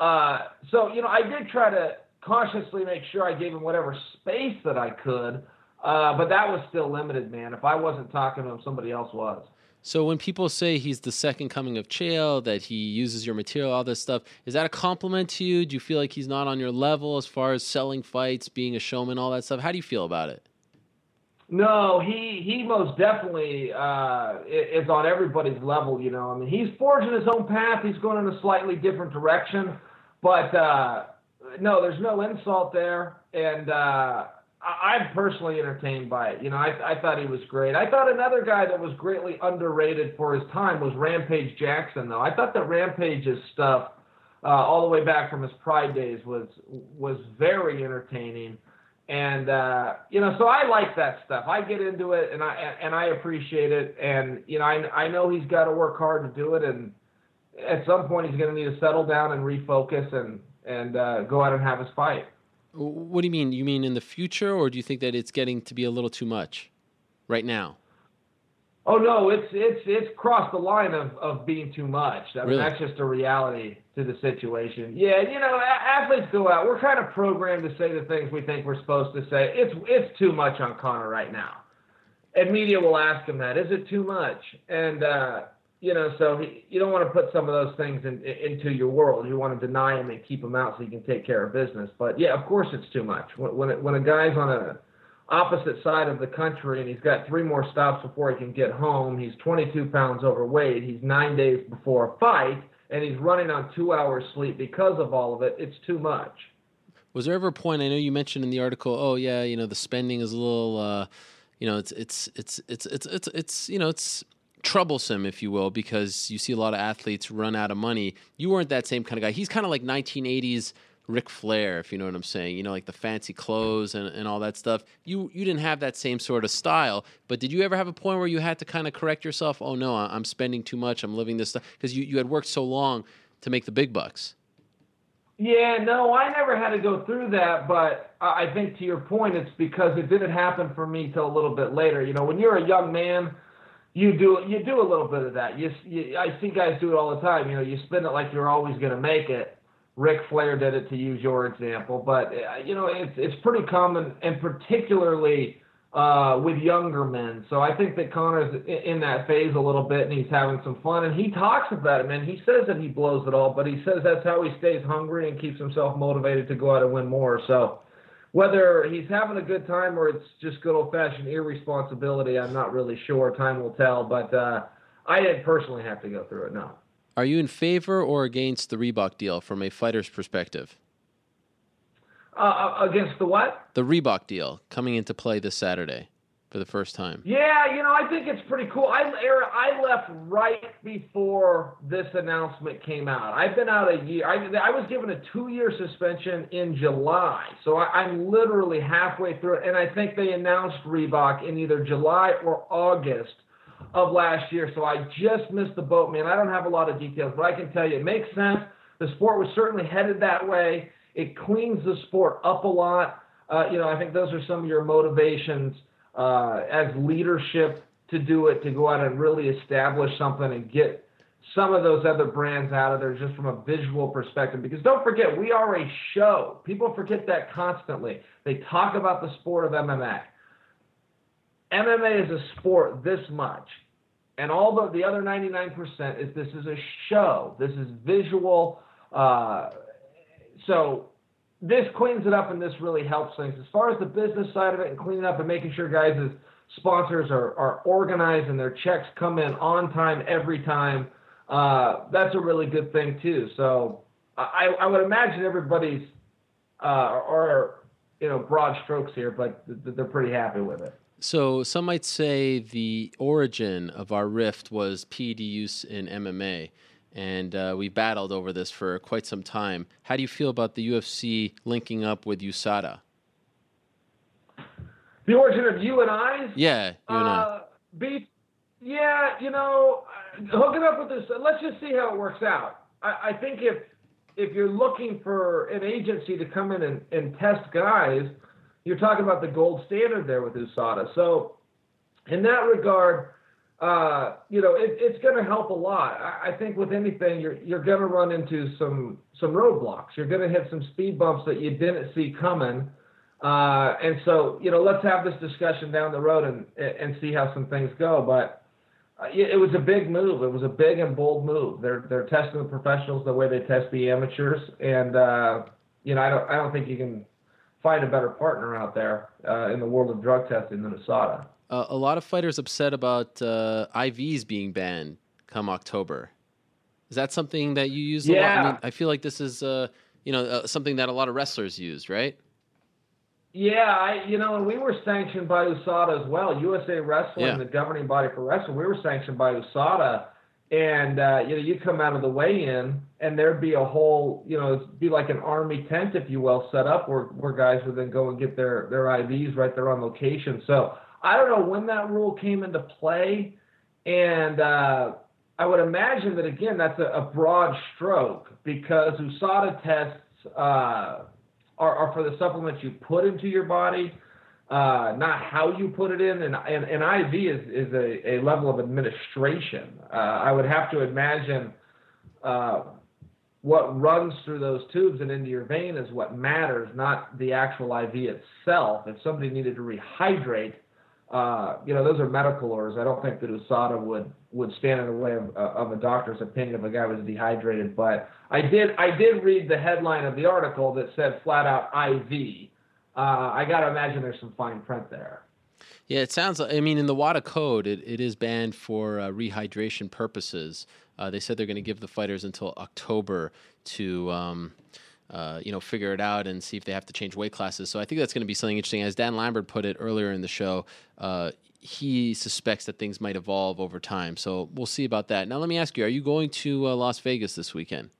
Uh, so, you know, I did try to cautiously make sure I gave him whatever space that I could. Uh, but that was still limited, man. If I wasn't talking to him, somebody else was. So when people say he's the second coming of Chael, that he uses your material, all this stuff, is that a compliment to you? Do you feel like he's not on your level as far as selling fights, being a showman, all that stuff? How do you feel about it? No, he he most definitely uh, is on everybody's level. You know, I mean, he's forging his own path. He's going in a slightly different direction, but uh, no, there's no insult there, and uh, I, am personally entertained by it. You know, I, I thought he was great. I thought another guy that was greatly underrated for his time was Rampage Jackson, though. I thought that Rampage's stuff, uh, all the way back from his Pride days, was was very entertaining. And uh, you know, so I like that stuff. I get into it, and I and I appreciate it. And you know, I I know he's got to work hard to do it, and at some point he's going to need to settle down and refocus and and uh, go out and have his fight. What do you mean? You mean in the future, or do you think that it's getting to be a little too much right now? Oh no, it's it's it's crossed the line of, of being too much. I mean, really? that's just a reality to the situation. Yeah, you know, athletes go out. We're kind of programmed to say the things we think we're supposed to say. It's it's too much on Conor right now, and media will ask him that. Is it too much? And uh, you know, so he, you don't want to put some of those things in, into your world. You want to deny them and keep them out so you can take care of business. But yeah, of course it's too much. When when, it, when a guy's on a opposite side of the country and he's got three more stops before he can get home, he's 22 pounds overweight, he's nine days before a fight, and he's running on two hours sleep because of all of it. It's too much. Was there ever a point? I know you mentioned in the article. Oh yeah, you know the spending is a little. Uh, you know, it's it's it's it's it's it's it's you know it's troublesome, if you will, because you see a lot of athletes run out of money. You weren't that same kind of guy. He's kind of like 1980s Ric Flair, if you know what I'm saying. You know, like the fancy clothes and, and all that stuff. You you didn't have that same sort of style. But did you ever have a point where you had to kind of correct yourself? Oh no, I'm spending too much. I'm living this stuff because you, you had worked so long to make the big bucks. Yeah, no, I never had to go through that, but I think to your point, it's because it didn't happen for me till a little bit later. You know, when you're a young man you do you do a little bit of that. You, you, I see guys do it all the time. You know, you spin it like you're always going to make it. Ric Flair did it to use your example, but uh, you know it's it's pretty common, and particularly uh, with younger men. So I think that Conor's in that phase a little bit, and he's having some fun. And he talks about it, man. He says that he blows it all, but he says that's how he stays hungry and keeps himself motivated to go out and win more. So whether he's having a good time or it's just good old fashioned irresponsibility, I'm not really sure. Time will tell. But uh, I didn't personally have to go through it. No. Are you in favor or against the Reebok deal from a fighter's perspective? Uh, uh against the what? The Reebok deal coming into play this Saturday for the first time. Yeah, you know, I think it's pretty cool. I I left right before this announcement came out. I've been out a year. I, I was given a two-year suspension in July, so I, I'm literally halfway through it. And I think they announced Reebok in either July or August of last year. So I just missed the boat, man. I don't have a lot of details, but I can tell you it makes sense. The sport was certainly headed that way. It cleans the sport up a lot. Uh, you know, I think those are some of your motivations uh, as leadership to do it, to go out and really establish something and get some of those other brands out of there just from a visual perspective. Because don't forget, we are a show. People forget that constantly. They talk about the sport of MMA. MMA is a sport this much. And all the, the other 99% is this is a show. This is visual. Uh, so this cleans it up and this really helps things. As far as the business side of it and cleaning up and making sure guys' sponsors are, are organized and their checks come in on time every time, uh, that's a really good thing too. So I, I would imagine everybody's uh, are you know broad strokes here, but they're pretty happy with it. So some might say the origin of our rift was PED use in MMA, and uh, we battled over this for quite some time. How do you feel about the UFC linking up with USADA? The origin of you and I? Yeah, you and I. Uh, be, yeah, you know, hooking up with this. Let's just see how it works out. I, I think if if you're looking for an agency to come in and, and test guys, you're talking about the gold standard there with USADA. So, in that regard, uh, you know, it, it's going to help a lot. I, I, think with anything, you're you're going to run into some some roadblocks. You're going to hit some speed bumps that you didn't see coming. Uh, and so, you know, let's have this discussion down the road and and see how some things go. But uh, it was a big move. It was a big and bold move. They're they're testing the professionals the way they test the amateurs, and uh, you know, I don't I don't think you can find a better partner out there uh, in the world of drug testing than USADA. Uh, a lot of fighters upset about uh, IVs being banned come October. Is that something that you use a yeah. lot? I mean, I feel like this is, uh, you know, uh, something that a lot of wrestlers use, right? Yeah, I, you know, we were sanctioned by USADA as well. USA Wrestling, yeah. the governing body for wrestling, we were sanctioned by USADA and uh, you know you come out of the weigh-in and there'd be a whole you know it'd be like an army tent if you will set up where where guys would then go and get their their IVs right there on location so I don't know when that rule came into play and uh, I would imagine that again that's a, a broad stroke because USADA tests uh, are, are for the supplements you put into your body uh, not how you put it in. And, and, and IV is, is a, a level of administration. Uh, I would have to imagine uh, what runs through those tubes and into your vein is what matters, not the actual IV itself. If somebody needed to rehydrate, uh, you know, those are medical orders. I don't think that USADA would would stand in the way of, of a doctor's opinion if a guy was dehydrated. But I did I did read the headline of the article that said flat out IV uh, I got to imagine there's some fine print there. Yeah, it sounds. I mean, in the WADA code, it, it is banned for uh, rehydration purposes. Uh, they said they're going to give the fighters until October to, um, uh, you know, figure it out and see if they have to change weight classes. So I think that's going to be something interesting. As Dan Lambert put it earlier in the show, uh, he suspects that things might evolve over time. So we'll see about that. Now, let me ask you: Are you going to uh, Las Vegas this weekend?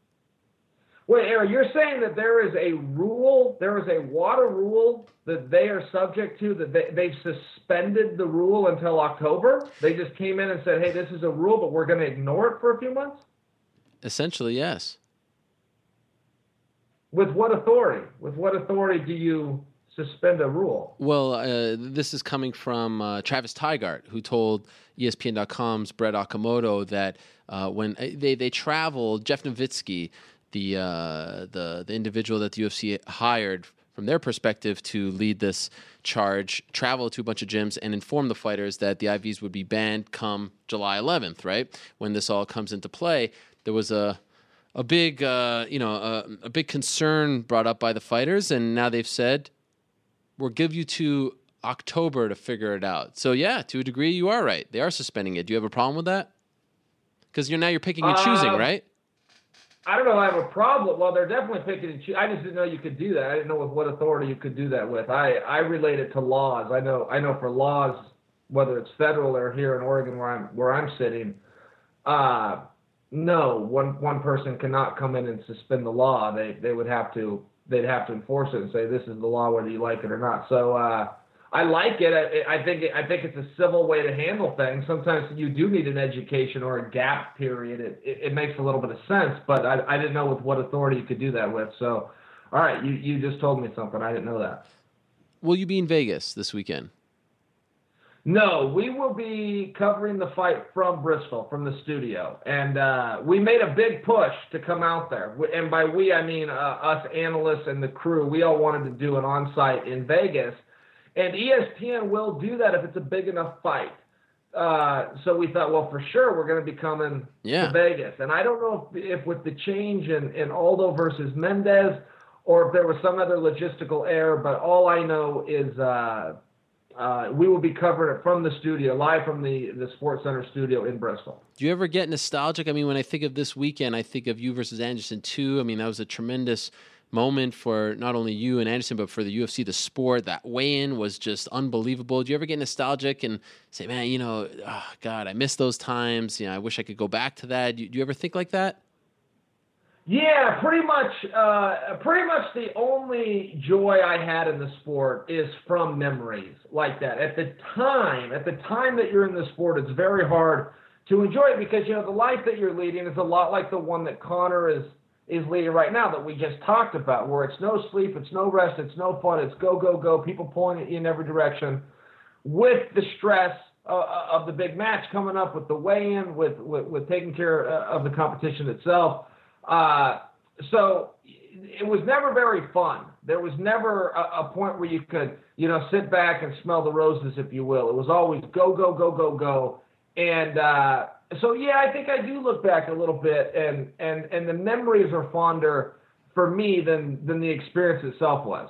Wait, Aaron, you're saying that there is a rule, there is a WADA rule that they are subject to, that they, they've suspended the rule until October? They just came in and said, hey, this is a rule, but we're going to ignore it for a few months? Essentially, yes. With what authority? With what authority do you suspend a rule? Well, uh, this is coming from uh, Travis Tygart, who told ESPN.com's Brett Okamoto that uh, when uh, they, they traveled, Jeff Novitzky the uh, the the individual that the UFC hired from their perspective to lead this charge, travel to a bunch of gyms and inform the fighters that the IVs would be banned come July 11th, right? When this all comes into play, there was a a big uh, you know a, a big concern brought up by the fighters, and now they've said we'll give you to October to figure it out. So yeah, to a degree, you are right. They are suspending it. Do you have a problem with that? Because you're now you're picking and choosing, uh, right? I don't know. I have a problem. Well, they're definitely picking and choosing. I just didn't know you could do that. I didn't know with what authority you could do that with. I I relate it to laws. I know I know for laws, whether it's federal or here in Oregon where I'm where I'm sitting, uh, no one one person cannot come in and suspend the law. They they would have to they'd have to enforce it and say this is the law whether you like it or not. So. uh I like it. I, I think I think it's a civil way to handle things. Sometimes you do need an education or a gap period. It, it, it makes a little bit of sense, but I, I didn't know with what authority you could do that with. So, all right, you you just told me something. I didn't know that. Will you be in Vegas this weekend? No, we will be covering the fight from Bristol, from the studio, and uh, we made a big push to come out there. And by we, I mean uh, us analysts and the crew. We all wanted to do an on-site in Vegas and ESPN will do that if it's a big enough fight. Uh, so we thought, well, for sure, we're going to be coming yeah. to Vegas. And I don't know if, if with the change in, in Aldo versus Mendes, or if there was some other logistical error, but all I know is uh, we will be covering it from the studio, live from the, the SportsCenter studio in Bristol. Do you ever get nostalgic? I mean, when I think of this weekend, I think of you versus Anderson too. I mean, that was a tremendous moment for not only you and Anderson, but for the UFC, the sport. That weigh-in was just unbelievable. Do you ever get nostalgic and say, "Man, you know, oh, God, I miss those times. You know, I wish I could go back to that." Do you, do you ever think like that? Yeah, pretty much. Uh, pretty much the only joy I had in the sport is from memories like that. At the time, at the time that you're in the sport, it's very hard to enjoy it because you know the life that you're leading is a lot like the one that Conor is is leading right now that we just talked about, where it's no sleep, it's no rest, it's no fun, it's go go go, people pulling you in every direction, with the stress uh, uh of the big match coming up, with the weigh-in, with with, with taking care uh, of the competition itself. Uh, so it was never very fun. There was never a, a, point where you could, you know, sit back and smell the roses, if you will. It was always go, go, go, go, go. And uh, so, yeah, I think I do look back a little bit, and and and the memories are fonder for me than than the experience itself was.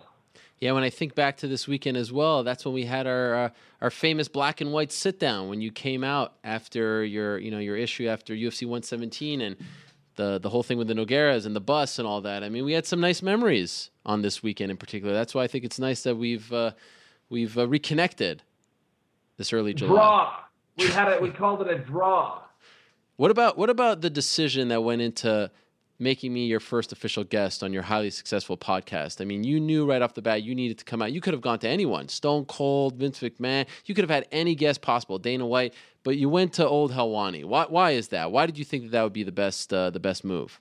Yeah, when I think back to this weekend as well, that's when we had our uh, our famous black and white sit down when you came out after your you know your issue after UFC 117 and the the whole thing with the Nogueiras and the bus and all that. I mean, we had some nice memories on this weekend in particular. That's why I think it's nice that we've uh, we've uh, reconnected this early July. Draw. We had it. We called it a draw. What about what about the decision that went into making me your first official guest on your highly successful podcast. I mean, you knew right off the bat you needed to come out. You could have gone to anyone Stone Cold, Vince McMahon. You could have had any guest possible, Dana White, but you went to Old Helwani. Why, why is that? Why did you think that that would be the best, uh, the best move?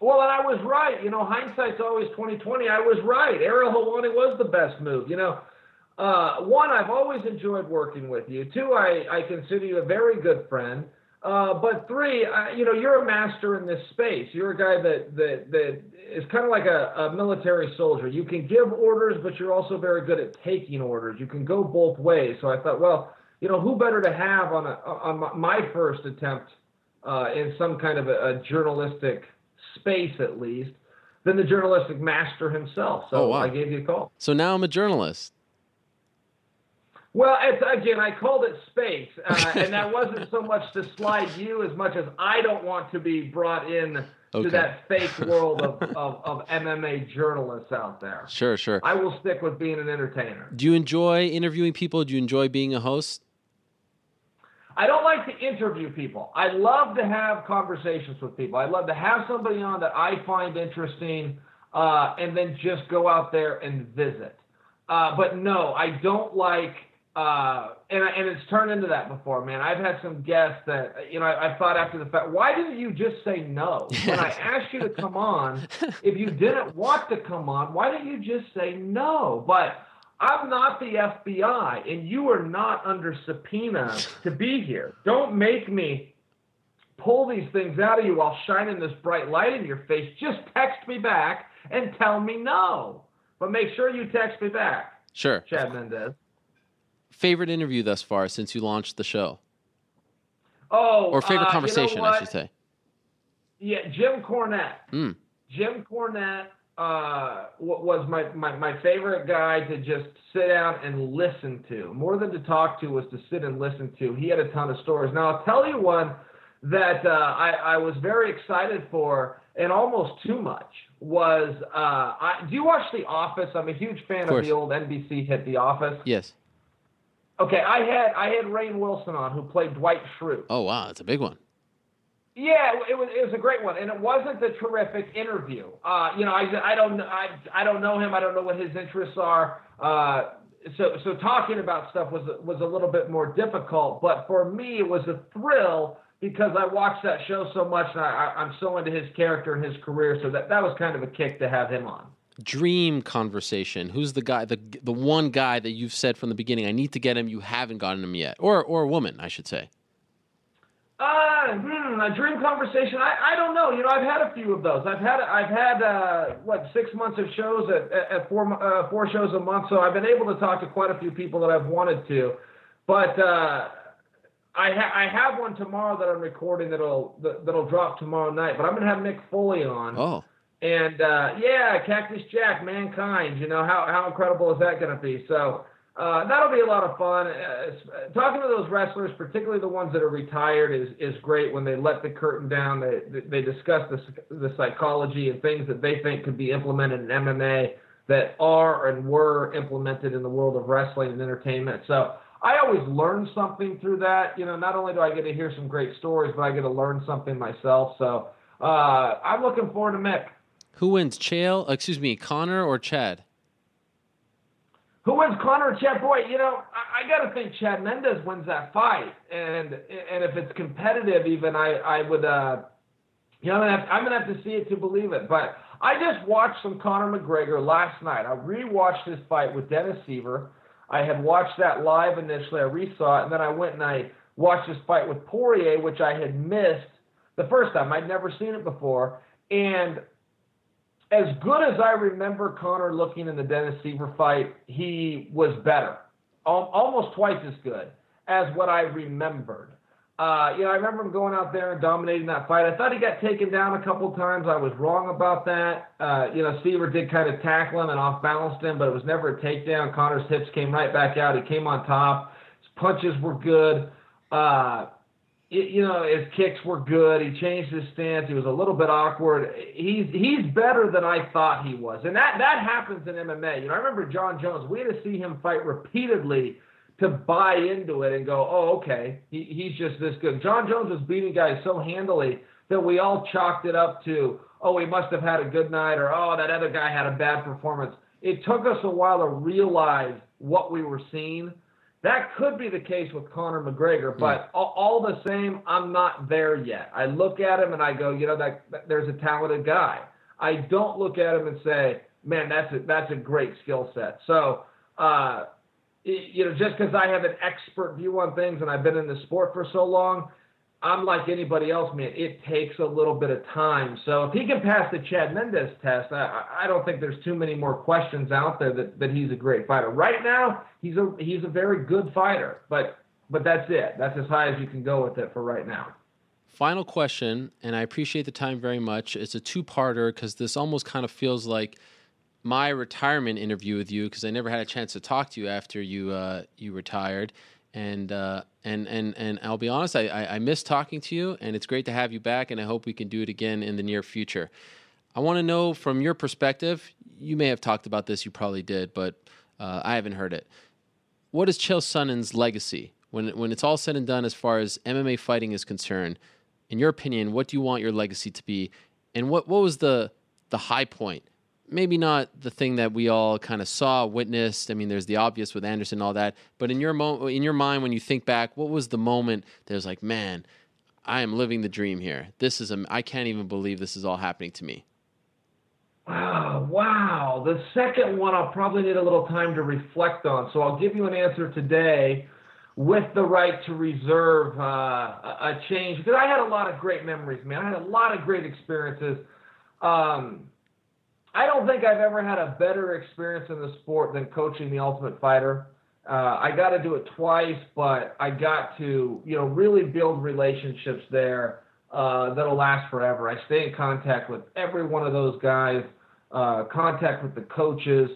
Well, and I was right. You know, hindsight's always 2020. I was right. Ariel Helwani was the best move. You know, uh, one, I've always enjoyed working with you. Two, I, I consider you a very good friend. Uh, but three, uh, you know, you're a master in this space. You're a guy that that that is kind of like a, a military soldier. You can give orders, but you're also very good at taking orders. You can go both ways. So I thought, well, you know, who better to have on a on my first attempt uh, in some kind of a, a, journalistic space, at least, than the journalistic master himself. So oh, wow. I gave you a call. So now I'm a journalist. Well, it's, again, I called it space, uh, and that wasn't so much to slide you as much as I don't want to be brought in okay. to that fake world of, of, of, MMA journalists out there. Sure, sure. I will stick with being an entertainer. Do you enjoy interviewing people? Do you enjoy being a host? I don't like to interview people. I love to have conversations with people. I love to have somebody on that I find interesting, uh, and then just go out there and visit. Uh, but no, I don't like uh, and and it's turned into that before, man. I've had some guests that you know I, I thought after the fact, why didn't you just say no when I asked you to come on? If you didn't want to come on, why didn't you just say no? But I'm not the FBI, and you are not under subpoena to be here. Don't make me pull these things out of you while shining this bright light in your face. Just text me back and tell me no. But make sure you text me back. Sure. Chad Mendes favorite interview thus far since you launched the show? Oh, or favorite uh, conversation, you know I should say. Yeah, Jim Cornette. Mm. Jim Cornette uh, was my, my, my favorite guy to just sit down and listen to. More than to talk to was to sit and listen to. He had a ton of stories. Now I'll tell you one that uh, I, I was very excited for, and almost too much was. Uh, I, do you watch The Office? I'm a huge fan of, of the old NBC hit The Office. Yes. Okay, I had I had Rainn Wilson on who played Dwight Schrute. Oh wow, that's a big one. Yeah, it was it was a great one, and it wasn't the terrific interview. Uh, you know, I I don't I I don't know him. I don't know what his interests are. Uh, so so talking about stuff was was a little bit more difficult. But for me, it was a thrill because I watched that show so much, and I, I'm so into his character and his career. So that that was kind of a kick to have him on dream conversation? Who's the guy, the the one guy that you've said from the beginning, I need to get him, you haven't gotten him yet, or or a woman, I should say. Uh, hmm, a dream conversation. I, I don't know. You know, I've had a few of those. I've had I've had uh, what six months of shows at, at four uh, four shows a month, so I've been able to talk to quite a few people that I've wanted to. But uh, I ha- I have one tomorrow that I'm recording that'll that, that'll drop tomorrow night. But I'm gonna have Mick Foley on. Oh. And uh, yeah, Cactus Jack, mankind. You know how how incredible is that going to be? So uh, that'll be a lot of fun. Uh, talking to those wrestlers, particularly the ones that are retired, is is great. When they let the curtain down, they they discuss the the psychology and things that they think could be implemented in MMA that are and were implemented in the world of wrestling and entertainment. So I always learn something through that. You know, not only do I get to hear some great stories, but I get to learn something myself. So uh, I'm looking forward to Mick. Who wins, Chael? Excuse me, Conor or Chad? Who wins, Conor or Chad? Boy, you know, I, I got to think Chad Mendes wins that fight, and and if it's competitive, even I I would, uh, you know, I'm gonna, have, I'm gonna have to see it to believe it. But I just watched some Conor McGregor last night. I rewatched his fight with Dennis Siver. I had watched that live initially. I resaw it, and then I went and I watched this fight with Poirier, which I had missed the first time. I'd never seen it before, and as good as I remember Conor looking in the Dennis Siver fight, he was better, almost twice as good as what I remembered. Uh, you know, I remember him going out there and dominating that fight. I thought he got taken down a couple times. I was wrong about that. Uh, you know, Siver did kind of tackle him and off balanced him, but it was never a takedown. Conor's hips came right back out. He came on top. His punches were good. Uh, you know, his kicks were good. He changed his stance. He was a little bit awkward. He's he's better than I thought he was, and that that happens in MMA. You know, I remember Jon Jones. We had to see him fight repeatedly to buy into it and go, oh, okay, he, he's just this good. Jon Jones was beating guys so handily that we all chalked it up to, oh, he must have had a good night, or oh, that other guy had a bad performance. It took us a while to realize what we were seeing that could be the case with Conor McGregor, but all, all, the same, I'm not there yet. I look at him and I go, you know, that, that there's a talented guy. I don't look at him and say, man, that's a, that's a great skill set. So, uh, you know, just because I have an expert view on things and I've been in the sport for so long, I'm like anybody else, man. It takes a little bit of time. So if he can pass the Chad Mendes test, I, I don't think there's too many more questions out there that, that he's a great fighter. Right now, he's a he's a very good fighter, but but that's it. That's as high as you can go with it for right now. Final question, and I appreciate the time very much. It's a two-parter because this almost kind of feels like my retirement interview with you because I never had a chance to talk to you after you uh, you retired and uh, and and and I'll be honest, I, I, I miss talking to you, and it's great to have you back, and I hope we can do it again in the near future. I want to know from your perspective. You may have talked about this, you probably did, but uh, I haven't heard it. What is Chael Sonnen's legacy when when it's all said and done, as far as MMA fighting is concerned? In your opinion, what do you want your legacy to be, and what what was the the high point maybe not the thing that we all kind of saw, witnessed. I mean, there's the obvious with Anderson and all that, but in your mo- in your mind when you think back, what was the moment that was like, man, I am living the dream here. This is a, I can't even believe this is all happening to me. Wow, wow. The second one I'll probably need a little time to reflect on. So I'll give you an answer today with the right to reserve uh, a change because I had a lot of great memories, man. I had a lot of great experiences. Um, I don't think I've ever had a better experience in the sport than coaching the Ultimate Fighter. Uh, I got to do it twice, but I got to, you know, really build relationships there uh, that'll last forever. I stay in contact with every one of those guys, uh, contact with the coaches,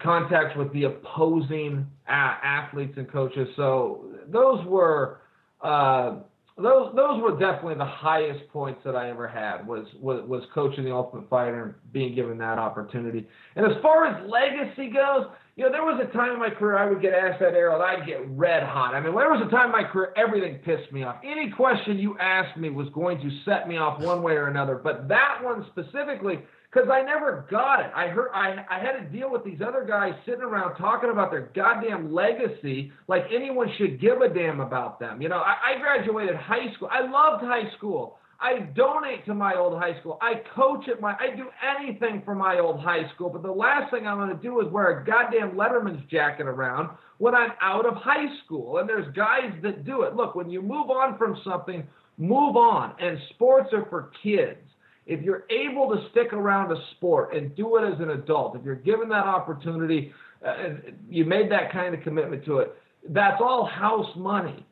contact with the opposing a- athletes and coaches. So those were uh, those those were definitely the highest points that I ever had was was, was coaching the Ultimate Fighter and being given that opportunity. And as far as legacy goes, you know, there was a time in my career I would get asked that Ariel and I'd get red hot. I mean, there was a time in my career everything pissed me off. Any question you asked me was going to set me off one way or another. But that one specifically because I never got it. I heard I, I had to deal with these other guys sitting around talking about their goddamn legacy like anyone should give a damn about them. You know, I, I graduated high school. I loved high school. I donate to my old high school. I coach at my I do anything for my old high school, but the last thing I'm to do is wear a goddamn Letterman's jacket around when I'm out of high school. And there's guys that do it. Look, when you move on from something, move on. And sports are for kids if you're able to stick around a sport and do it as an adult, if you're given that opportunity, uh, you made that kind of commitment to it, that's all house money.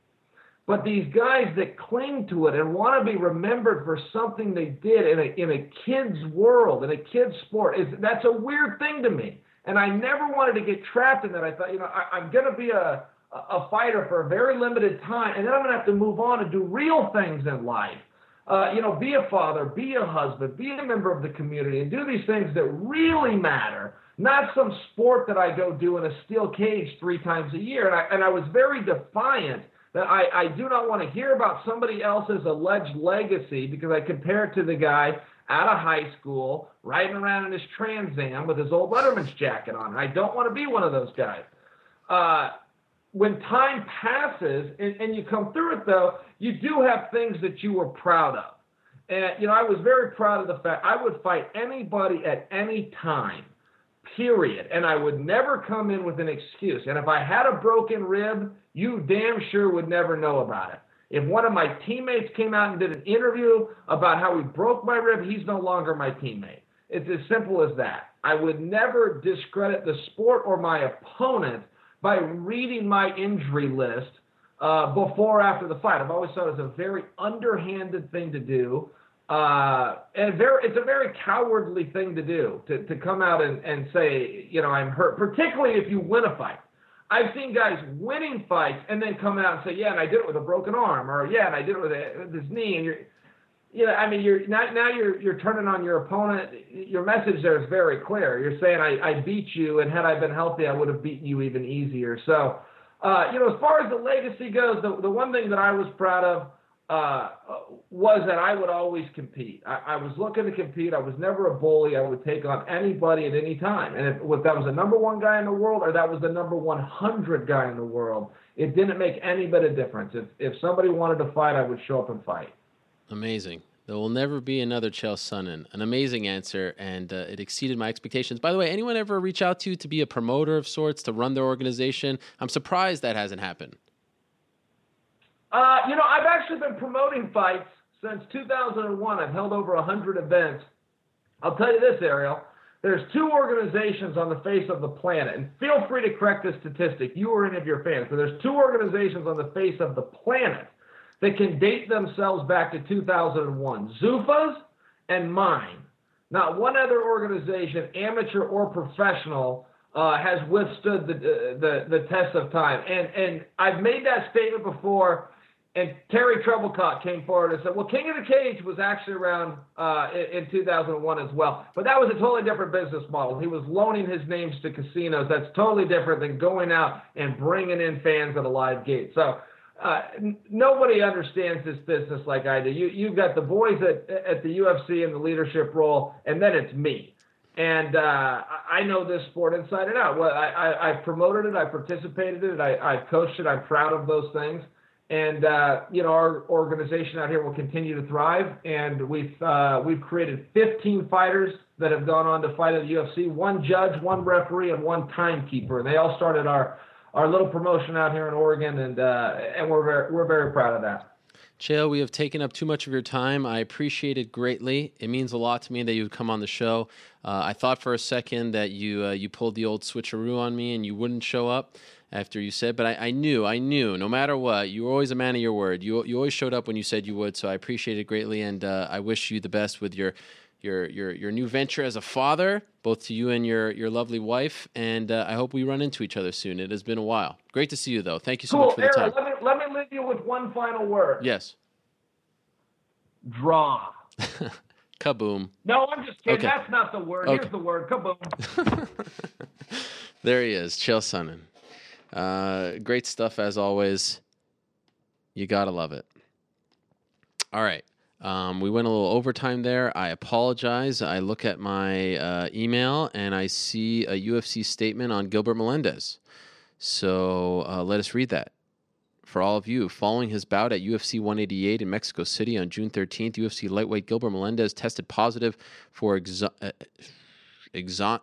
But these guys that cling to it and want to be remembered for something they did in a, in a kid's world, in a kid's sport, is that's a weird thing to me. And I never wanted to get trapped in that. I thought, you know, I, I'm going to be a, a fighter for a very limited time, and then I'm going to have to move on and do real things in life. Uh, you know, be a father, be a husband, be a member of the community, and do these things that really matter. Not some sport that I go do in a steel cage three times a year. And I, and I was very defiant that I, I do not want to hear about somebody else's alleged legacy because I compare it to the guy out of high school riding around in his Trans Am with his old Letterman's jacket on. I don't want to be one of those guys. Uh, when time passes and, and you come through it, though, you do have things that you were proud of. And, you know, I was very proud of the fact I would fight anybody at any time, period. And I would never come in with an excuse. And if I had a broken rib, you damn sure would never know about it. If one of my teammates came out and did an interview about how he broke my rib, he's no longer my teammate. It's as simple as that. I would never discredit the sport or my opponent by reading my injury list uh, before or after the fight. I've always thought it was a very underhanded thing to do. Uh, and very, it's a very cowardly thing to do to, to come out and, and say, you know, I'm hurt, particularly if you win a fight. I've seen guys winning fights and then come out and say, yeah, and I did it with a broken arm, or yeah, and I did it with, a, with this knee, and you're, you know, I mean, you're now, now you're you're turning on your opponent. Your message there is very clear. You're saying I, I beat you, and had I been healthy, I would have beaten you even easier. So, uh, you know, as far as the legacy goes, the the one thing that I was proud of uh, was that I would always compete. I, I, was looking to compete. I was never a bully. I would take on anybody at any time. And if, if that was the number one guy in the world or that was the number 100 guy in the world, it didn't make any bit of difference. If, if somebody wanted to fight, I would show up and fight. Amazing. There will never be another Chael Sonnen. An amazing answer, and uh, it exceeded my expectations. By the way, anyone ever reach out to you to be a promoter of sorts, to run their organization? I'm surprised that hasn't happened. Uh, you know, I've actually been promoting fights since 2001. I've held over 100 events. I'll tell you this, Ariel. There's two organizations on the face of the planet, and feel free to correct this statistic, you or any of your fans, but there's two organizations on the face of the planet – that can date themselves back to 2001. Zuffa's and mine. Not one other organization, amateur or professional, uh, has withstood the, the the test of time. And and I've made that statement before. And Terry Trebilcock came forward and said, "Well, King of the Cage was actually around uh, in, in 2001 as well, but that was a totally different business model. He was loaning his names to casinos. That's totally different than going out and bringing in fans at a live gate. So uh, nobody understands this business like I do. You you've got the boys at at the UFC in the leadership role, and then it's me. And uh, I know this sport inside and out. Well, I, I, I promoted it, I've participated in it, I, I coached it. I'm proud of those things. And uh, you know, our organization out here will continue to thrive. And we've uh, we've created 15 fighters that have gone on to fight at the UFC. One judge, one referee, and one timekeeper. They all started our our little promotion out here in Oregon, and uh, and we're very, we're very proud of that. Chael, we have taken up too much of your time. I appreciate it greatly. It means a lot to me that you would come on the show. Uh, I thought for a second that you uh, you pulled the old switcheroo on me and you wouldn't show up after you said, but I, I, knew, I knew, no matter what, you were always a man of your word. You you always showed up when you said you would, so I appreciate it greatly, and uh, I wish you the best with your your your your new venture as a father, both to you and your your lovely wife. And uh, I hope we run into each other soon. It has been a while. Great to see you, though. Thank you so cool. much for Aaron, the time. Let me, let me leave you with one final word. Yes. Draw. Kaboom. No, I'm just kidding. Okay. That's not the word. Okay. Here's the word. Kaboom. there he is, Chael Sonnen. Uh, great stuff as always. You gotta love it. All right. Um, we went a little overtime there. I apologize. I look at my uh, email and I see a UFC statement on Gilbert Melendez. So uh, let us read that. For all of you, following his bout at UFC 188 in Mexico City on June 13th, UFC lightweight Gilbert Melendez tested positive for exo- uh, exo-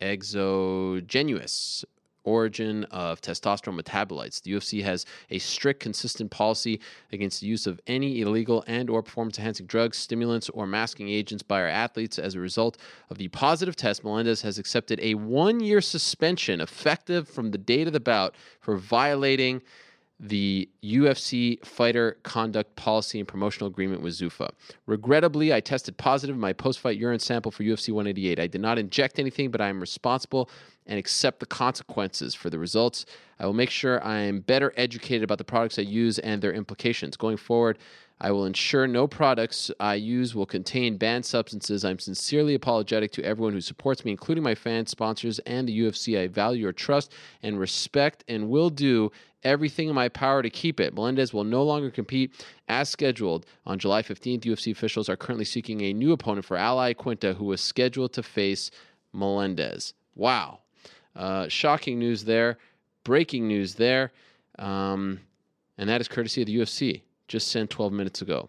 exogenous origin of testosterone metabolites. The UFC has a strict, consistent policy against the use of any illegal and or performance-enhancing drugs, stimulants, or masking agents by our athletes. As a result of the positive test, Melendez has accepted a one-year suspension effective from the date of the bout for violating the UFC fighter conduct policy and promotional agreement with Zuffa. Regrettably, I tested positive in my post fight urine sample for UFC 188. I did not inject anything, but I am responsible and accept the consequences for the results. I will make sure I am better educated about the products I use and their implications. Going forward, I will ensure no products I use will contain banned substances. I'm sincerely apologetic to everyone who supports me, including my fans, sponsors, and the UFC. I value your trust and respect and will do everything in my power to keep it. Melendez will no longer compete as scheduled. On July 15th, UFC officials are currently seeking a new opponent for Al Iaquinta, who was scheduled to face Melendez. Wow. Uh, shocking news there. Breaking news there. Um, and that is courtesy of the UFC, just sent 12 minutes ago.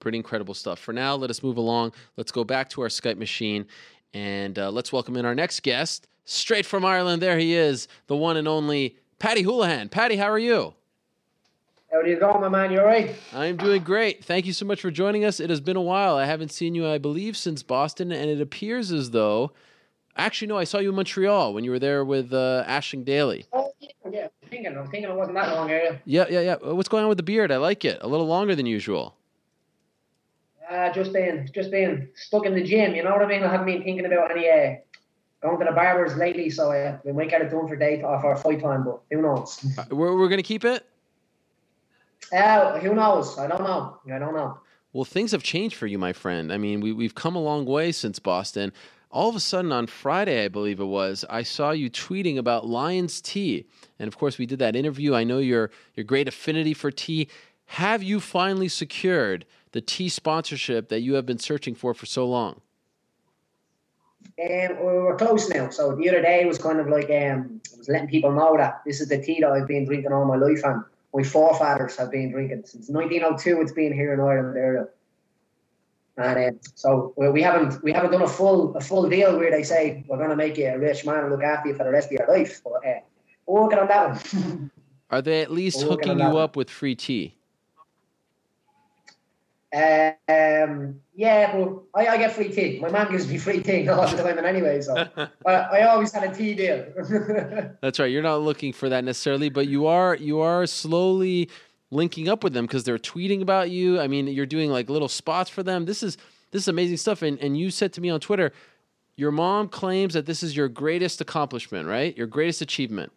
Pretty incredible stuff. For now, let us move along. Let's go back to our Skype machine and uh, let's welcome in our next guest, straight from Ireland. There he is, the one and only Paddy Holohan. Paddy, how are you? How are you going, my man? You all right? I'm doing great. Thank you so much for joining us. It has been a while. I haven't seen you, I believe, since Boston, and it appears as though. Actually, no, I saw you in Montreal when you were there with uh, Aisling Daly. Oh, yeah, yeah. I'm thinking, I'm thinking it wasn't that long ago. Yeah, yeah, yeah. What's going on with the beard? I like it. A little longer than usual. Uh, just being, just being stuck in the gym. You know what I mean? I haven't been thinking about any uh, going to the barbers lately, so uh, we might get it done for day uh, for fight time, but who knows? Uh, we're we're gonna keep it. Uh, who knows? I don't know. I don't know. Well, things have changed for you, my friend. I mean, we we've come a long way since Boston. All of a sudden, on Friday, I believe it was, I saw you tweeting about Lyons Tea, and of course, we did that interview. I know your your great affinity for tea. Have you finally secured the tea sponsorship that you have been searching for for so long? Um, we're close now. So the other day was kind of like um, I was letting people know that this is the tea that I've been drinking all my life, and my forefathers have been drinking since 1902. It's been here in Ireland Ariel, and um, so we haven't we haven't done a full a full deal where they say we're going to make you a rich man and look after you for the rest of your life. But uh, we're working on that one. Are they at least hooking you up with free tea? Um, yeah, but I, I, get free tea. My man gives me free tea all the time, and anyway, so I, I always had a tea deal. That's right. You're not looking for that necessarily, but you are. You are slowly linking up with them because they're tweeting about you. I mean, you're doing like little spots for them. This is this is amazing stuff. And and you said to me on Twitter, your mom claims that this is your greatest accomplishment, right? Your greatest achievement.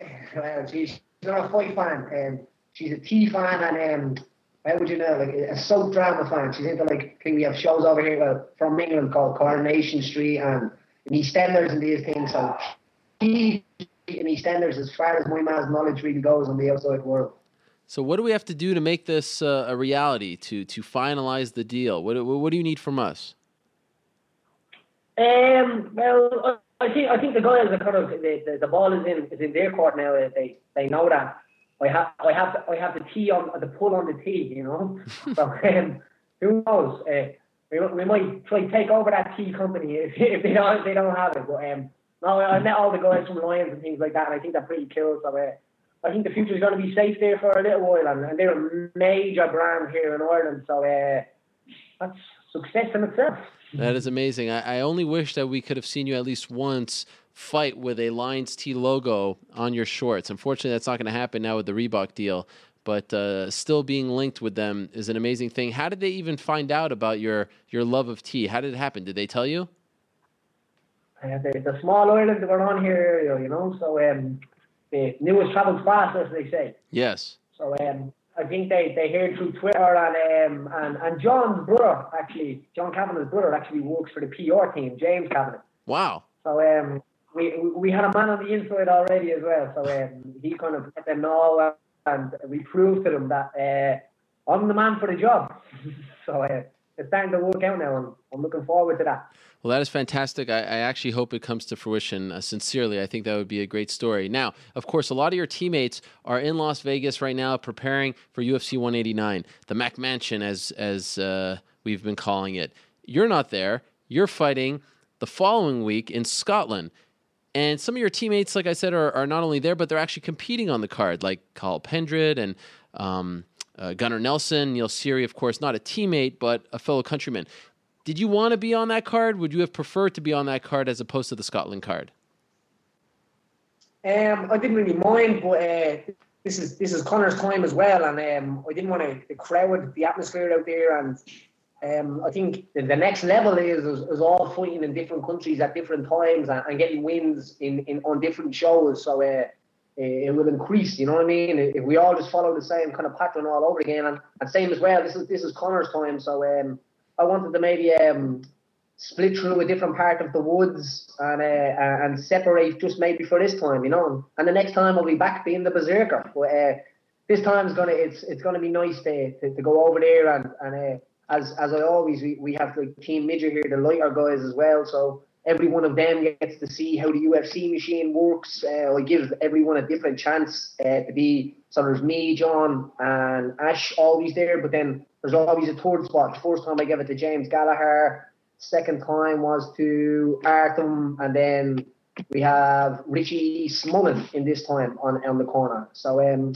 Well, she's not a fight fan, and she's a tea fan, and um, how would you know? Like a soap drama fan. She's into like I we have shows over here from England called Coronation Street and EastEnders and these things. So she in EastEnders as far as my man's knowledge really goes on the outside world. So what do we have to do to make this uh, a reality? To to finalize the deal? What what do you need from us? Um. Well, I think I think the guys are kind of the, the, the ball is in is in their court now. They they know that. I have I have the, I have the tea on the pull on the tea, you know. so um, who knows? Uh, we, we might try to take over that tea company if, if they don't if they don't have it. But um, no, I met all the guys from Lyons and things like that, and I think they're pretty cool. So uh, I think the future is going to be safe there for a little while, and, and they're a major brand here in Ireland. So uh, that's success in itself. That is amazing. I, I only wish that we could have seen you at least once fight with a Lyons Tea logo on your shorts. Unfortunately, that's not going to happen now with the Reebok deal. But uh, still being linked with them is an amazing thing. How did they even find out about your your love of tea? How did it happen? Did they tell you? Uh, the, the small island that we're on here, you know, so um, the newest travels fast, as they say. Yes. So um, I think they, they heard through Twitter and um, and and John's brother actually, John Kavanagh's brother actually works for the PR team, James Kavanagh. Wow. So um, we we had a man on the inside already as well, so um, he kind of let them know and we proved to them that uh, I'm the man for the job. so uh, it's starting to work out now, I'm looking forward to that. Well, that is fantastic. I, I actually hope it comes to fruition. Uh, sincerely, I think that would be a great story. Now, of course, a lot of your teammates are in Las Vegas right now, preparing for UFC 189, the Mac Mansion, as as uh, we've been calling it. You're not there. You're fighting the following week in Scotland. And some of your teammates, like I said, are, are not only there, but they're actually competing on the card, like Cathal Pendred and um, uh, Gunnar Nelson, Neil Seery, of course, not a teammate, but a fellow countryman. Did you want to be on that card? Would you have preferred to be on that card as opposed to the Scotland card? Um, I didn't really mind, but uh, this is this is Conor's time as well, and um, I didn't want to the crowd, the atmosphere out there, and um, I think the, the next level is, is, is all fighting in different countries at different times and, and getting wins in, in on different shows. So uh, it will increase. You know what I mean? If we all just follow the same kind of pattern all over again, and, and same as well. This is this is Conor's time, so um, I wanted to maybe um, split through a different part of the woods and uh, and separate just maybe for this time, you know. And the next time I'll be back being the berserker. But uh, this time's gonna it's it's gonna be nice to, to, to go over there and and uh, as as I always we, we have the Team Midget here, the lighter guys as well. So every one of them gets to see how the UFC machine works. Uh, I give everyone a different chance uh, to be. So there's me, John, and Ash always there, but then there's always a third spot. The first time I gave it to James Gallagher. Second time was to Artem, and then we have Richie Smullen in this time on on the corner. So um,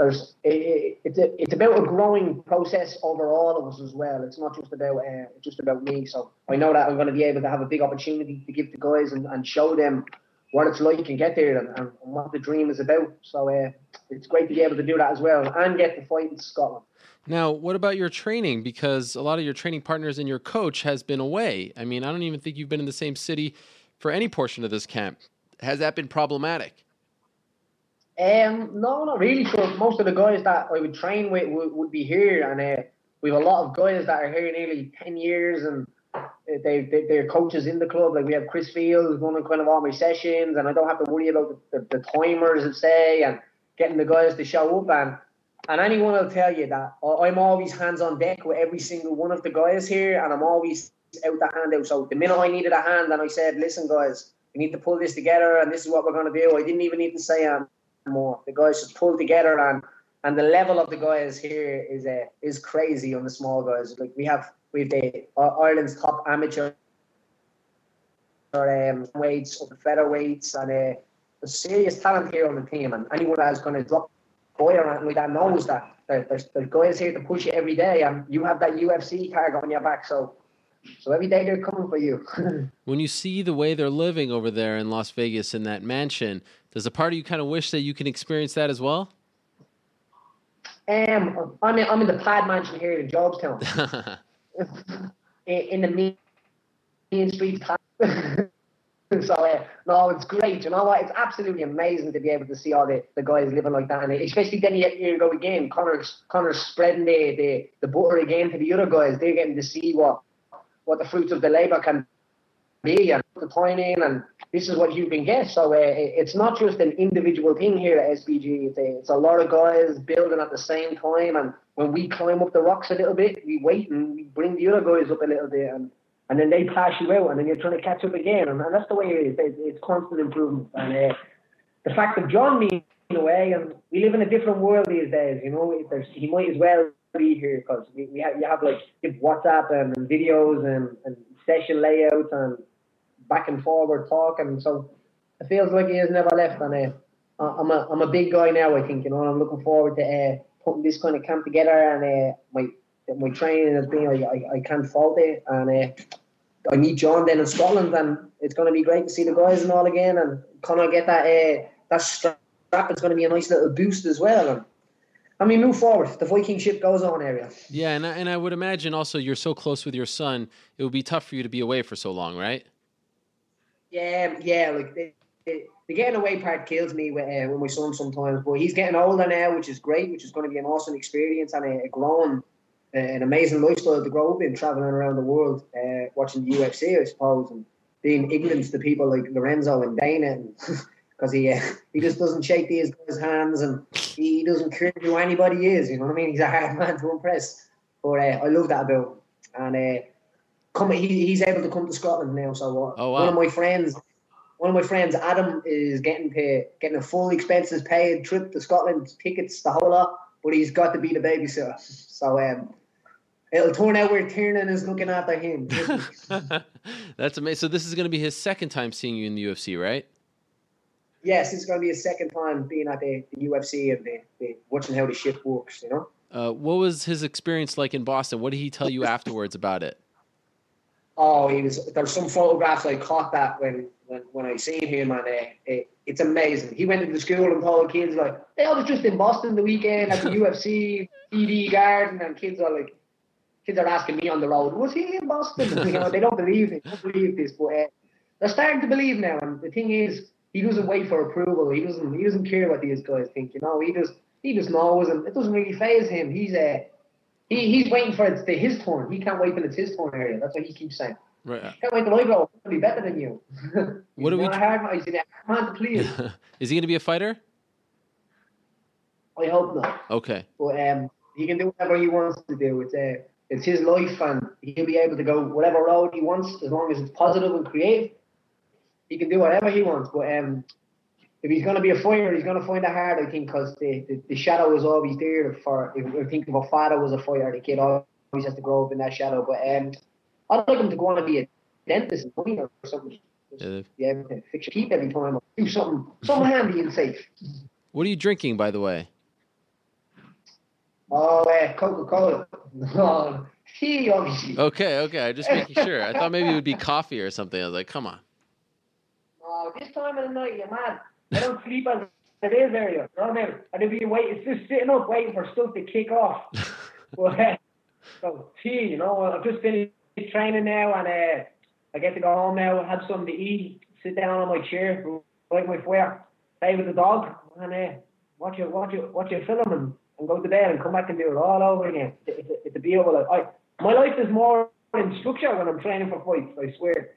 there's it, it's a, it's about a growing process over all of us as well. It's not just about uh, just about me. So I know that I'm going to be able to have a big opportunity to give the guys and, and show them what it's like and get there and, and what the dream is about. So uh, it's great to be able to do that as well and get to fight in Scotland. Now, what about your training? Because a lot of your training partners and your coach has been away. I mean, I don't even think you've been in the same city for any portion of this camp. Has that been problematic? Um, no, not really. So most of the guys that I would train with would, would be here, and uh, we have a lot of guys that are here nearly ten years, and they, they they're coaches in the club. Like we have Chris Fields running kind of all my sessions, and I don't have to worry about the, the, the timers, and say, and getting the guys to show up. And and anyone will tell you that I'm always hands on deck with every single one of the guys here, and I'm always out the hand out. So the minute I needed a hand, and I said, "Listen, guys, we need to pull this together, and this is what we're going to do," I didn't even need to say um, more. The guys just pull together, and and the level of the guys here is uh, is crazy on the small guys. Like we have we have the uh, Ireland's top amateur or um, weights, up featherweights, and uh, there's serious talent here on the team. And anyone that's going to drop boy or anything like that knows that there's, there's guys here to push you every day, and you have that UFC tag on your back. So so every day they're coming for you. when you see the way they're living over there in Las Vegas in that mansion, does a part of you kind of wish that you can experience that as well? Um, I'm in, I'm in the pad mansion here in Jobstown. in the main street. so uh, no, it's great. You know what? It's absolutely amazing to be able to see all the, the guys living like that, and especially then you, you go again. Connor's, Conor's spreading the, the the butter again to the other guys. They're getting to see what what the fruits of the labour can be and the time in, and this is what you can get. So uh, it's not just an individual thing here at SBG. It's a, it's a lot of guys building at the same time, and when we climb up the rocks a little bit, we wait and we bring the other guys up a little bit, and and then they pass you out, and then you're trying to catch up again, and, and that's the way it is. It's, it's constant improvement, and uh, the fact that John me away, and we live in a different world these days. You know, there's, he might as well be here because we, we have you have like WhatsApp and, and videos and, and session layouts and back and forward talking. So it feels like he has never left. And uh, I'm a I'm a big guy now. I think you know. I'm looking forward to uh, putting this kind of camp together. And uh, my my training has been I, I, I can't fault it. And uh, I meet John then in Scotland, and it's going to be great to see the guys and all again. And Conor get that uh, that strap. It's going to be a nice little boost as well. And I mean, move forward. The Viking ship goes on, Ariel. Yeah, and I, and I would imagine also you're so close with your son, it would be tough for you to be away for so long, right? Yeah, yeah. Like the, the getting away part kills me with, uh, with my son sometimes, but he's getting older now, which is great, which is going to be an awesome experience and a, a growing, uh, an amazing lifestyle to grow up in, traveling around the world, uh, watching the UFC, I suppose, and being ignorant to people like Lorenzo and Dana. Because he uh, he just doesn't shake these guys' hands and he doesn't care who anybody is. You know what I mean? He's a hard man to impress. But uh, I love that about him. And uh, come, he, he's able to come to Scotland now. So oh, wow. one of my friends, one of my friends, Adam, is getting pay, getting a full expenses paid trip to Scotland, tickets, the whole lot. But he's got to be the babysitter. So um, it'll turn out where Tiernan is looking after him. That's amazing. So this is going to be his second time seeing you in the UFC, right? yes, it's going to be his second time being at the, the UFC and the, the, watching how the ship works. You know. Uh, what was his experience like in Boston? What did he tell you afterwards about it? Oh, he was. There's some photographs I caught that when when, when I seen him, and uh, it, it's amazing. He went into the school and told kids like, "They I was just in Boston the weekend at the UFC TD Garden," and kids are like, kids are asking me on the road, "Was he in Boston?" you know, they don't believe it. They don't believe this, but uh, they're starting to believe now. And the thing is, he doesn't wait for approval. He doesn't. He doesn't care what these guys think. You know, he just he just knows, and it doesn't really phase him. He's a uh, he, he's waiting for it to his turn. He can't wait till it's his turn Ariel. That's what he keeps saying. Right. Can't wait till I grow up. be better than you. what are we? Hard, he's to please. Is he going to be a fighter? I hope not. Okay. But um, he can do whatever he wants to do. It's uh, it's his life, and he'll be able to go whatever road he wants as long as it's positive and creative. He can do whatever he wants. But um, if he's going to be a fighter, he's going to find it hard, I think, because the, the, the, shadow is always there for. If, I think if a father was a fighter, the kid always has to grow up in that shadow. But um, I'd like him to go on and be a dentist or something. Yeah, yeah fix your teeth every time. Or do something, something handy and safe. What are you drinking, by the way? Oh, uh, Coca Cola. Oh, tea, obviously. Okay, okay. I'm just making sure. I thought maybe it would be coffee or something. I was like, come on. Oh, this time of the night, you're mad. I don't sleep as it is Ariel. No, no. And if you wait, it's just sitting up waiting for stuff to kick off. but, uh, so, tea, you know, I've just finished training now and uh, I get to go home now, have something to eat, sit down on my chair, like my fire, play with the dog, and uh, watch it, watch it, watch it film and, and go to bed and come back and do it all over again. It's, it's, it's a beautiful life. I, my life is more in structure when I'm training for fights. I swear.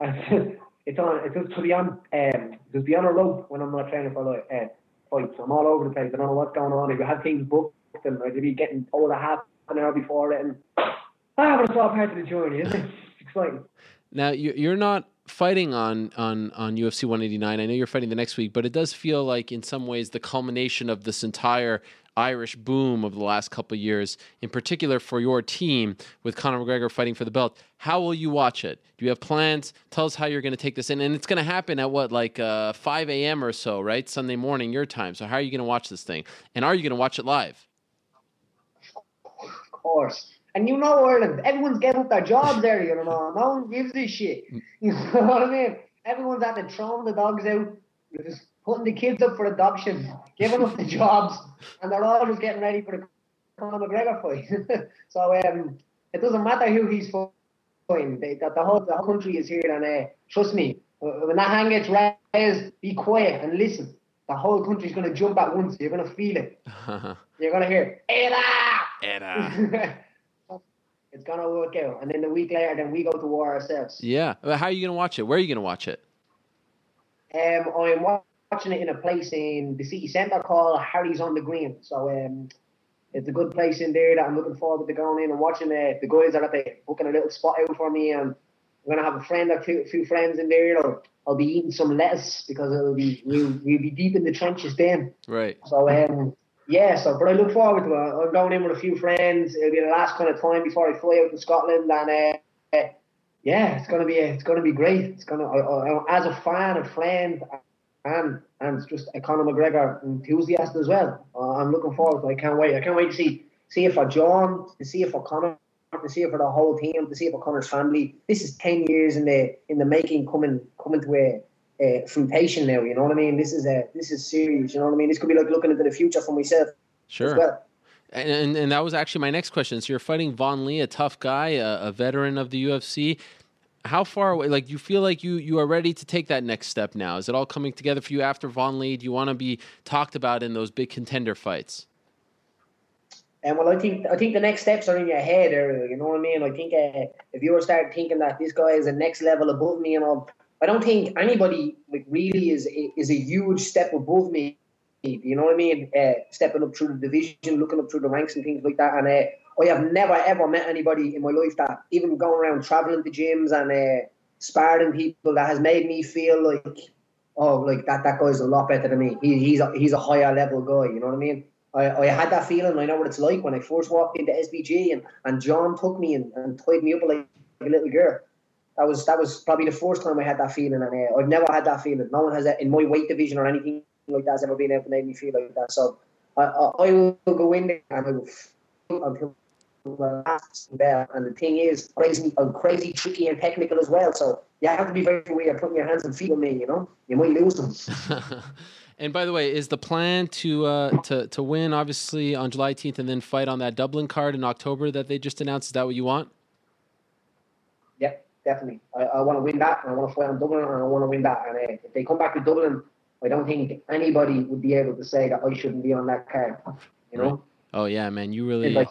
it's on. It's just to be on. Um, just be on a rope when I'm not training for like uh, fights. I'm all over the place. I don't know what's going on. If you have things booked, and I'd be getting told a half an hour before it, and ah, but it's all part of the journey, isn't it? It's exciting. Now you you're not fighting on on on UFC 189. I know you're fighting the next week, but it does feel like in some ways the culmination of this entire Irish boom of the last couple years, in particular for your team with Conor McGregor fighting for the belt. How will you watch it? Do you have plans? Tell us how you're going to take this in, and it's going to happen at what like uh, 5 a.m. or so, right? Sunday morning your time. So how are you going to watch this thing, and are you going to watch it live? Of course. And you know Ireland, everyone's getting up their jobs there, you know. No one gives a shit. You know what I mean? Everyone's at the throwing the dogs out, just putting the kids up for adoption, giving up the jobs, and they're all just getting ready for the Conor McGregor fight. so um, it doesn't matter who he's fighting. They, the, the, whole, the whole country is here, and uh, trust me, when that hand gets raised, be quiet and listen. The whole country's going to jump at once. You're going to feel it. You're going to hear, Ada! Ada! It's gonna work out. And then the week later, then we go to war ourselves. Yeah. How are you gonna watch it? Where are you gonna watch it? Um, I'm watching it in a place in the city centre called Harry's on the Green. So um, it's a good place in there that I'm looking forward to going in and watching it. The guys are at the booking a little spot out for me, and I'm gonna have a friend or two, a few friends in there. I'll, I'll be eating some lettuce because it'll be we'll, we'll be deep in the trenches then. Right. So um, yeah, so but I look forward to it. I'm going in with a few friends. It'll be the last kind of time before I fly out to Scotland, and uh, yeah, it's gonna be it's gonna be great. It's gonna as a fan, a friend, and and just a Conor McGregor enthusiast as well. Uh, I'm looking forward. to it. I can't wait. I can't wait to see see it for John, to see it for Conor, to see it for the whole team, to see it for Conor's family. This is ten years in the in the making, coming coming to a uh, fruitation now. You know what I mean? This is a this is serious. You know what I mean? This could be like looking into the future for myself. Sure. Well. And, and, and that was actually my next question. So you're fighting Vaughan Lee, a tough guy, a, a veteran of the UFC. How far away? Like you feel like you you are ready to take that next step now? Is it all coming together for you after Vaughan Lee? Do you want to be talked about in those big contender fights? And well, I think I think the next steps are in your head, You know what I mean? I think uh, if you were start thinking that this guy is a next level above me, and all, I don't think anybody like really is is a huge step above me. You know what I mean? Uh, stepping up through the division, looking up through the ranks and things like that. And uh, I have never ever met anybody in my life that even going around traveling to gyms and uh, sparring people that has made me feel like oh like that that guy's a lot better than me. He, he's a, he's a higher level guy. You know what I mean? I, I had that feeling. I know what it's like when I first walked into SBG and, and John took me and, and tied me up like a little girl that was that was probably the first time I had that feeling, and uh, I've never had that feeling. No one has that in my weight division or anything like that has ever been able to make me feel like that. So I, I, I will go in there and I will until And the thing is, crazy, uh, crazy, tricky, and technical as well. So you have to be very aware of putting your hands and feet on me. You know, you might lose them. and by the way, is the plan to uh, to to win obviously on July 18th and then fight on that Dublin card in October that they just announced? Is that what you want? Definitely. I, I want to win that, and I want to fight on Dublin, and I want to win that. And uh, if they come back to Dublin, I don't think anybody would be able to say that I shouldn't be on that card. You know. Oh yeah, man, you really. Like,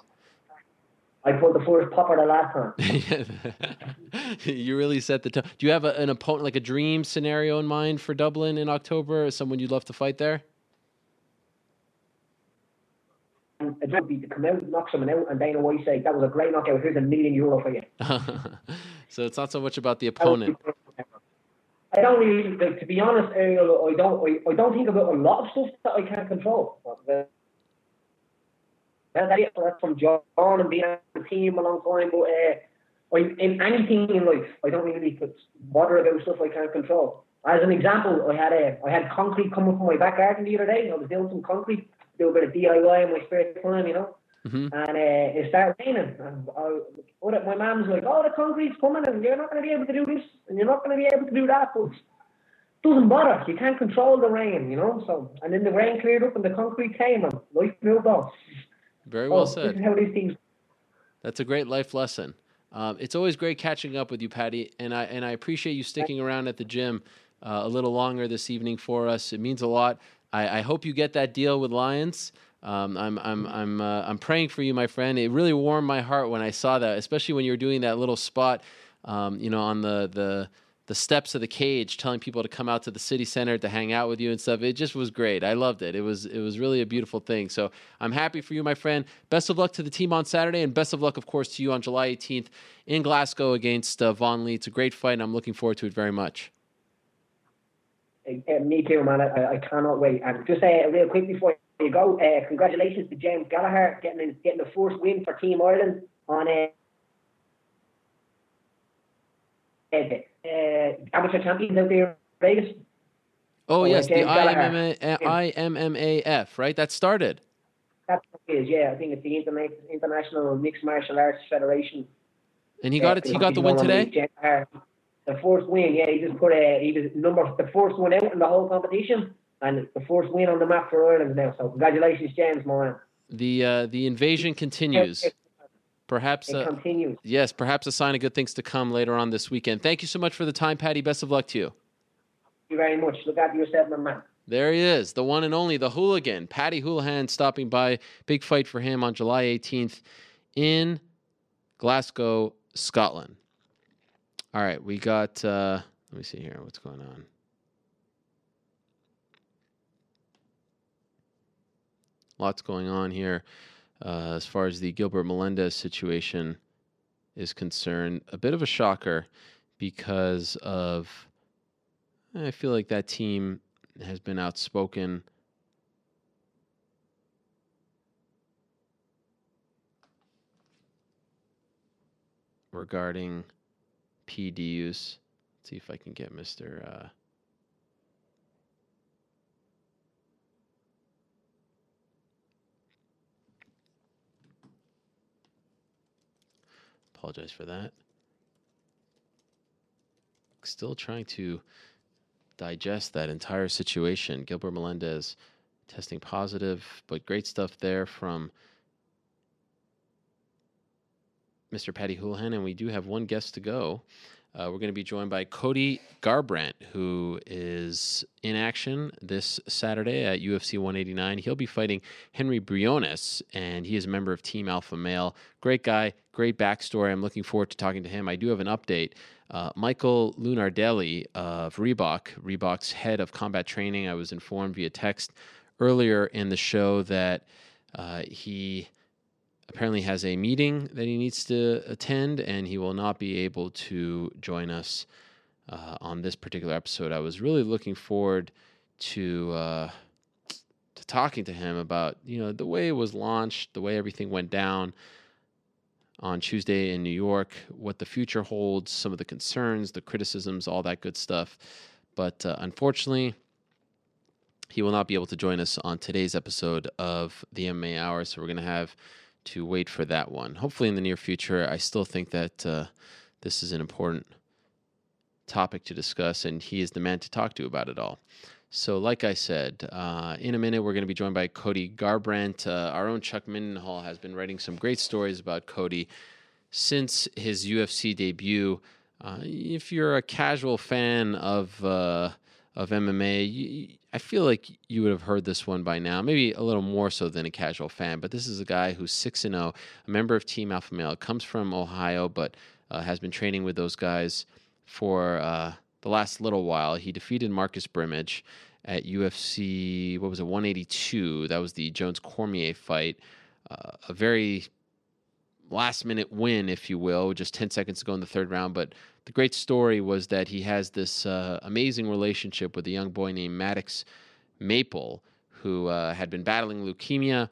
I put the first popper the last time. you really set the tone. Do you have a, an opponent, like a dream scenario in mind for Dublin in October? Someone you'd love to fight there? It would be to come out, knock someone out, and Dana White say, That was a great knockout. Here's a million euro for you. so it's not so much about the opponent. I don't really, like, to be honest, Ariel, I don't, I, I don't think about a lot of stuff that I can't control. But, that is from John and being on the team a long time. But uh, I, in anything in life, I don't really put bother about stuff I can't control. As an example, I had a I had concrete coming from my back garden the other day. I was doing some concrete, do a bit of DIY in my spare time, you know. Mm-hmm. And uh, it started raining. And I, my mom's like, "Oh, the concrete's coming, and you're not going to be able to do this, and you're not going to be able to do that." But doesn't bother. You can't control the rain, you know. So, and then the rain cleared up, and the concrete came, and life moved on. Very well oh, said. how these things. That's a great life lesson. Um, it's always great catching up with you, Paddy, and I and I appreciate you sticking around at the gym uh, a little longer this evening for us. It means a lot. I, I hope you get that deal with Lyons. Um, I'm I'm I'm uh, I'm praying for you, my friend. It really warmed my heart when I saw that, especially when you were doing that little spot, um, you know, on the the the steps of the cage, telling people to come out to the city center to hang out with you and stuff. It just was great. I loved it. It was it was really a beautiful thing. So I'm happy for you, my friend. Best of luck to the team on Saturday, and best of luck, of course, to you on July 18th in Glasgow against uh, Vaughan Lee. It's a great fight, and I'm looking forward to it very much. Me too, man. I, I cannot wait. And just say uh, real quick before you go, uh, congratulations to James Gallagher getting getting the first win for Team Ireland on. Uh, uh, amateur champions out there in Vegas. Oh, yes, the IMMA, IMMAF, right? That started. That is, yeah. I think it's the International Mixed Martial Arts Federation. And he got it. He got the win today. The first win, yeah. He just put a. He was number the first one out in the whole competition, and the first win on the map for Ireland now. So congratulations, James, man. The uh, the invasion continues. Perhaps it uh, continues. Yes, perhaps a sign of good things to come later on this weekend. Thank you so much for the time, Paddy. Best of luck to you. Thank you very much. Look after yourself, my man. There he is, the one and only, the hooligan, Paddy Holohan, stopping by. Big fight for him on July 18th in Glasgow, Scotland. All right, we got. Uh, let me see here. What's going on? Lots going on here uh, as far as the Gilbert Melendez situation is concerned. A bit of a shocker because of I feel like that team has been outspoken. Regarding PD use. Let's see if I can get Mr. Uh, Apologize for that. Still trying to digest that entire situation. Gilbert Melendez testing positive, but great stuff there from Mr. Paddy Holohan. And we do have one guest to go. Uh, we're going to be joined by Cody Garbrandt, who is in action this Saturday at UFC 189. He'll be fighting Henry Briones, and he is a member of Team Alpha Male. Great guy, great backstory. I'm looking forward to talking to him. I do have an update. Uh, Michael Lunardelli of Reebok, Reebok's head of combat training, I was informed via text earlier in the show that uh, he apparently has a meeting that he needs to attend, and he will not be able to join us uh, on this particular episode. I was really looking forward to uh, to talking to him about you know the way it was launched, the way everything went down on Tuesday in New York, what the future holds, some of the concerns, the criticisms, all that good stuff. But uh, unfortunately, he will not be able to join us on today's episode of the MMA Hour. So we're going to have to wait for that one. Hopefully, in the near future, I still think that uh, this is an important topic to discuss, and he is the man to talk to about it all. So, like I said, uh, in a minute, we're going to be joined by Cody Garbrandt. Uh, our own Chuck Mindenhall has been writing some great stories about Cody since his UFC debut. Uh, if you're a casual fan of uh, of MMA, you, I feel like you would have heard this one by now, maybe a little more so than a casual fan. But this is a guy who's six and zero, oh, a member of Team Alpha Male, comes from Ohio, but uh, has been training with those guys for uh, the last little while. He defeated Marcus Brimage at UFC, what was it, 182. That was the Jones Cormier fight. Uh, a very last minute win, if you will, just 10 seconds to go in the third round. But the great story was that he has this uh, amazing relationship with a young boy named Maddox Maple, who uh, had been battling leukemia.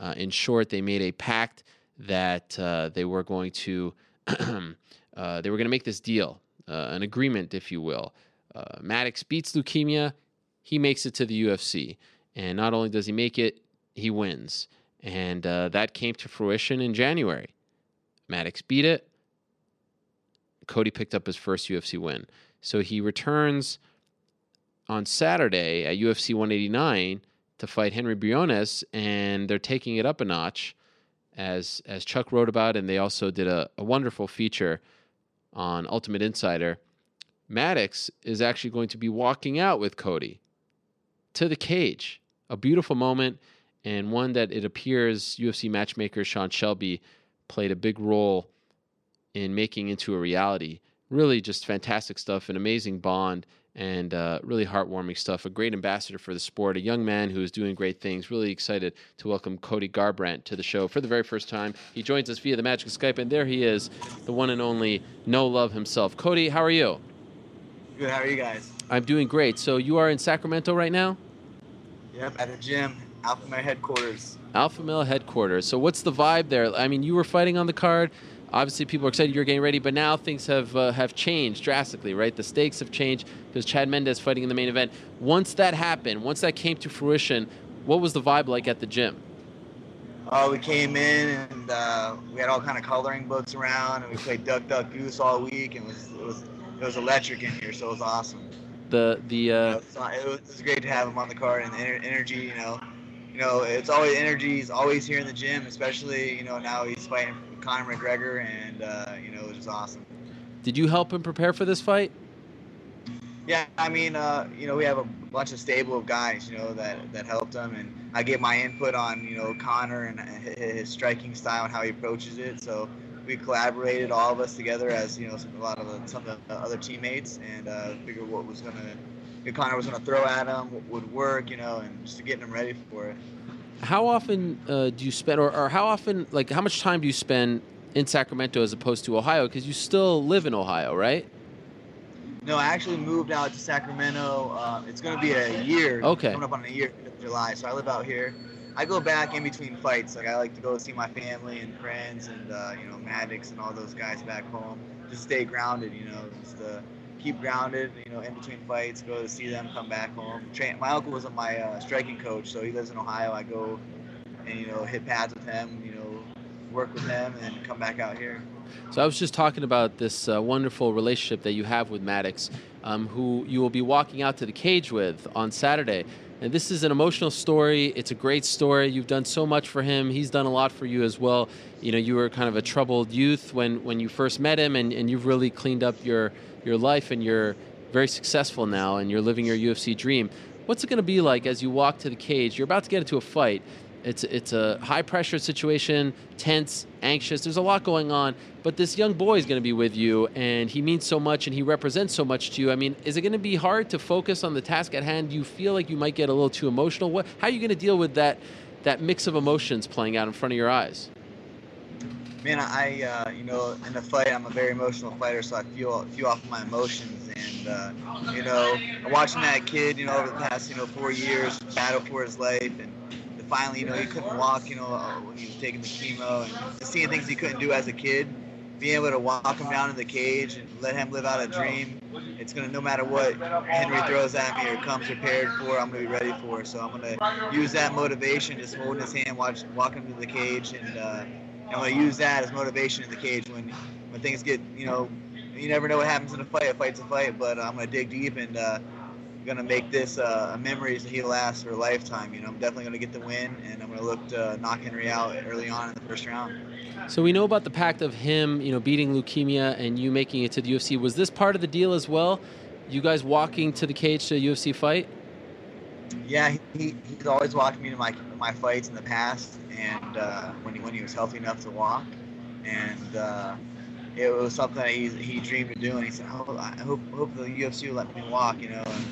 Uh, in short, they made a pact that uh, they were going to uh, they were going to make this deal uh, an agreement, if you will. Maddox beats leukemia, he makes it to the UFC. And not only does he make it, he wins. And that came to fruition in January. Maddox beat it. Cody picked up his first UFC win. So he returns on Saturday at UFC 189 to fight Henry Briones, and they're taking it up a notch, as as Chuck wrote about, and they also did a, a wonderful feature on Ultimate Insider, Maddox is actually going to be walking out with Cody to the cage. A beautiful moment, and one that it appears UFC matchmaker Sean Shelby played a big role in making into a reality. Really, just fantastic stuff, an amazing bond, and uh, really heartwarming stuff. A great ambassador for the sport, a young man who is doing great things. Really excited to welcome Cody Garbrandt to the show for the very first time. He joins us via the magic of Skype, and there he is, the one and only No Love himself. Cody, how are you? Good. How are you guys? I'm doing great. So you are in Sacramento right now? Yep, at the gym, Alpha Male headquarters. Alpha Male headquarters. So what's the vibe there? I mean, you were fighting on the card obviously people are excited you're getting ready, but now things have uh, have changed drastically, right? The stakes have changed because Chad Mendes fighting in the main event. Once that happened, once that came to fruition, what was the vibe like at the gym? Oh, we came in and uh, we had all kind of coloring books around, and we played Duck Duck Goose all week, and it was it was, it was electric in here, so it was awesome. The the uh... you know, it, was, it, was, great to have him on the card and the energy, you know. You know, it's always energy. He's always here in the gym, especially you know now he's fighting Conor McGregor, and uh, you know it was just awesome. Did you help him prepare for this fight? Yeah, I mean, uh, you know, we have a bunch of stable of guys, you know, that that helped him, and I gave my input on, you know, Conor and his striking style and how he approaches it. So we collaborated, all of us together, as you know, a lot of the, some of the other teammates, and uh, figured what was gonna, Conor was gonna throw at him, what would work, you know, and just getting him ready for it how often uh, do you spend, or, or how often, like, how much time do you spend in Sacramento as opposed to Ohio? Because you still live in Ohio, right? No, I actually moved out to Sacramento. Uh, it's going to be a year. Okay. Coming up on a year in July, so I live out here. I go back in between fights. Like I like to go see my family and friends and uh, you know Maddox and all those guys back home. Just stay grounded, you know. Just uh, keep grounded, you know, in between fights, go to see them, come back home. Train. My uncle was my uh, striking coach, so he lives in Ohio. I go and you know hit pads with him, you know, work with him, and come back out here. So I was just talking about this uh, wonderful relationship that you have with Maddox, um, who you will be walking out to the cage with on Saturday. And this is an emotional story. It's a great story. You've done so much for him. He's done a lot for you as well. You know, you were kind of a troubled youth when, when you first met him, and, and you've really cleaned up your your life and you're very successful now and you're living your UFC dream. What's it going to be like as you walk to the cage? You're about to get into a fight. It's it's a high pressure situation, tense, anxious. There's a lot going on, but this young boy is going to be with you, and he means so much, and he represents so much to you. I mean, is it going to be hard to focus on the task at hand? Do you feel like you might get a little too emotional? What? How are you going to deal with that that mix of emotions playing out in front of your eyes? Man, I uh, you know in the fight I'm a very emotional fighter, so I feel feel off my emotions, and uh, you know watching that kid, you know over the past you know four years battle for his life, and finally you know he couldn't walk, you know uh, when he was taking the chemo, and seeing things he couldn't do as a kid, being able to walk him down in the cage and let him live out a dream. It's gonna no matter what Henry throws at me or comes prepared for, I'm gonna be ready for. So I'm gonna use that motivation, just holding his hand, watch, walk him to the cage, and uh, I'm gonna use that as motivation in the cage when when things get, you know, you never know what happens in a fight. A fight's a fight, but I'm gonna dig deep and. Uh, gonna make this uh, a memories that he lasts for a lifetime. You know, I'm definitely gonna get the win, and I'm gonna look to knock Henry out early on in the first round. So we know about the pact of him, you know, beating leukemia and you making it to the UFC. Was this part of the deal as well? You guys walking to the cage to a UFC fight? Yeah, he, he's always walked me to my my fights in the past, and uh, when he when he was healthy enough to walk, and uh, it was something that he, he dreamed of doing. He said, oh, "I hope hope the UFC will let me walk," you know. And,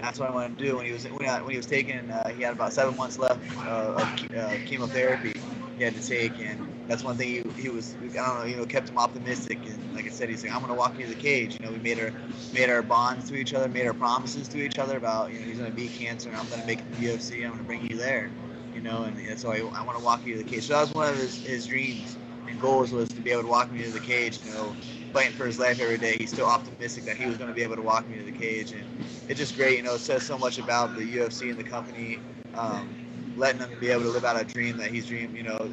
that's what I wanted to do. When he was when, I, when he was taking, uh, he had about seven months left of uh, chemotherapy he had to take, and that's one thing he, he was I don't know you know kept him optimistic. And like I said, he's like I'm gonna walk you to the cage. You know, we made our made our bonds to each other, made our promises to each other about you know he's gonna beat cancer, and I'm gonna make it to the UFC. I'm gonna bring you there. You know, and, so I, I want to walk you to the cage. So that was one of his, his dreams and goals was to be able to walk me to the cage. You know, fighting for his life every day. He's still optimistic that he was to be able to walk me to the cage, and it's just great. You know, it says so much about the UFC and the company, um, letting him be able to live out a dream that he's dreamed. You know,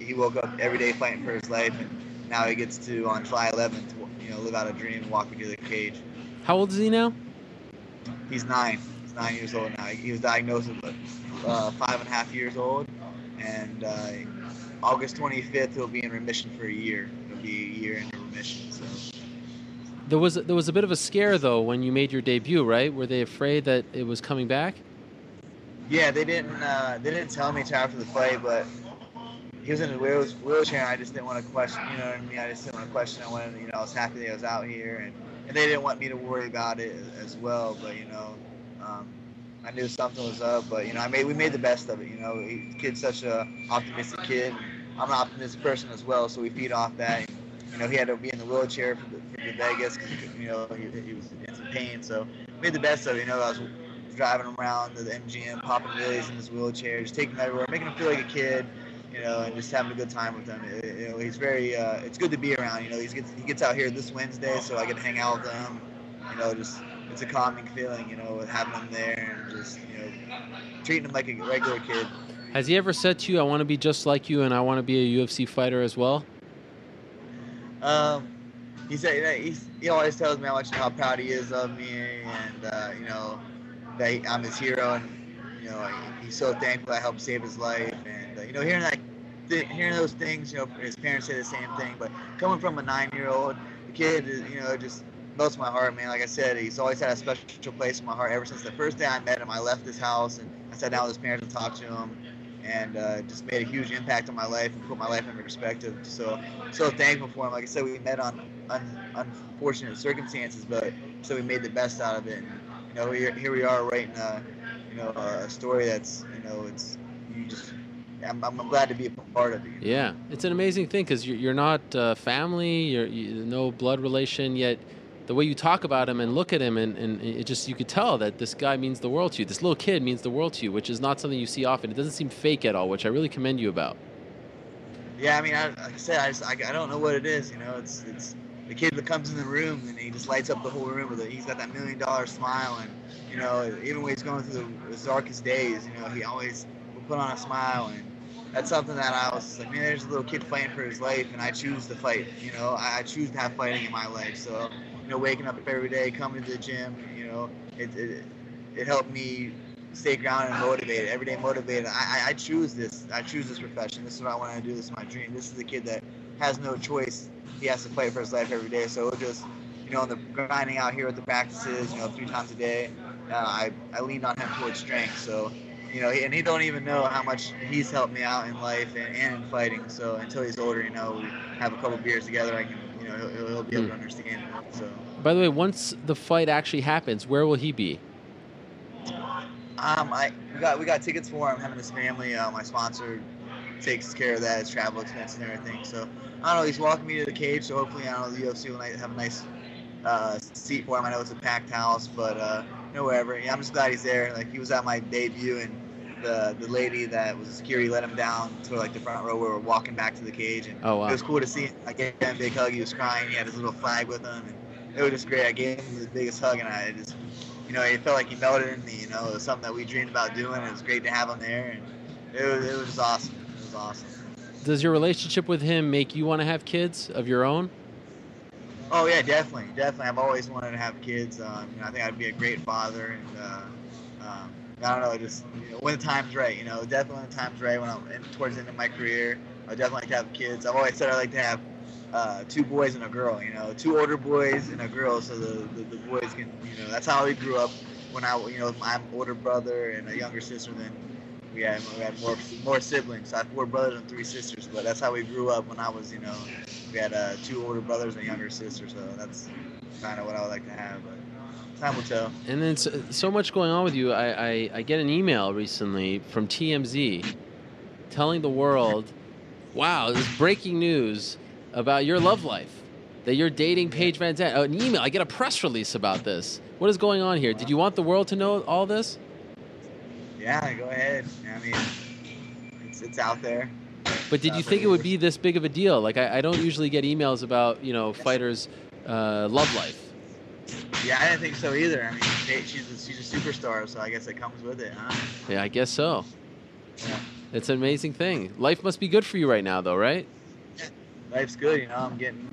he woke up every day fighting for his life, and now he gets to on July 11th, you know, live out a dream and walk into the cage. How old is he now? He's nine. He's nine years old now. He was diagnosed with uh, five and a half years old, and uh, August 25th he'll be in remission for a year. It'll be a year in remission. So. There was there was a bit of a scare though when you made your debut, right? Were they afraid that it was coming back? Yeah, they didn't uh, they didn't tell me until after the fight, but he was in a wheelchair. And I just didn't want to question, you know what I mean? I just didn't want to question. I wanted, you know, I was happy that I was out here, and, and they didn't want me to worry about it as well. But you know, um, I knew something was up. But you know, I made we made the best of it. You know, the kid's such a optimistic kid. I'm an optimistic person as well, so we feed off that. And, You know, he had to be in the wheelchair for the, for the Vegas because you know he, he, was in some pain. So made the best of it. You know, I was driving him around the MGM, popping wheelies in his wheelchair, just taking him everywhere, making him feel like a kid. You know, and just having a good time with him. It, you know, he's very. Uh, it's good to be around. You know, he gets he gets out here this Wednesday, so I get to hang out with him. You know, just it's a calming feeling. You know, having him there and just you know treating him like a regular kid. Has he ever said to you, "I want to be just like you, and I want to be a UFC fighter as well"? Um, he said he's, he always tells me how much how proud he is of me, and uh, you know that he, I'm his hero, and you know he's so thankful I helped save his life, and uh, you know hearing that, th- hearing those things, you know his parents say the same thing, but coming from a nine-year-old, the kid, you know, just melts my heart, man. Like I said, he's always had a special place in my heart ever since the first day I met him. I left his house and I sat down with his parents and talked to him and uh, just made a huge impact on my life and put my life in perspective. So, so thankful for him. Like I said, we met on un- unfortunate circumstances, but so we made the best out of it. And, you know, here, here we are writing a, you know, a story that's, you know, it's you just. I'm, I'm glad to be a part of it. Yeah, it's an amazing thing because you're, you're not uh, family, you're you, no blood relation, yet the way you talk about him and look at him, and, and it just you could tell that this guy means the world to you. This little kid means the world to you, which is not something you see often. It doesn't seem fake at all, which I really commend you about. Yeah, I mean, I, like I said, I, just, I, I don't know what it is. You know, it's it's the kid that comes in the room and he just lights up the whole room with it. He's got that million dollar smile, and you know, even when he's going through the, the darkest days, you know, he always will put on a smile, and that's something that I was like, man, there's a little kid fighting for his life, and I choose to fight. You know, I, choose to have fighting in my life, so you know, waking up every day, coming to the gym, you know, it, it, it helped me stay grounded and motivated, every day motivated. I, I, choose this. I choose this profession. This is what I want to do. This is my dream. This is a kid that has no choice. He has to fight for his life every day. So it just, you know, the grinding out here at the practices, you know, three times a day, uh, I, I leaned on him towards strength. So, you know, and he don't even know how much he's helped me out in life and, and in fighting. So until he's older, you know, we have a couple beers together. I can you know, he'll, he'll be able to hmm. understand it. So. By the way, once the fight actually happens, where will he be? Um, I we got we got tickets for him. Having his family. Uh, my sponsor takes care of that, his travel expenses and everything. So I don't know. He's walking me to the cage. So hopefully, I don't know the UFC will have a nice uh, seat for him. I know it's a packed house, but uh, know wherever. Yeah, I'm just glad he's there. Like he was at my debut and the the lady that was security let him down to like the front row where we're walking back to the cage, and Oh, wow. it was cool to see. him. I gave him a big hug. He was crying. He had his little flag with him, and it was just great. I gave him the biggest hug, and I just, you know, it felt like he melted in me. You know, it was something that we dreamed about doing. And it was great to have him there, and it was it was just awesome. It was awesome. Does your relationship with him make you want to have kids of your own? Oh yeah, definitely, definitely. I've always wanted to have kids. Um, you know, I think I'd be a great father, and uh, um, I don't know, just you know, when the time's right. You know, definitely when the time's right. When I'm in, towards the end of my career, I definitely like to have kids. I've always said I like to have uh, two boys and a girl. You know, two older boys and a girl, so the, the, the boys can. You know, that's how we grew up. When I, you know, my older brother and a younger sister, then we had we had more more siblings. I have four brothers and three sisters, but that's how we grew up. When I was, you know, we had uh, two older brothers and a younger sister, so that's kind of what I would like to have. But time will tell. And then so, so much going on with you. I, I, I get an email recently from TMZ telling the world, wow, this is breaking news about your love life. That you're dating Paige VanZant. Oh, an email. I get a press release about this. What is going on here? Did you want the world to know all this? Yeah, go ahead. I mean, it's, it's out there. But did you think it would be this big of a deal? Like, I, I don't usually get emails about, you know, fighters' uh, love life. Yeah, I didn't think so either. I mean, she's a, she's a superstar, so I guess it comes with it, huh? Yeah, I guess so. Yeah. It's an amazing thing. Life must be good for you right now, though, right? Life's good, you know. I'm getting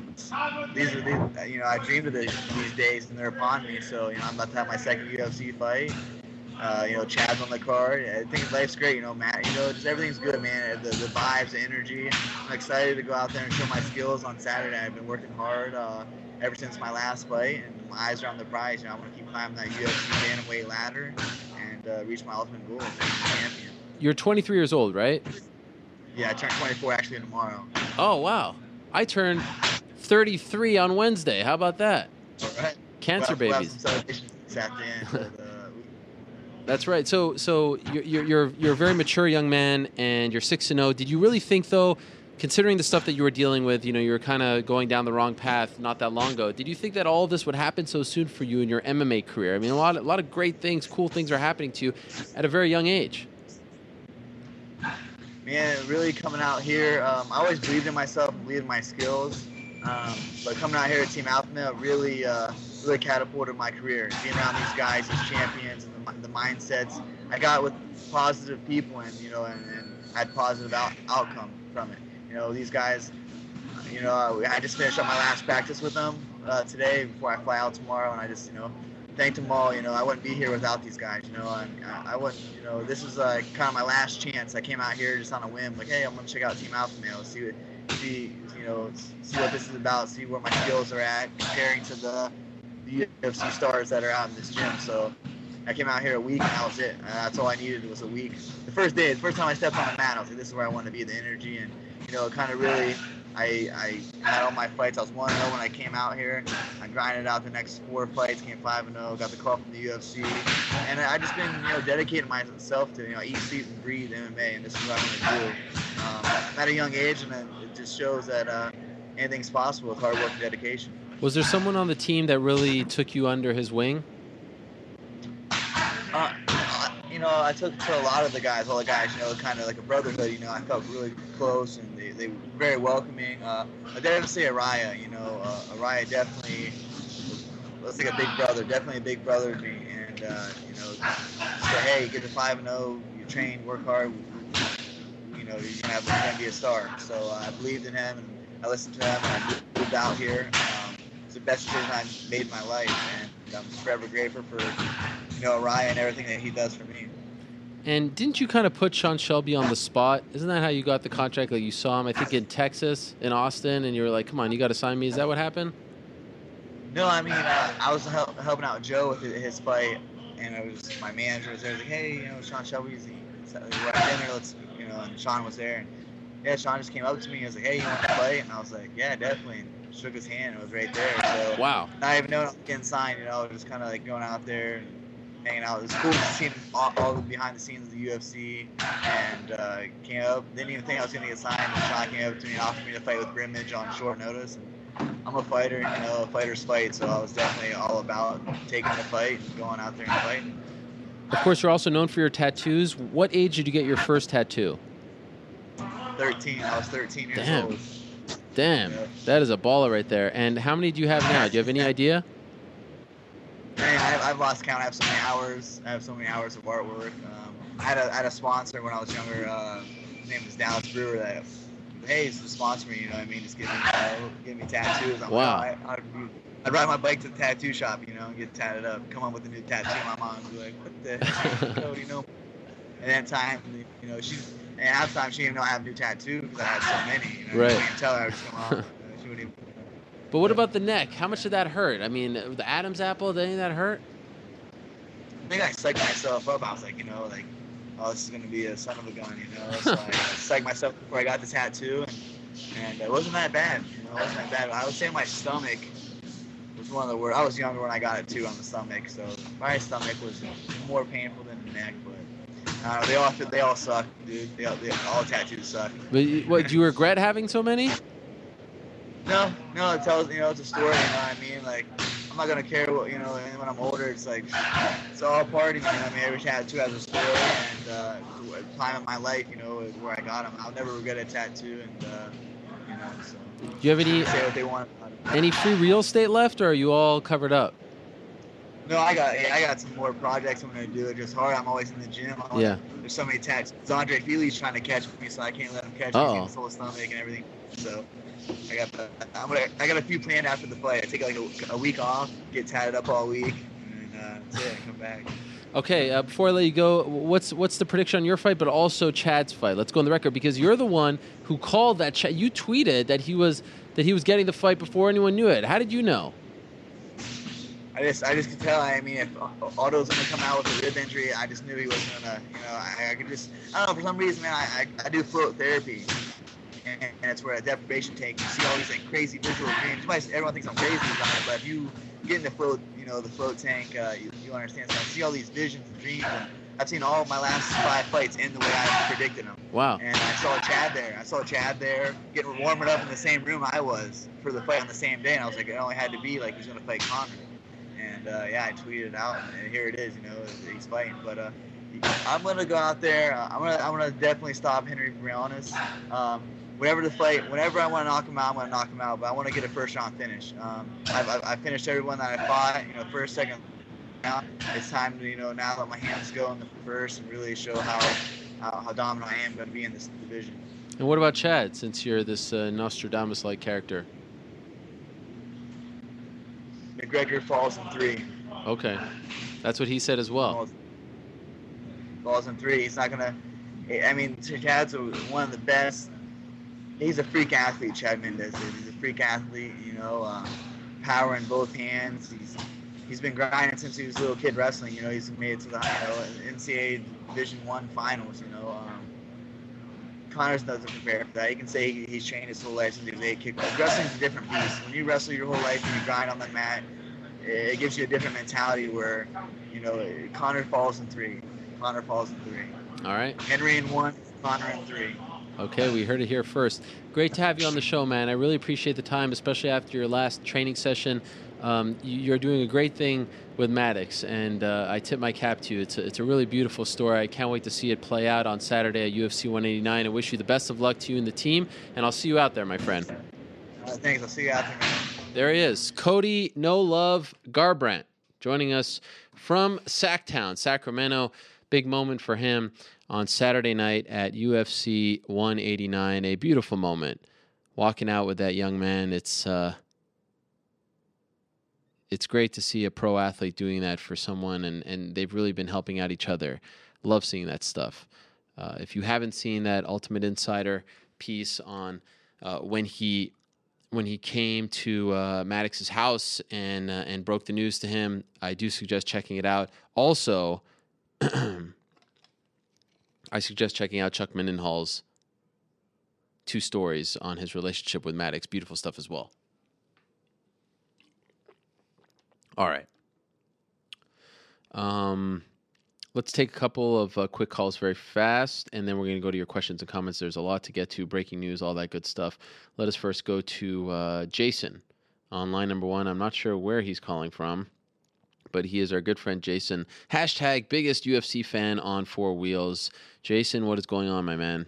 these are these, you know I dreamed of this, these days, and they're upon me. So you know, I'm about to have my second UFC fight. Uh, you know, Chad's on the card. I think life's great. You know, Matt. You know, just everything's good, man. The, the vibes, the energy. I'm excited to go out there and show my skills on Saturday. I've been working hard uh, ever since my last fight, and my eyes are on the prize. You know, I want to keep climbing that UFC bantamweight ladder and uh, reach my ultimate goal, champion. You're 23 years old, right? Yeah, I turn 24 actually tomorrow. Oh, wow. I turned 33 on Wednesday. How about that? All right. Cancer We'll babies. some celebrations this afternoon. but, uh, we- That's right. So, so you're you're you're, a very mature young man, and you're six and zero. Did you really think, though, considering the stuff that you were dealing with, you know, you were kind of going down the wrong path not that long ago? Did you think that all of this would happen so soon for you in your MMA career? I mean, a lot, a lot of great things, cool things are happening to you at a very young age. man, really coming out here, um, I always believed in myself believed in my skills. Um, but coming out here at Team Alpha Male really, uh, really catapulted my career. Being around these guys, these champions, and the, the mindsets I got with positive people, and you know, and, and had positive out, outcome from it. You know, these guys. You know, I just finished up my last practice with them uh, today before I fly out tomorrow, and I just, you know, thanked them all. You know, I wouldn't be here without these guys. You know, and I, I wouldn't. You know, this was uh, kind of my last chance. I came out here just on a whim, like, hey, I'm gonna check out Team Alpha Male, see what, see, you know, see what this is about, see where my skills are at, comparing to the, the UFC stars that are out in this gym. So. I came out here a week and that was it. Uh, that's all I needed was a week. The first day, the first time I stepped on the mat, I was like, this is where I want to be, the energy. And, you know, it kind of really, I, I had all my fights. I was 1 0 when I came out here. I grinded out the next four fights, came 5 0, got the call from the UFC. And I just been, you know, dedicating myself to, you know, eat, sleep, and breathe MMA, and this is what I'm going to do. Um, at a young age, and it just shows that uh, anything's possible with hard work and dedication. Was there someone on the team that really took you under his wing? Uh, uh, you know, I took to a lot of the guys, all the guys, you know, kind of like a brotherhood. You know, I felt really close, and they, they were very welcoming. Uh, I didn't say Urijah. You know, uh, Urijah definitely was like a big brother, definitely a big brother to me. And uh, you know, say, hey, get to five and zero. You train, work hard. You know, you're you're gonna be a star. So uh, I believed in him, and I listened to him, and I moved out here. Um, it's the best decision I've made in my life, and I'm forever grateful for you know, Ryan and everything that he does for me. And didn't you kind of put Sean Shelby on the spot? Isn't that how you got the contract? Like you saw him, I think in Texas, in Austin, and you were like, "Come on, you got to sign me." Is that what happened? No, I mean, uh, I was hel- helping out Joe with his fight, and it was my manager was there. Like, hey, you know, Sean Shelby's the, we're at dinner. Let's, you know, and Sean was there, and yeah, Sean just came up to me and was like, hey, you want to fight? And I was like, yeah, definitely. And shook his hand. and It was right there. So Wow. not even knowing getting signed, you know, just kind of like going out there and hanging out. It was cool to see all, all the behind the scenes of the UFC and uh, came up. Didn't even think I was going to get signed. And Sean came up to me and offered me to fight with Brimage on short notice. And I'm a fighter, you know, a fighter's fight, so I was definitely all about taking the fight and going out there and fighting. of course, you're also known for your tattoos. What age did you get your first tattoo? 13. I was 13 years Damn. old. Damn, that is a baller right there. And how many do you have now? Do you have any idea? I, I've lost count. I have so many hours. I have so many hours of artwork. Um, I had a I had a sponsor when I was younger. Uh, his name was Dallas Brewer. That hey, he's to sponsor me. You know what I mean? Just give me uh, give me tattoos. I'm Wow. Like, oh, I, I'd, I'd ride my bike to the tattoo shop. You know, and get tatted up. Come up with a new tattoo. My mom would be like, what the Cody? You know. And then time, you know, she and half the time she didn't know I have a new tattoo because I had so many. You know, Right. Tell her. I was come on. she wouldn't even. But what about the neck? How much did that hurt? I mean, the Adam's apple, did any of that hurt? I think I psyched myself up. I was like, you know, like, oh, this is gonna be a son of a gun, you know. So I psyched myself before I got the tattoo, and, and it wasn't that bad. You know, it wasn't that bad. I would say my stomach was one of the worst. I was younger when I got it too on the stomach, so my stomach was more painful than the neck. But uh, they all they all suck, dude. They all, they, all tattoos suck. But you- what, do you regret having so many? No, no, it tells you know it's a story. You know what I mean? Like I'm not gonna care what you know. And when I'm older, it's like it's all party. You know I mean? Every tattoo has a story, and uh, the time of my life, you know, is where I got them. I'll never regret a tattoo, and uh, you know, so Do you have any say what they want. any free real estate left, or are you all covered up? No, I got I got some more projects I'm gonna do. It just hard. I'm always in the gym. Always- Yeah. There's so many tattoos. Andre Fili's trying to catch me, so I can't let him catch me. Uh-oh. He's whole stomach and everything. So I got the, I'm gonna I got a few planned after the fight. I take like a, a week off, get tatted up all week, and uh, that's it. Come back. Okay, uh, before I let you go, what's what's the prediction on your fight, but also Chad's fight? Let's go on the record because you're the one who called that. Chad, you tweeted that he was that he was getting the fight before anyone knew it. How did you know? I just I just could tell. I mean, if Aldo's gonna come out with a rib injury, I just knew he wasn't gonna. You know, I, I could just I don't know for some reason, man. I I, I do float therapy. And, and it's where a deprivation tank, you see all these like crazy visual dreams. You might, everyone thinks I'm crazy about it, but if you get in the float, you know, the float tank, uh, you, you understand. So I see all these visions and dreams, and I've seen all of my last five fights end the way I predicted them. Wow. And I saw Chad there. I saw Chad there getting warming up in the same room I was for the fight on the same day, and I was like, it only had to be like he's gonna fight Conor. And uh, yeah, I tweeted it out, and here it is. You know, he's fighting. But uh, I'm gonna go out there. Uh, I'm gonna I'm gonna definitely stop Henry Briones. Um, whenever the fight, whenever I want to knock him out, I'm gonna knock him out. But I want to get a first round finish. Um, I've, I've, I've finished everyone that I fought. You know, first, second round. It's time to you know now let my hands go in the first and really show how how, how dominant I am to be in this division. And what about Chad? Since you're this uh, Nostradamus-like character. McGregor falls in three. Okay, that's what he said as well. Falls, falls in three. He's not gonna. I mean, Chad's one of the best. He's a freak athlete. Chad Mendes is. He's a freak athlete. You know, uh, power in both hands. He's he's been grinding since he was a little kid wrestling. You know, he's made it to the you know, NCAA Division One finals. You know. Um, Conor's doesn't prepare for that. He can say he, he's trained his whole life since he was eight kickboxing. Wrestling's a different beast. When you wrestle your whole life and you grind on the mat, it, it gives you a different mentality where, you know, Conor falls in three. Conor falls in three. All right. Henry in one, Conor in three. Okay, we heard it here first. Great to have you on the show, man. I really appreciate the time, especially after your last training session. Um, you're doing a great thing with Maddox, and uh, I tip my cap to you. It's a, it's a really beautiful story. I can't wait to see it play out on Saturday at UFC 189. I wish you the best of luck to you and the team, and I'll see you out there, my friend. Uh, thanks. I'll see you out there, man. There he is, Cody No Love Garbrandt, joining us from Sacktown, Sacramento. Big moment for him on Saturday night at UFC 189. A beautiful moment. Walking out with that young man, it's uh, it's great to see a pro athlete doing that for someone, and and they've really been helping out each other. Love seeing that stuff. Uh, if you haven't seen that Ultimate Insider piece on uh, when he when he came to uh, Maddox's house and uh, and broke the news to him, I do suggest checking it out. Also, I suggest checking out Chuck Mindenhall's two stories on his relationship with Maddox. Beautiful stuff as well. All right. Um, let's take a couple of uh, quick calls very fast, and then we're going to go to your questions and comments. There's a lot to get to, breaking news, all that good stuff. Let us first go to uh, Jason on line number one. I'm not sure where he's calling from, but he is our good friend Jason. Hashtag biggest UFC fan on four wheels. Jason, what is going on, my man?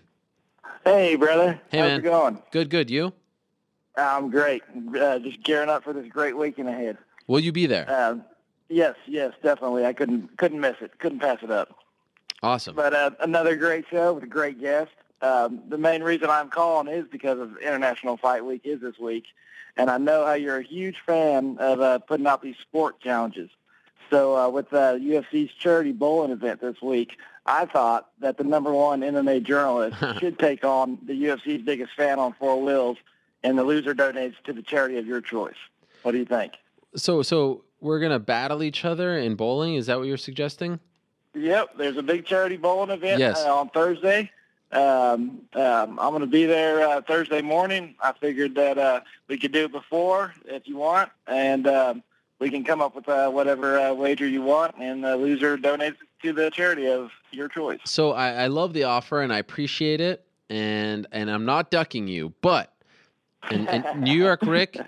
Hey, brother. Hey, How's man. it going? Good, good. You? I'm great. Uh, just gearing up for this great weekend ahead. Will you be there? Um, yes, yes, definitely. I couldn't couldn't miss it. Couldn't pass it up. Awesome. But uh, another great show with a great guest. Um, the main reason I'm calling is because of International Fight Week is this week, and I know how you're a huge fan of uh, putting out these sport challenges. So uh, with uh, UFC's charity bowling event this week, I thought that the number one MMA journalist should take on the UFC's biggest fan on four wheels, and the loser donates to the charity of your choice. What do you think? So, so we're gonna battle each other in bowling. Is that what you're suggesting? Yep, there's a big charity bowling event Yes. uh, on Thursday. Um, um, I'm going to be there uh, Thursday morning. I figured that uh, we could do it before if you want, and um, we can come up with uh, whatever uh, wager you want, and the loser donates to the charity of your choice. So I, I love the offer and I appreciate it, and and I'm not ducking you, but and, and New York Rick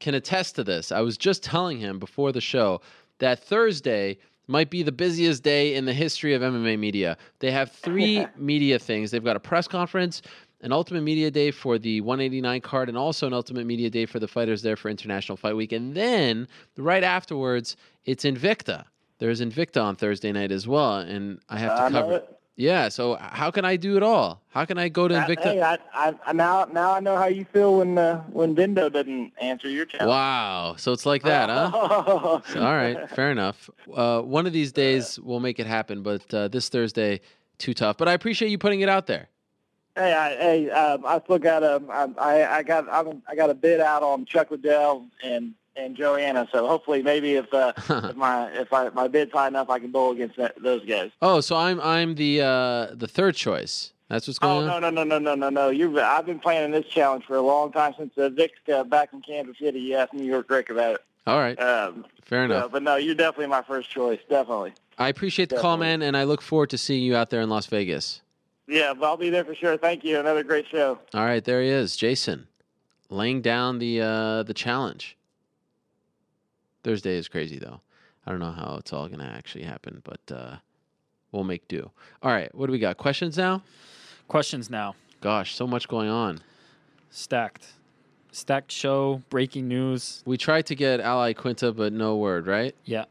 can attest to this. I was just telling him before the show that Thursday might be the busiest day in the history of MMA media. They have three media things. They've got a press conference, an Ultimate Media Day for the 189 card, and also an Ultimate Media Day for the fighters there for International Fight Week. And then right afterwards, it's Invicta. There's Invicta on Thursday night as well, and I have to I cover. it. Yeah, so how can I do it all? How can I go to Invicta? hey, I, I, I, now now I know how you feel when uh, when Vindo doesn't answer your challenge. Wow, so it's like that, huh? All right, fair enough. Uh, one of these days we'll make it happen, but uh, this Thursday, too tough. But I appreciate you putting it out there. Hey, I, hey, um, I still got a, I, I got, I'm, I got a bid out on Chuck Liddell and and Joanna. So hopefully, maybe if, uh, if my if I, my bid's high enough, I can bowl against that, those guys. Oh, so I'm I'm the uh, the third choice. That's what's going Oh on. no no no no no no no! You've I've been planning this challenge for a long time since uh, Vic uh, back in Kansas City. You asked New York Rick about it. All right, Um, fair so- enough. but no, you're definitely my first choice. Definitely. I appreciate the call, man, and I look forward to seeing you out there in Las Vegas. Yeah, but I'll be there for sure. Thank you. Another great show. All right, there he is, Jason, laying down the uh, the challenge. Thursday is crazy though. I don't know how it's all gonna actually happen, but uh, we'll make do. All right, what do we got? Questions now? Questions now. Gosh, so much going on. Stacked. Stacked show, breaking news. We tried to get Al Iaquinta, but no word, right? Yeah.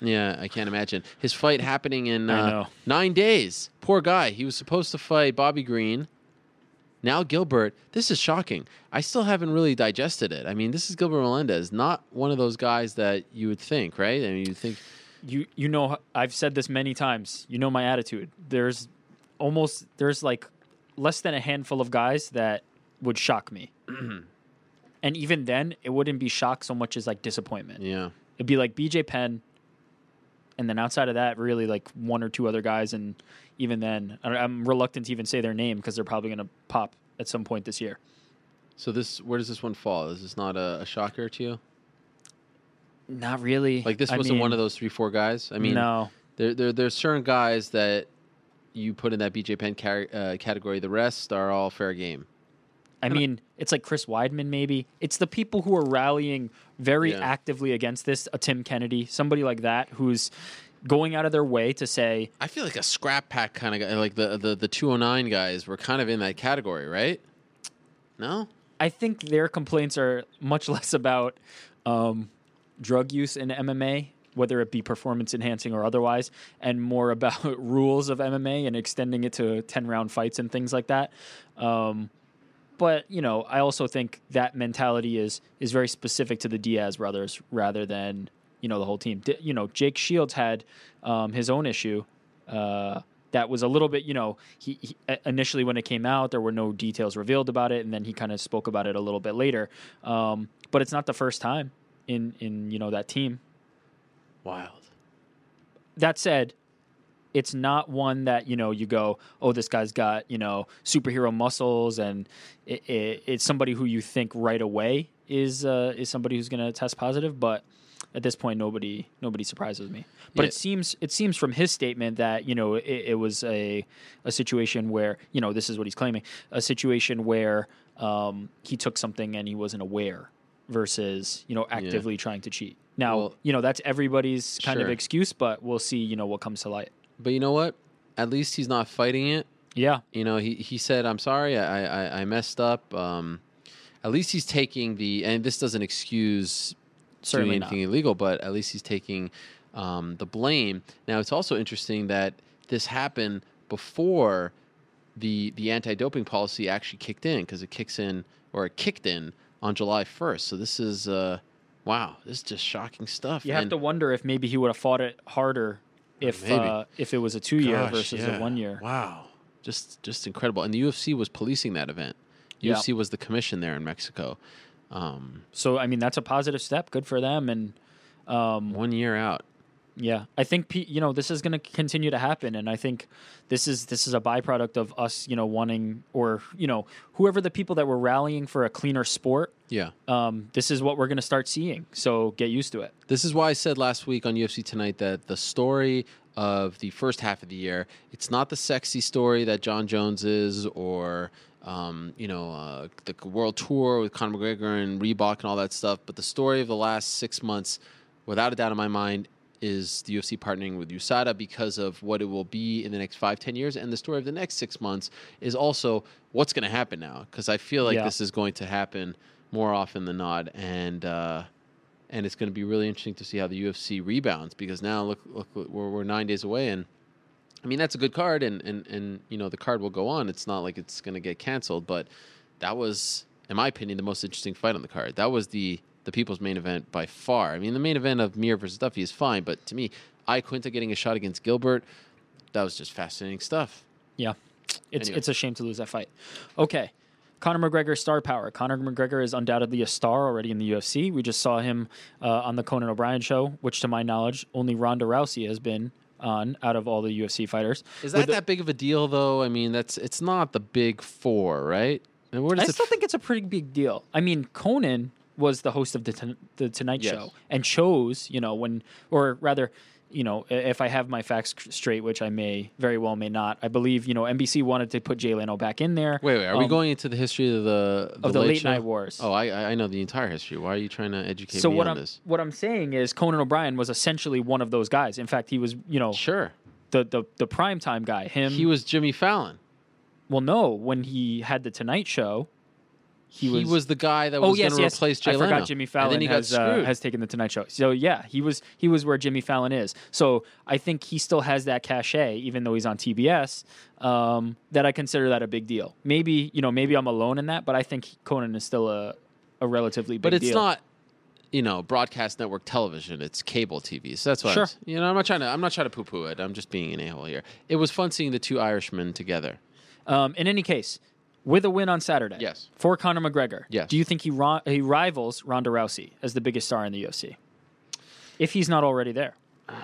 Yeah, I can't imagine his fight happening in uh, nine days. Poor guy. He was supposed to fight Bobby Green. Now Gilbert. This is shocking. I still haven't really digested it. I mean, this is Gilbert Melendez, not one of those guys that you would think, right? I mean, you think You you know I've said this many times. You know my attitude. There's almost there's like less than a handful of guys that would shock me. and even then, it wouldn't be shock so much as like disappointment. Yeah. It'd be like BJ Penn, and then outside of that, really like one or two other guys, and even then, I'm reluctant to even say their name because they're probably gonna pop at some point this year. So this, where does this one fall? Is this not a, a shocker to you? Not really. Like this I wasn't one mean, of those three, four guys. I mean, no. There, there, there's certain guys that you put in that BJ Penn car- uh, category. The rest are all fair game. I mean, it's like Chris Weidman, maybe. It's the people who are rallying very Yeah. actively against this. A Tim Kennedy, somebody like that, who's going out of their way to say, I feel like a scrap pack kind of guy, like the the the 209 guys were kind of in that category, right? No. I think their complaints are much less about um, drug use in MMA, whether it be performance enhancing or otherwise, and more about rules of MMA and extending it to 10 round fights and things like that. Um, but you know, I also think that mentality is is very specific to the Diaz brothers rather than you know the whole team. Di- you know, Jake Shields had um, his own issue. Uh, that was a little bit, you know, he, he initially when it came out, there were no details revealed about it, and then he kind of spoke about it a little bit later. Um, but it's not the first time in in you know that team. Wild. That said, it's not one that you know you go, oh, this guy's got you know superhero muscles, and it, it, it's somebody who you think right away is uh, is somebody who's going to test positive, but. At this point, nobody nobody surprises me. But Yeah. it seems it seems from his statement that you know it, it was a a situation where you know this is what he's claiming a situation where um, he took something and he wasn't aware versus you know actively trying to cheat. Now Well- you know that's everybody's kind of excuse, but we'll see you know what comes to light. But you know what? At least he's not fighting it. Yeah, You know, he, he said, "I'm sorry, I, I, I messed up." Um, at least he's taking the, and this doesn't excuse Certainly doing not. anything illegal, but at least he's taking um, the blame. Now, it's also interesting that this happened before the the anti doping policy actually kicked in because it kicks in or it kicked in on July 1st. So this is uh, wow, this is just shocking stuff. you have And- to wonder if maybe he would have fought it harder if uh, if it was a two year versus yeah. a one year. Wow, just just incredible. And the UFC was policing that event. Yeah. UFC was the commission there in Mexico. Um, So I mean that's a positive step. Good for them. And um, one year out. Yeah, I think you know this is going to continue to happen, and I think this is this is a byproduct of us, you know, wanting or you know whoever the people that were rallying for a cleaner sport. Yeah. Um, this is what we're going to start seeing. So get used to it. This is why I said last week on UFC Tonight that the story of the first half of the year, it's not the sexy story that Jon Jones is or, um, you know, uh, the world tour with Conor McGregor and Reebok and all that stuff. But the story of the last six months, without a doubt in my mind, is the UFC partnering with USADA because of what it will be in the next five, ten years. And the story of the next six months is also what's going to happen now. Because I feel like Yeah. this is going to happen more often than not. And, uh, and it's going to be really interesting to see how the UFC rebounds because now look, look we're, we're nine days away, and I mean that's a good card, and and and you know the card will go on. It's not like it's going to get canceled, but that was, in my opinion, the most interesting fight on the card. That was the the people's main event by far. I mean, the main event of Mir versus Duffy is fine, but to me, Iaquinta getting a shot against Gilbert, that was just fascinating stuff. Yeah, it's Anyway. it's a shame to lose that fight. Okay, Conor McGregor star power. Conor McGregor is undoubtedly a star already in the UFC. We just saw him uh, on the Conan O'Brien show, which to my knowledge only Ronda Rousey has been on out of all the UFC fighters. Is that that big of a deal, though? I mean, that's it's not the big four, right? And where does I it still think it's a pretty big deal. I mean, Conan was the host of the ton- the Tonight Yes. Show and chose, you know, when or rather, you know, if I have my facts straight, which I may very well may not, I believe you know NBC wanted to put Jay Leno back in there. Wait, wait. Are we Um, going into the history of the, of the late show? night wars? Oh, I I I know the entire history. Why are you trying to educate So me what on I'm this? what I'm saying is Conan O'Brien was essentially one of those guys. In fact, he was you know sure the the the primetime guy. Him He was Jimmy Fallon. well, no, when he had the Tonight Show. He, He was the guy that oh was yes, gonna yes. replace Jay I forgot Leno. Jimmy And Fallon then he got has uh, screwed. has taken the Tonight Show. So yeah, he was he was where Jimmy Fallon is. So I think he still has that cachet, even though he's on TBS. Um, that I consider that a big deal. Maybe you know maybe I'm alone in that, but I think Conan is still a a relatively big deal. But it's deal. not, you know, broadcast network television. It's cable TV. So that's why. Sure. you know, I'm not trying to. I'm not trying to poo-poo it. I'm just being an a-hole here. It was fun seeing the two Irishmen together. Um, in any case, with a win on Saturday, Yes. for Conor McGregor, Yes. do you think he ri- he rivals Ronda Rousey as the biggest star in the UFC? If he's not already there,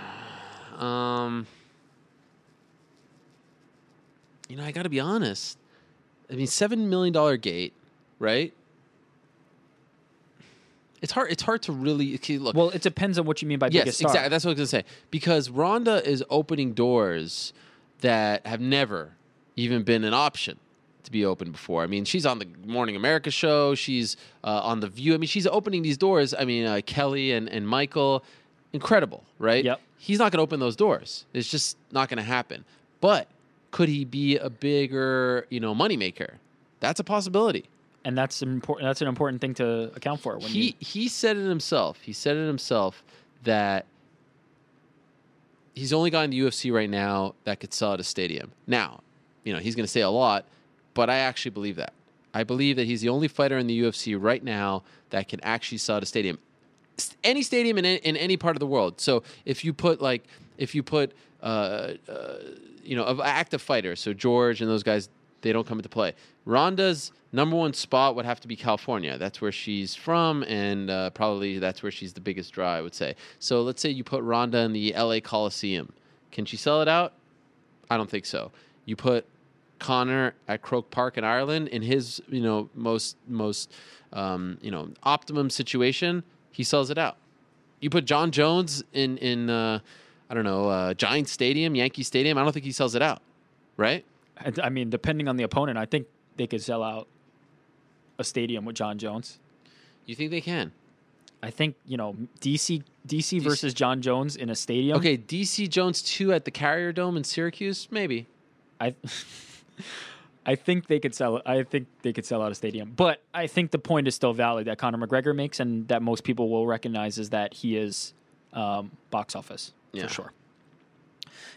Um, you know, I got to be honest. I mean, seven million dollar gate, right? It's hard. It's hard to really okay, look. well, it depends on what you mean by yes, biggest star. exactly. That's what I was gonna say. Because Ronda is opening doors that have never even been an option to be open before. I mean, she's on the Morning America show. She's uh, on the View. I mean, she's opening these doors. I mean, uh, Kelly and and Michael, incredible, right? Yep. He's not gonna open those doors. It's just not gonna happen. But could he be a bigger, you know, moneymaker? That's a possibility. and that's important. That's an important thing to account for. When he you, he said it himself. He said it himself that he's only guy in the UFC right now that could sell at a stadium. Now, you know, he's going to say a lot, but I actually believe that. I believe that he's the only fighter in the UFC right now that can actually sell at a stadium. Any stadium in, in any part of the world. So if you put like, if you put, uh, uh, you know, of active fighters, so George and those guys, they don't come into play. Ronda's number one spot would have to be California. That's where she's from, and uh, probably that's where she's the biggest draw, I would say. So let's say you put Ronda in the LA Coliseum. Can she sell it out? I don't think so. You put Conor at Croke Park in Ireland in his, you know, most most um, you know, optimum situation, he sells it out. You put Jon Jones in in uh, I don't know, uh, Giant Stadium, Yankee Stadium, I don't think he sells it out. Right? I- I mean, depending on the opponent, I think they could sell out a stadium with Jon Jones. You think they can? I think you know DC DC versus Jon Jones in a stadium. Okay, DC Jones two at the Carrier Dome in Syracuse, maybe. I I think they could sell. I think they could sell out a stadium, but I think the point is still valid that Conor McGregor makes, and that most people will recognize is that he is um, box office Yeah. for sure.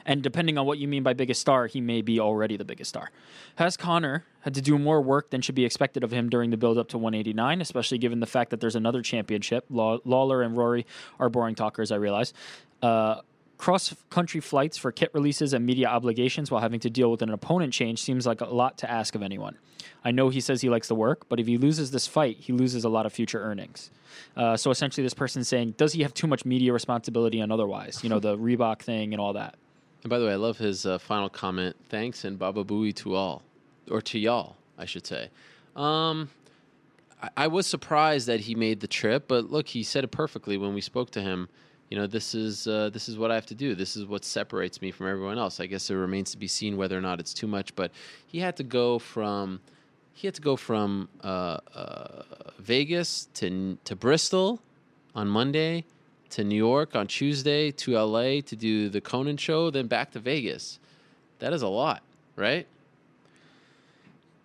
And depending on what you mean by biggest star, he may be already the biggest star. Has Conor had to do more work than should be expected of him during the build up to 189, especially given the fact that there's another championship? Law- Lawler and Rory are boring talkers, I realize. Uh, Cross country flights for kit releases and media obligations while having to deal with an opponent change seems like a lot to ask of anyone. I know he says he likes the work, but if he loses this fight, he loses a lot of future earnings. Uh, so essentially, this person's saying, does he have too much media responsibility and otherwise? You know, the Reebok thing and all that. And by the way, I love his uh, final comment. Thanks and Baba Booey to all, or to y'all, I should say. Um, I, I was surprised that he made the trip, but look, he said it perfectly when we spoke to him. You know, this is uh, this is what I have to do. This is what separates me from everyone else. I guess it remains to be seen whether or not it's too much. But he had to go from he had to go from uh, uh, Vegas to to Bristol on Monday, to New York on Tuesday, to LA to do the Conan show, then back to Vegas. That is a lot, right?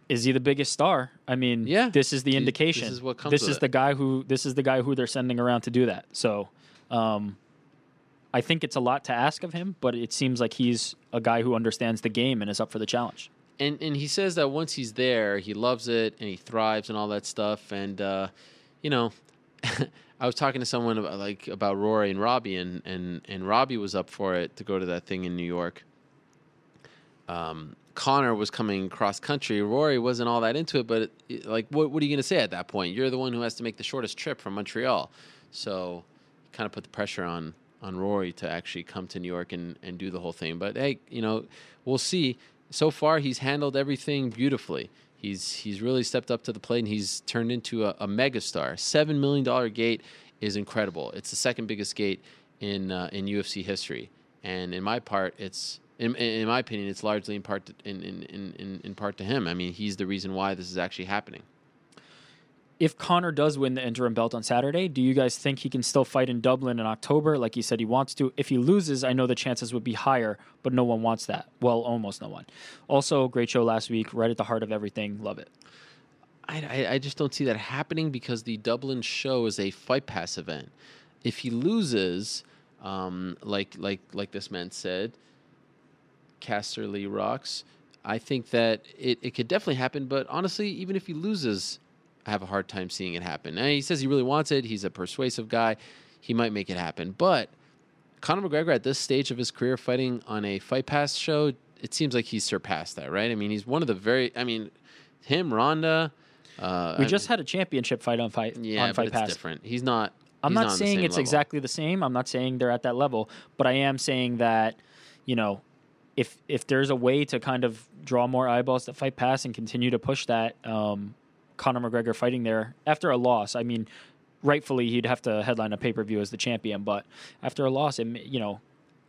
Is he the biggest star? I mean, Yeah. This is the indication. This is what comes This is it. the guy who. This is the guy who they're sending around to do that. So, um, I think it's a lot to ask of him, but it seems like he's a guy who understands the game and is up for the challenge. and and he says that once he's there, he loves it and he thrives and all that stuff. And uh, you know, I was talking to someone about, like about Rory and Robbie, and and and Robbie was up for it to go to that thing in New York. Um, Conor was coming cross country. Rory wasn't all that into it, but it, like, what what are you going to say at that point? You're the one who has to make the shortest trip from Montreal, so kind of put the pressure on on Rory to actually come to New York and, and do the whole thing. But hey, you know, we'll see. So far, he's handled everything beautifully. He's he's really stepped up to the plate and he's turned into a, a megastar. Seven million dollar gate is incredible. It's the second biggest gate in uh, in UFC history, and in my part, it's in, in my opinion, it's largely in part to, in, in, in, in, in part to him. I mean, he's the reason why this is actually happening. If Conor does win the interim belt on Saturday, do you guys think he can still fight in Dublin in October like he said he wants to? If he loses, I know the chances would be higher, but no one wants that. Well, almost no one. Also, great show last week, right at the heart of everything. Love it. I, I, I just don't see that happening because the Dublin show is a Fight Pass event. If he loses, um, like like like this man said, Casterly rocks. I think that it, it could definitely happen, but honestly, even if he loses, have a hard time seeing it happen. And he says he really wants it. He's a persuasive guy. He might make it happen. But Conor McGregor at this stage of his career fighting on a Fight Pass show, it seems like he's surpassed that, right? I mean, he's one of the very I mean, him, Ronda, uh, We I- just had a championship fight on fight yeah, on but Fight it's Pass. different. He's not. I'm he's not the saying it's level. exactly the same. I'm not saying they're at that level, but I am saying that, you know, if if there's a way to kind of draw more eyeballs to Fight Pass and continue to push that, um, Conor McGregor fighting there after a loss. I mean, rightfully he'd have to headline a pay per view as the champion, but after a loss, it, you know,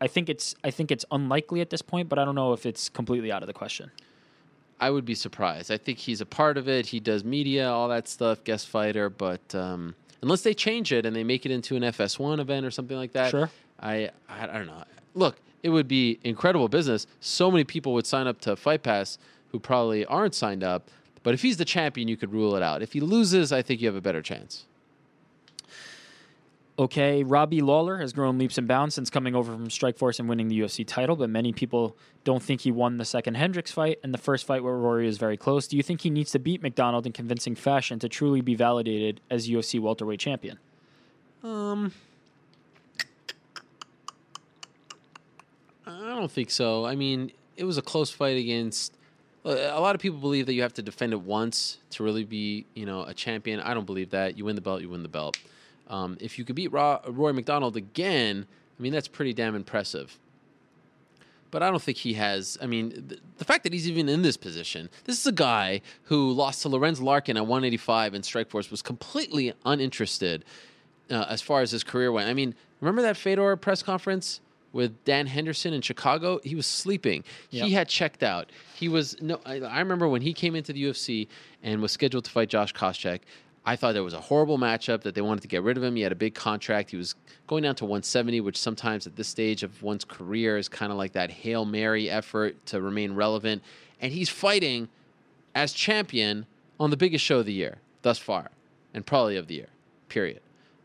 I think it's I think it's unlikely at this point, but I don't know if it's completely out of the question. I would be surprised. I think he's a part of it. He does media, all that stuff, guest fighter. But um, unless they change it and they make it into an FS1 event or something like that, Sure. I, I I don't know. Look, it would be incredible business. So many people would sign up to Fight Pass who probably aren't signed up. But if he's the champion, you could rule it out. If he loses, I think you have a better chance. Okay, Robbie Lawler has grown leaps and bounds since coming over from Strikeforce and winning the UFC title, but many people don't think he won the second Hendricks fight, and the first fight where Rory is very close. Do you think he needs to beat McDonald in convincing fashion to truly be validated as UFC welterweight champion? Um, I don't think so. I mean, it was a close fight against. A lot of people believe that you have to defend it once to really be, you know, a champion. I don't believe that. You win the belt, you win the belt. Um, if you could beat Ro- Rory McDonald again, I mean, that's pretty damn impressive. But I don't think he has. I mean, th- the fact that he's even in this position, this is a guy who lost to Lorenz Larkin at 185 in Strikeforce, was completely uninterested uh, as far as his career went. I mean, remember that Fedor press conference with Dan Henderson in Chicago? He was sleeping. Yep. He had checked out. He was no. I, I remember when he came into the UFC and was scheduled to fight Josh Koscheck. I thought it was a horrible matchup that they wanted to get rid of him. He had a big contract. He was going down to 170, which sometimes at this stage of one's career is kind of like that Hail Mary effort to remain relevant. And he's fighting as champion on the biggest show of the year thus far, and probably of the year, period.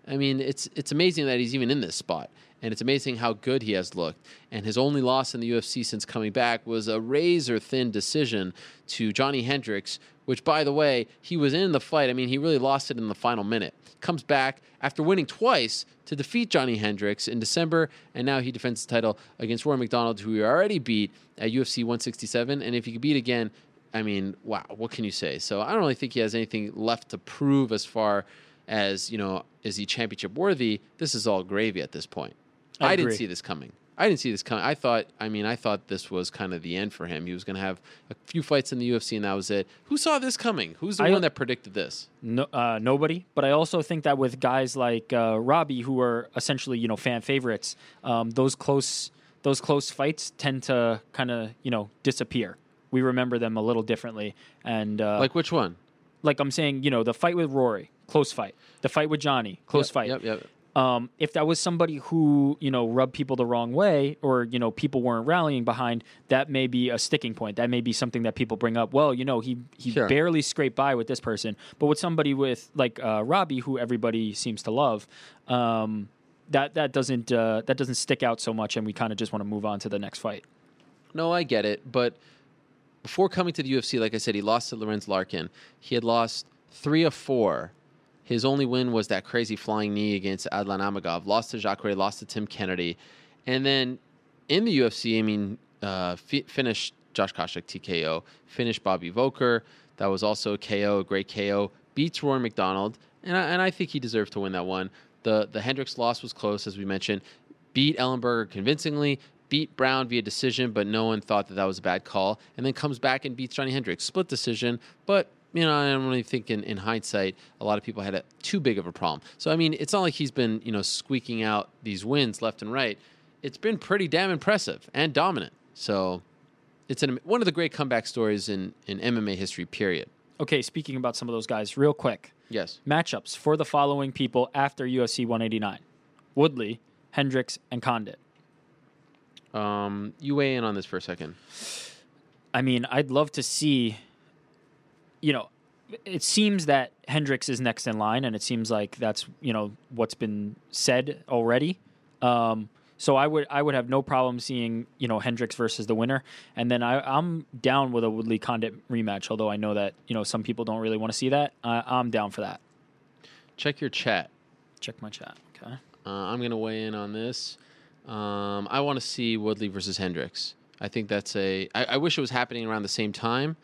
I mean, it's it's amazing that he's even in this spot, and it's amazing how good he has looked. And his only loss in the UFC since coming back was a razor thin decision to Johnny Hendricks, which, by the way, he was in the fight. I mean, he really lost it in the final minute. Comes back after winning twice to defeat Johnny Hendricks in December, and now he defends the title against Rory MacDonald, who he already beat at UFC 167. And if he could beat again, I mean, wow, what can you say? So I don't really think he has anything left to prove as far as, you know, is he championship worthy? This is all gravy at this point. I I, didn't see this coming. I didn't see this coming. I thought, I mean, I thought this was kind of the end for him. He was going to have a few fights in the UFC, and that was it. Who saw this coming? Who's the I- one that predicted this? No, uh, nobody. But I also think that with guys like uh, Robbie, who are essentially you know fan favorites, um, those close those close fights tend to kind of you know disappear. We remember them a little differently, and uh, Like which one? like I'm saying, you know, the fight with Rory, close fight. The fight with Johnny, close Yep, fight. Yep, yep. Um, if that was somebody who you know rubbed people the wrong way, or you know people weren't rallying behind, that may be a sticking point. That may be something that people bring up. Well, you know, he he Sure. barely scraped by with this person, but with somebody with like uh, Robbie, who everybody seems to love, um, that that doesn't uh, that doesn't stick out so much, and we kind of just want to move on to the next fight. No, I get it. But before coming to the UFC, like I said, he lost to Lorenz Larkin. He had lost three of four. His only win was that crazy flying knee against Adlan Amagov. Lost to Jacare, lost to Tim Kennedy. And then in the UFC, I mean, uh, fi- finished Josh Koscheck TKO, finished Bobby Voelker. That was also a KO, a great KO. Beats Rory McDonald. And I, and I think he deserved to win that one. The, the Hendricks loss was close, as we mentioned. Beat Ellenberger convincingly, beat Brown via decision, but no one thought that that was a bad call. And then comes back and beats Johnny Hendricks. Split decision, but you know, I don't really think in, in hindsight, a lot of people had a, too big of a problem. So, I mean, it's not like he's been, you know, squeaking out these wins left and right. It's been pretty damn impressive and dominant. So, it's an, one of the great comeback stories in, in MMA history, period. Okay, speaking about some of those guys, real quick. Yes. Matchups for the following people after UFC 189: Woodley, Hendricks, and Condit. Um, you weigh in on this for a second. I mean, I'd love to see. You know, it seems that Hendricks is next in line, and it seems like that's you know what's been said already. Um, so I would I would have no problem seeing you know Hendricks versus the winner, and then I, I'm down with a Woodley Condit rematch. Although I know that you know some people don't really want to see that. I, I'm down for that. Check your chat. Check my chat. Okay. Uh, I'm going to weigh in on this. Um, I want to see Woodley versus Hendricks. I think that's a. I, I wish it was happening around the same time.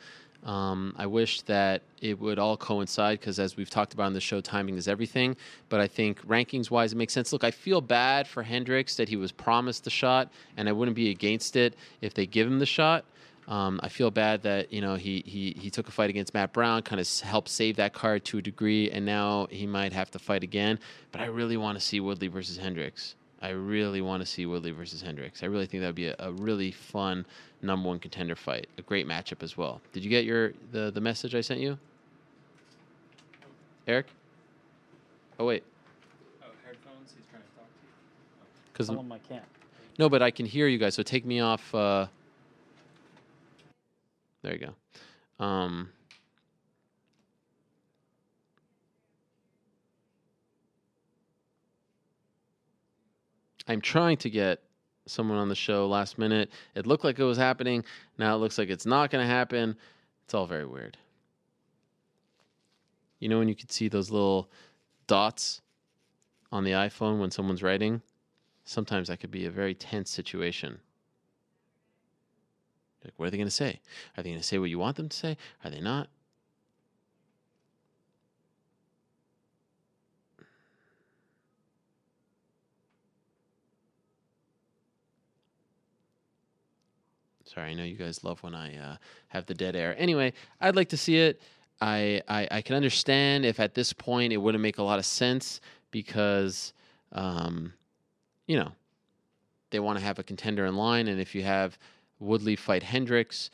Um, I wish that it would all coincide because, as we've talked about on the show, timing is everything. But I think rankings wise, it makes sense. Look, I feel bad for Hendricks that he was promised the shot, and I wouldn't be against it if they give him the shot. Um, I feel bad that you know he he he took a fight against Matt Brown, kind of helped save that card to a degree, and now he might have to fight again. But I really want to see Woodley versus Hendricks. I really want to see Woodley versus Hendricks. I really think that would be a, a really fun number one contender fight, a great matchup as well. Did you get your the the message I sent you, Eric? Oh wait, Oh, headphones. He's trying to talk to you. because Tell him I can't. no, but I can hear you guys. So take me off. Uh, there you go. Um, I'm trying to get someone on the show last minute. It looked like it was happening. Now it looks like it's not going to happen. It's all very weird. You know when you could see those little dots on the iPhone when someone's writing? Sometimes that could be a very tense situation. Like, what are they going to say? Are they going to say what you want them to say? Are they not? Sorry, I know you guys love when I uh, have the dead air. Anyway, I'd like to see it. I, I I can understand if at this point it wouldn't make a lot of sense because, um, you know, they want to have a contender in line, and if you have Woodley fight Hendricks,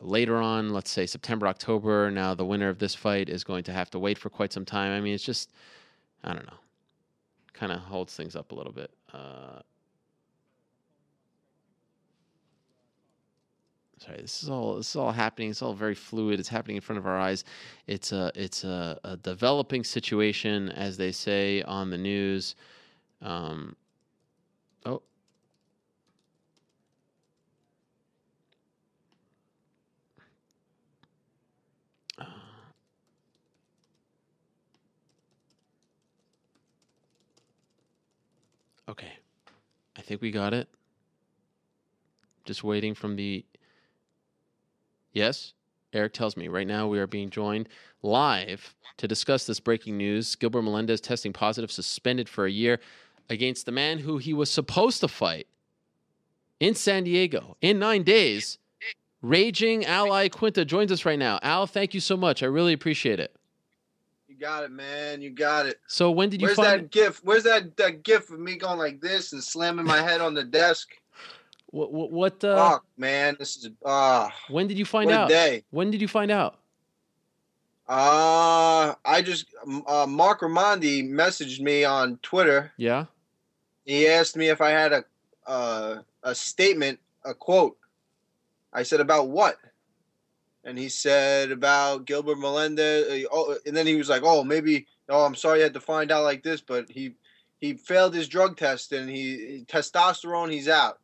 later on, let's say September, October. Now the winner of this fight is going to have to wait for quite some time. I mean, it's just, I don't know, kind of holds things up a little bit. Uh, sorry, this is all this is all happening. It's all very fluid. It's happening in front of our eyes. It's a it's a, a developing situation, as they say on the news. Um, oh. Okay. I think we got it. Just waiting from the. Yes? Eric tells me right now we are being joined live to discuss this breaking news. Gilbert Melendez testing positive, suspended for a year against the man who he was supposed to fight in San Diego in nine days. Raging Al Iaquinta joins us right now. Al, thank you so much. I really appreciate it. You got it, man. You got it. So when did you Where's find that gift? Where's that that gift of me going like this and slamming my head on the desk? What what, what uh, Fuck, man. This is ah. when did you find out? day. When did you find out? Uh, I just uh, Marc Raimondi messaged me on Twitter. Yeah. He asked me if I had a uh, a statement, a quote. I said about what? And he said about Gilbert Melendez. uh, Oh, and then he was like, "Oh, maybe. Oh, I'm sorry I had to find out like this, but he he failed his drug test and he testosterone. He's out.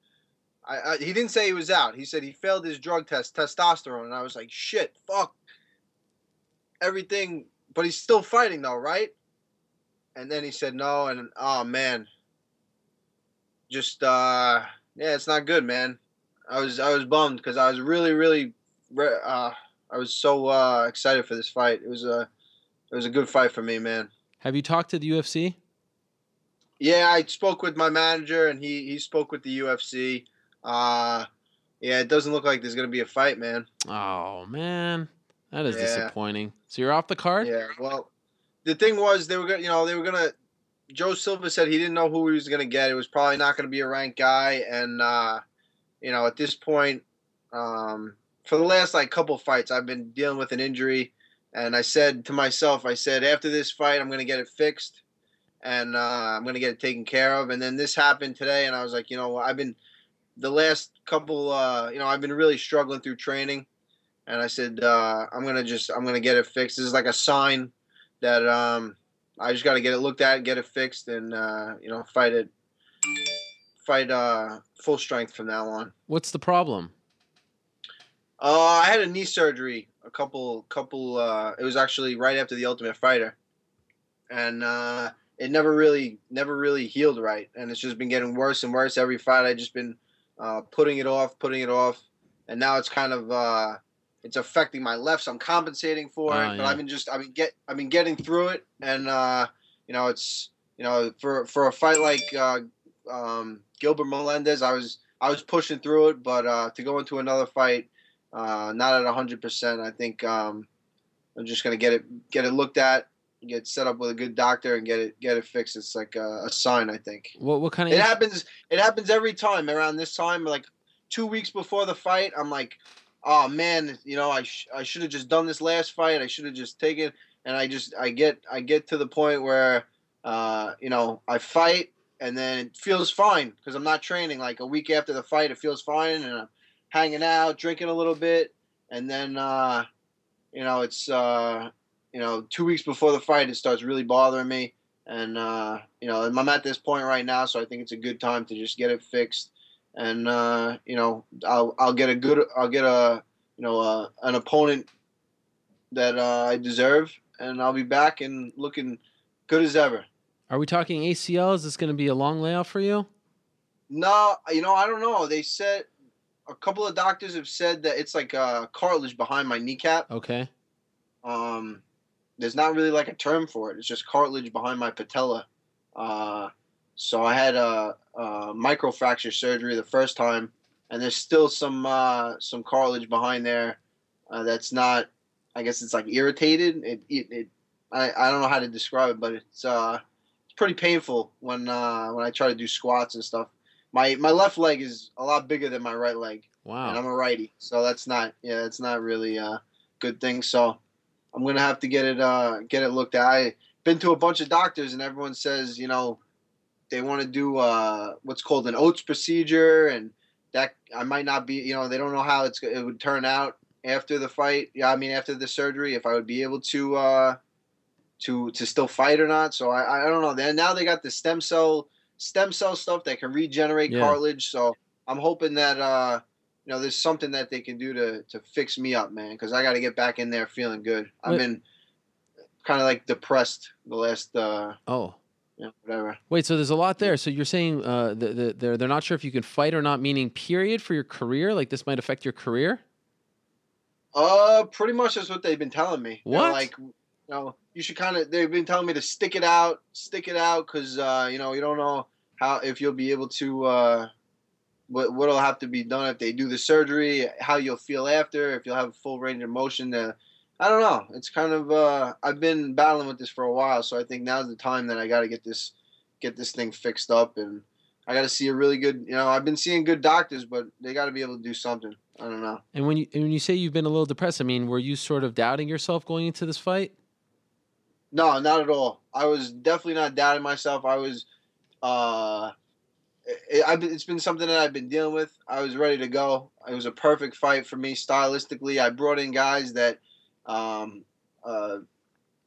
I, I he didn't say he was out. He said he failed his drug test, testosterone. And I was like, shit, fuck, everything. But he's still fighting though, right? And then he said no, and oh man, just uh, yeah, it's not good, man. I was I was bummed because I was really really uh, I was so uh, excited for this fight. It was a it was a good fight for me, man. Have you talked to the UFC? Yeah, I spoke with my manager, and he he spoke with the UFC. Uh, yeah, it doesn't look like there's gonna be a fight, man. Oh man, that is Yeah. disappointing. So you're off the card. Yeah, well, the thing was they were gonna, you know, they were gonna. Joe Silva said he didn't know who he was gonna get. It was probably not gonna be a ranked guy, and uh, you know, at this point, um, for the last like couple fights, I've been dealing with an injury, and I said to myself, I said after this fight, I'm gonna get it fixed, and uh, I'm gonna get it taken care of. And then this happened today, and I was like, you know, what, I've been the last couple, uh, you know, I've been really struggling through training and I said, uh, I'm gonna just I'm gonna get it fixed. This is like a sign that um, I just got to get it looked at, get it fixed, and uh, you know, fight it, fight uh, full strength from now on. What's the problem? Uh, I had a knee surgery a couple couple. Uh, it was actually right after the Ultimate Fighter, and uh, it never really never really healed right, and it's just been getting worse and worse every fight. I just been uh, putting it off, putting it off, and now it's kind of uh, it's affecting my left. So I'm compensating for Ah, it, but yeah. I've been just I've been get I've been getting through it, and uh, you know it's you know for for a fight like uh, um, Gilbert Melendez, I was I was pushing through it, but uh, to go into another fight, uh, not at hundred percent. I think um, I'm just gonna get it get it looked at, get set up with a good doctor, and get it get it fixed. It's like a, a sign, I think. What what kind of It happens. It happens every time around this time. Like two weeks before the fight, I'm like, oh man, you know, I sh- I should have just done this last fight. I should have just taken. And I just I get I get to the point where, uh, you know, I fight and then it feels fine because I'm not training. Like a week after the fight, it feels fine, and I'm hanging out, drinking a little bit, and then uh, you know it's uh, you know two weeks before the fight, it starts really bothering me, and uh, you know I'm at this point right now, so I think it's a good time to just get it fixed, and uh, you know I'll I'll get a good I'll get a you know uh, an opponent that uh, I deserve, and I'll be back and looking good as ever. Are we talking ACL? Is this going to be a long layoff for you? No, you know, I don't know. They said a couple of doctors have said that it's like uh, cartilage behind my kneecap. Okay. Um, there's not really like a term for it. It's just cartilage behind my patella. Uh, so I had a, a microfracture surgery the first time, and there's still some uh, some cartilage behind there uh, that's not. I guess it's like irritated. It, it, it I, I don't know how to describe it, but it's uh it's pretty painful when uh, when I try to do squats and stuff. My my left leg is a lot bigger than my right leg. Wow. And I'm a righty, so that's not yeah, that's not really a good thing. So I'm gonna have to get it uh get it looked at. I've been to a bunch of doctors and everyone says you know they want to do uh what's called an OATS procedure and that I might not be you know they don't know how it's it would turn out after the fight. Yeah, I mean after the surgery if I would be able to uh to to still fight or not. So I I don't know. Then now they got the stem cell stem cell stuff that can regenerate Yeah. cartilage. So I'm hoping that uh you know there's something that they can do to to fix me up, man, because I got to get back in there feeling good. I've Wait. been kind of like depressed the last uh Oh. Yeah, whatever. Wait, so there's a lot there. So you're saying uh, the, the, they're they're not sure if you can fight or not, meaning period for your career. Like this might affect your career. Uh, pretty much that's what they've been telling me. They're What? like, you know, you should kind of. They've been telling me to stick it out, stick it out, because uh, you know, you don't know how if you'll be able to. Uh, what what'll have to be done if they do the surgery, how you'll feel after, if you'll have full range of motion. To, I don't know. It's kind of. Uh, I've been battling with this for a while, so I think now's the time that I got to get this, get this thing fixed up, and I got to see a really good. You know, I've been seeing good doctors, but they got to be able to do something. I don't know. And when you and when you say you've been a little depressed, I mean, were you sort of doubting yourself going into this fight? No, not at all. I was definitely not doubting myself. I was, uh, it, it's been something that I've been dealing with. I was ready to go. It was a perfect fight for me stylistically. I brought in guys that, um, uh,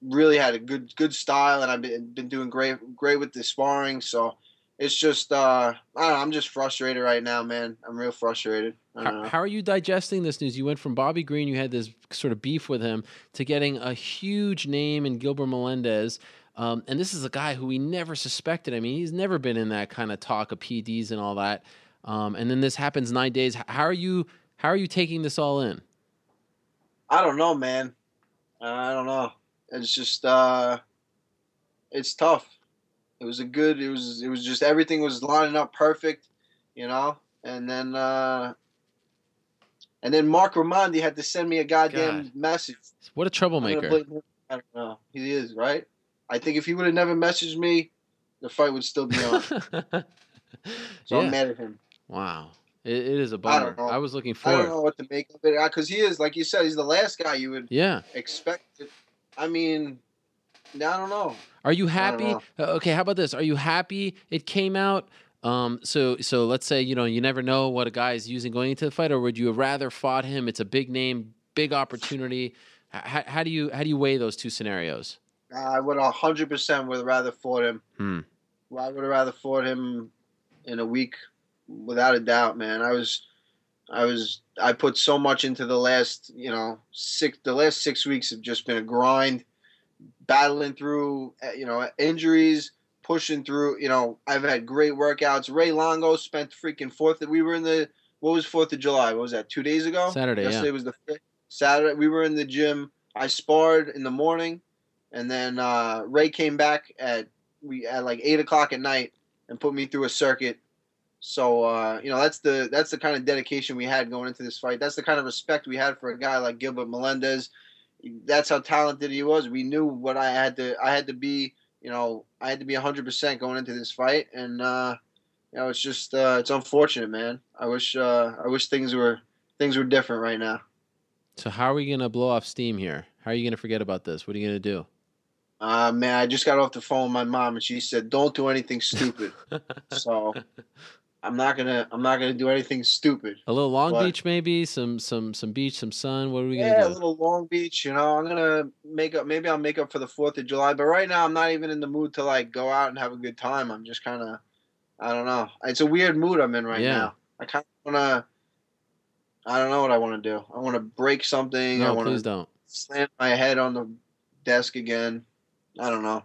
really had a good good style, and I've been been doing great great with the sparring. So it's just, uh, I don't know, I'm just frustrated right now, man. I'm real frustrated. How, how are you digesting this news? You went from Bobby Green, you had this sort of beef with him, to getting a huge name in Gilbert Melendez. Um, and this is a guy who we never suspected. I mean, he's never been in that kind of talk of PDs and all that. Um, and then this happens nine days. How are you? How are you taking this all in? I don't know, man. I don't know. It's just uh it's tough. It was a good it was it was just everything was lining up perfect, you know? And then uh and then Marc Raimondi had to send me a goddamn God. message. What a troublemaker! I don't know. He is, right? I think if he would have never messaged me, the fight would still be on. so Yeah. I'm mad at him. Wow, it, it is a I bummer. don't. I, was looking forward. I don't know what to make of it because he is, like you said, he's the last guy you would Yeah. expect. It. I mean, I don't know. Are you happy? Uh, Okay, how about this? Are you happy it came out? Um, so so let's say you know you never know what a guy is using going into the fight, or would you have rather fought him? It's a big name, big opportunity. How, how do you how do you weigh those two scenarios? I would a hundred percent would have rather fought him. Hmm. Well, I would have rather fought him in a week, without a doubt, man. I was, I was, I put so much into the last, you know, six. The last six weeks have just been a grind, battling through, uh, you know, injuries, pushing through. You know, I've had great workouts. Ray Longo spent freaking fourth. We were in the what was Fourth of July? What was that? Two days ago. Saturday, yeah. Yesterday was the fifth. Saturday we were in the gym. I sparred in the morning, and then uh, Ray came back at we at like eight o'clock at night and put me through a circuit. So uh, you know that's the that's the kind of dedication we had going into this fight. That's the kind of respect we had for a guy like Gilbert Melendez. That's how talented he was. We knew what I had to I had to be. You know I had to be hundred percent going into this fight, and uh, you know it's just uh, it's unfortunate, man. I wish uh, I wish things were things were different right now. So how are we gonna blow off steam here? How are you gonna forget about this? What are you gonna do? Uh, man, I just got off the phone with my mom, and she said, "Don't do anything stupid." so I'm not gonna I'm not gonna do anything stupid. A little Long But- Beach, maybe some some some beach, some sun. What are we gonna do? Yeah, a little Long Beach. You know, I'm gonna make up. Maybe I'll make up for the Fourth of July. But right now, I'm not even in the mood to like go out and have a good time. I'm just kind of, I don't know. It's a weird mood I'm in right Yeah. now. I kind of wanna. I don't know what I want to do. I want to break something. I No, want please to don't. slam my head on the desk again. I don't know.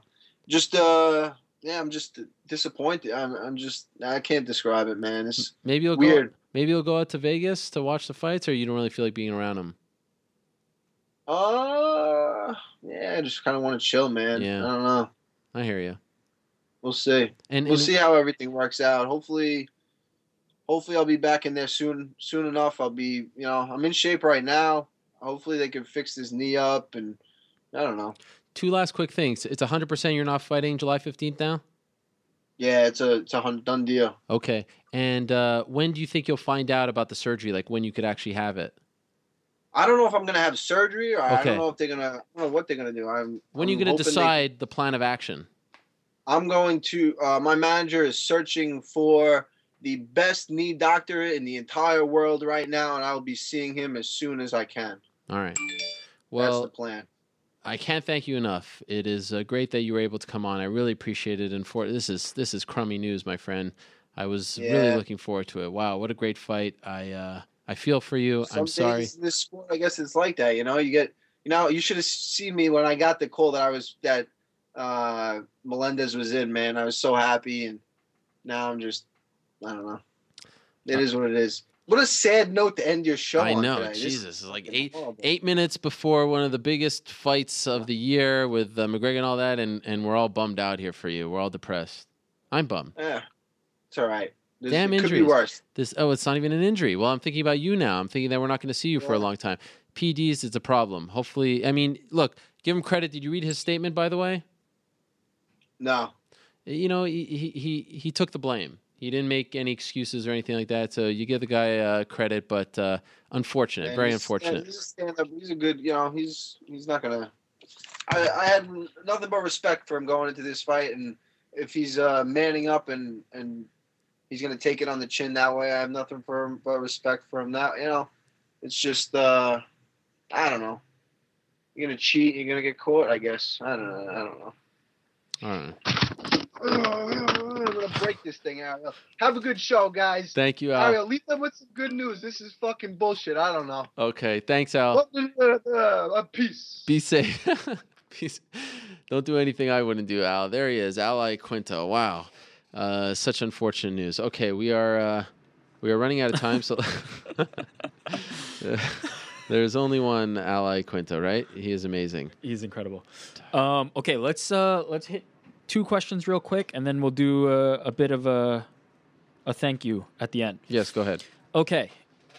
Just uh, yeah, I'm just disappointed. I'm, I'm just I can't describe it, man. It's Maybe you'll weird. go. Maybe you'll go out to Vegas to watch the fights, or you don't really feel like being around them. Uh, yeah, I just kind of want to chill, man. Yeah. I don't know. I hear you. We'll see. And- we'll and- see how everything works out. Hopefully, hopefully I'll be back in there soon. Soon enough, I'll be. You know, I'm in shape right now. Hopefully, they can fix this knee up, and I don't know. Two last quick things. It's hundred percent you're not fighting July fifteenth now. Yeah, it's a it's a done deal. Okay. And uh, when do you think you'll find out about the surgery? Like when you could actually have it? I don't know if I'm gonna have surgery or I don't know if they're gonna. I don't know what they're gonna do. I'm. When are you going to hoping they- decide the plan of action? I'm going to. Uh, my manager is searching for the best knee doctor in the entire world right now, and I will be seeing him as soon as I can. All right. Well, That's the plan. I can't thank you enough. It is uh, great that you were able to come on. I really appreciate it. And for this is this is crummy news, my friend. I was really looking forward to it. Wow, what a great fight! I uh, I feel for you. Some I'm sorry. in this sport, I guess it's like that. You know, you get. You know, you should have seen me when I got the call that I was that uh Melendez was in. Man, I was so happy, and now I'm just. I don't know. It is what it is. What a sad note to end your show. I on know. Jesus, is it's like eight horrible. eight minutes before one of the biggest fights of the year with uh, McGregor and all that, and and we're all bummed out here for you. We're all depressed. I'm bummed. Yeah, it's all right. This, Damn it could be worse. This oh, it's not even an injury. Well, I'm thinking about you now. I'm thinking that we're not going to see you for a long time. PDs is a problem. Hopefully, I mean, look, give him credit. Did you read his statement, by the way? No. You know, he he he, he took the blame. He didn't make any excuses or anything like that. So you give the guy uh, credit, but uh, unfortunate, And very he's- unfortunate. and He's a stand-up. He's a good. You know, he's he's not gonna. I I had nothing but respect for him going into this fight, and if he's uh, manning up and and he's gonna take it on the chin that way, I have nothing for him but respect for him. That you know, it's just uh, I don't know. You're gonna cheat. You're gonna get caught. I guess. I don't know. I don't know. All right. I'm gonna break this thing out. Have a good show, guys. Thank you, Al. Ariel, leave them with some good news. This is fucking bullshit. I don't know. Okay, thanks, Al. Uh, uh, peace. Be safe. Peace. Don't do anything I wouldn't do, Al. There he is, Al Iaquinta. Wow, uh, such unfortunate news. Okay, we are uh, we are running out of time, so there's only one Al Iaquinta, right? He is amazing. He's incredible. Um, okay, let's uh, let's hit two questions real quick, and then we'll do a, a bit of a a thank you at the end. Yes, go ahead. Okay.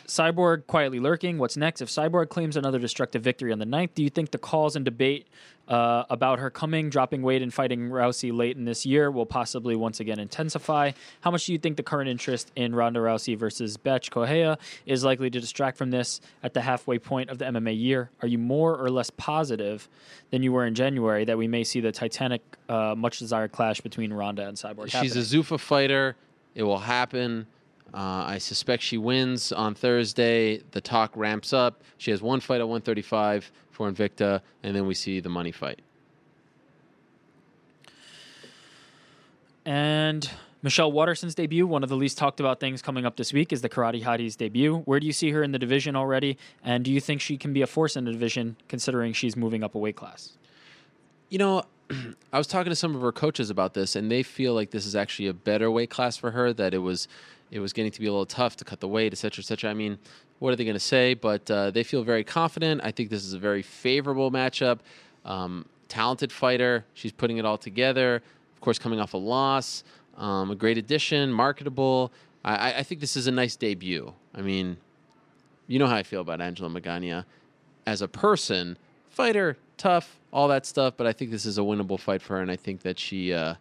Cyborg quietly lurking. What's next? If Cyborg claims another destructive victory on the 9th, do you think the calls and debate uh, about her coming, dropping weight, and fighting Rousey late in this year will possibly once again intensify? How much do you think the current interest in Ronda Rousey versus Bethe Correia is likely to distract from this at the halfway point of the MMA year? Are you more or less positive than you were in January that we may see the titanic, uh, much desired clash between Ronda and Cyborg? She's a happening? Zuffa fighter. It will happen. Uh, I suspect she wins on Thursday. The talk ramps up. She has one fight at 135 for Invicta, and then we see the money fight. And Michelle Waterson's debut, one of the least talked about things coming up this week, is the Karate Hottie's debut. Where do you see her in the division already? And do you think she can be a force in the division, considering she's moving up a weight class? You know, I was talking to some of her coaches about this, and they feel like this is actually a better weight class for her. That it was, it was getting to be a little tough to cut the weight, et cetera, et cetera. I mean, what are they going to say? But uh, they feel very confident. I think this is a very favorable matchup. Um, talented fighter. She's putting it all together. Of course, coming off a loss. Um, a great addition, marketable. I, I- think this is a nice debut. I mean, you know how I feel about Angela Magana as a person, fighter, tough, all that stuff. But I think this is a winnable fight for her, and I think that she uh,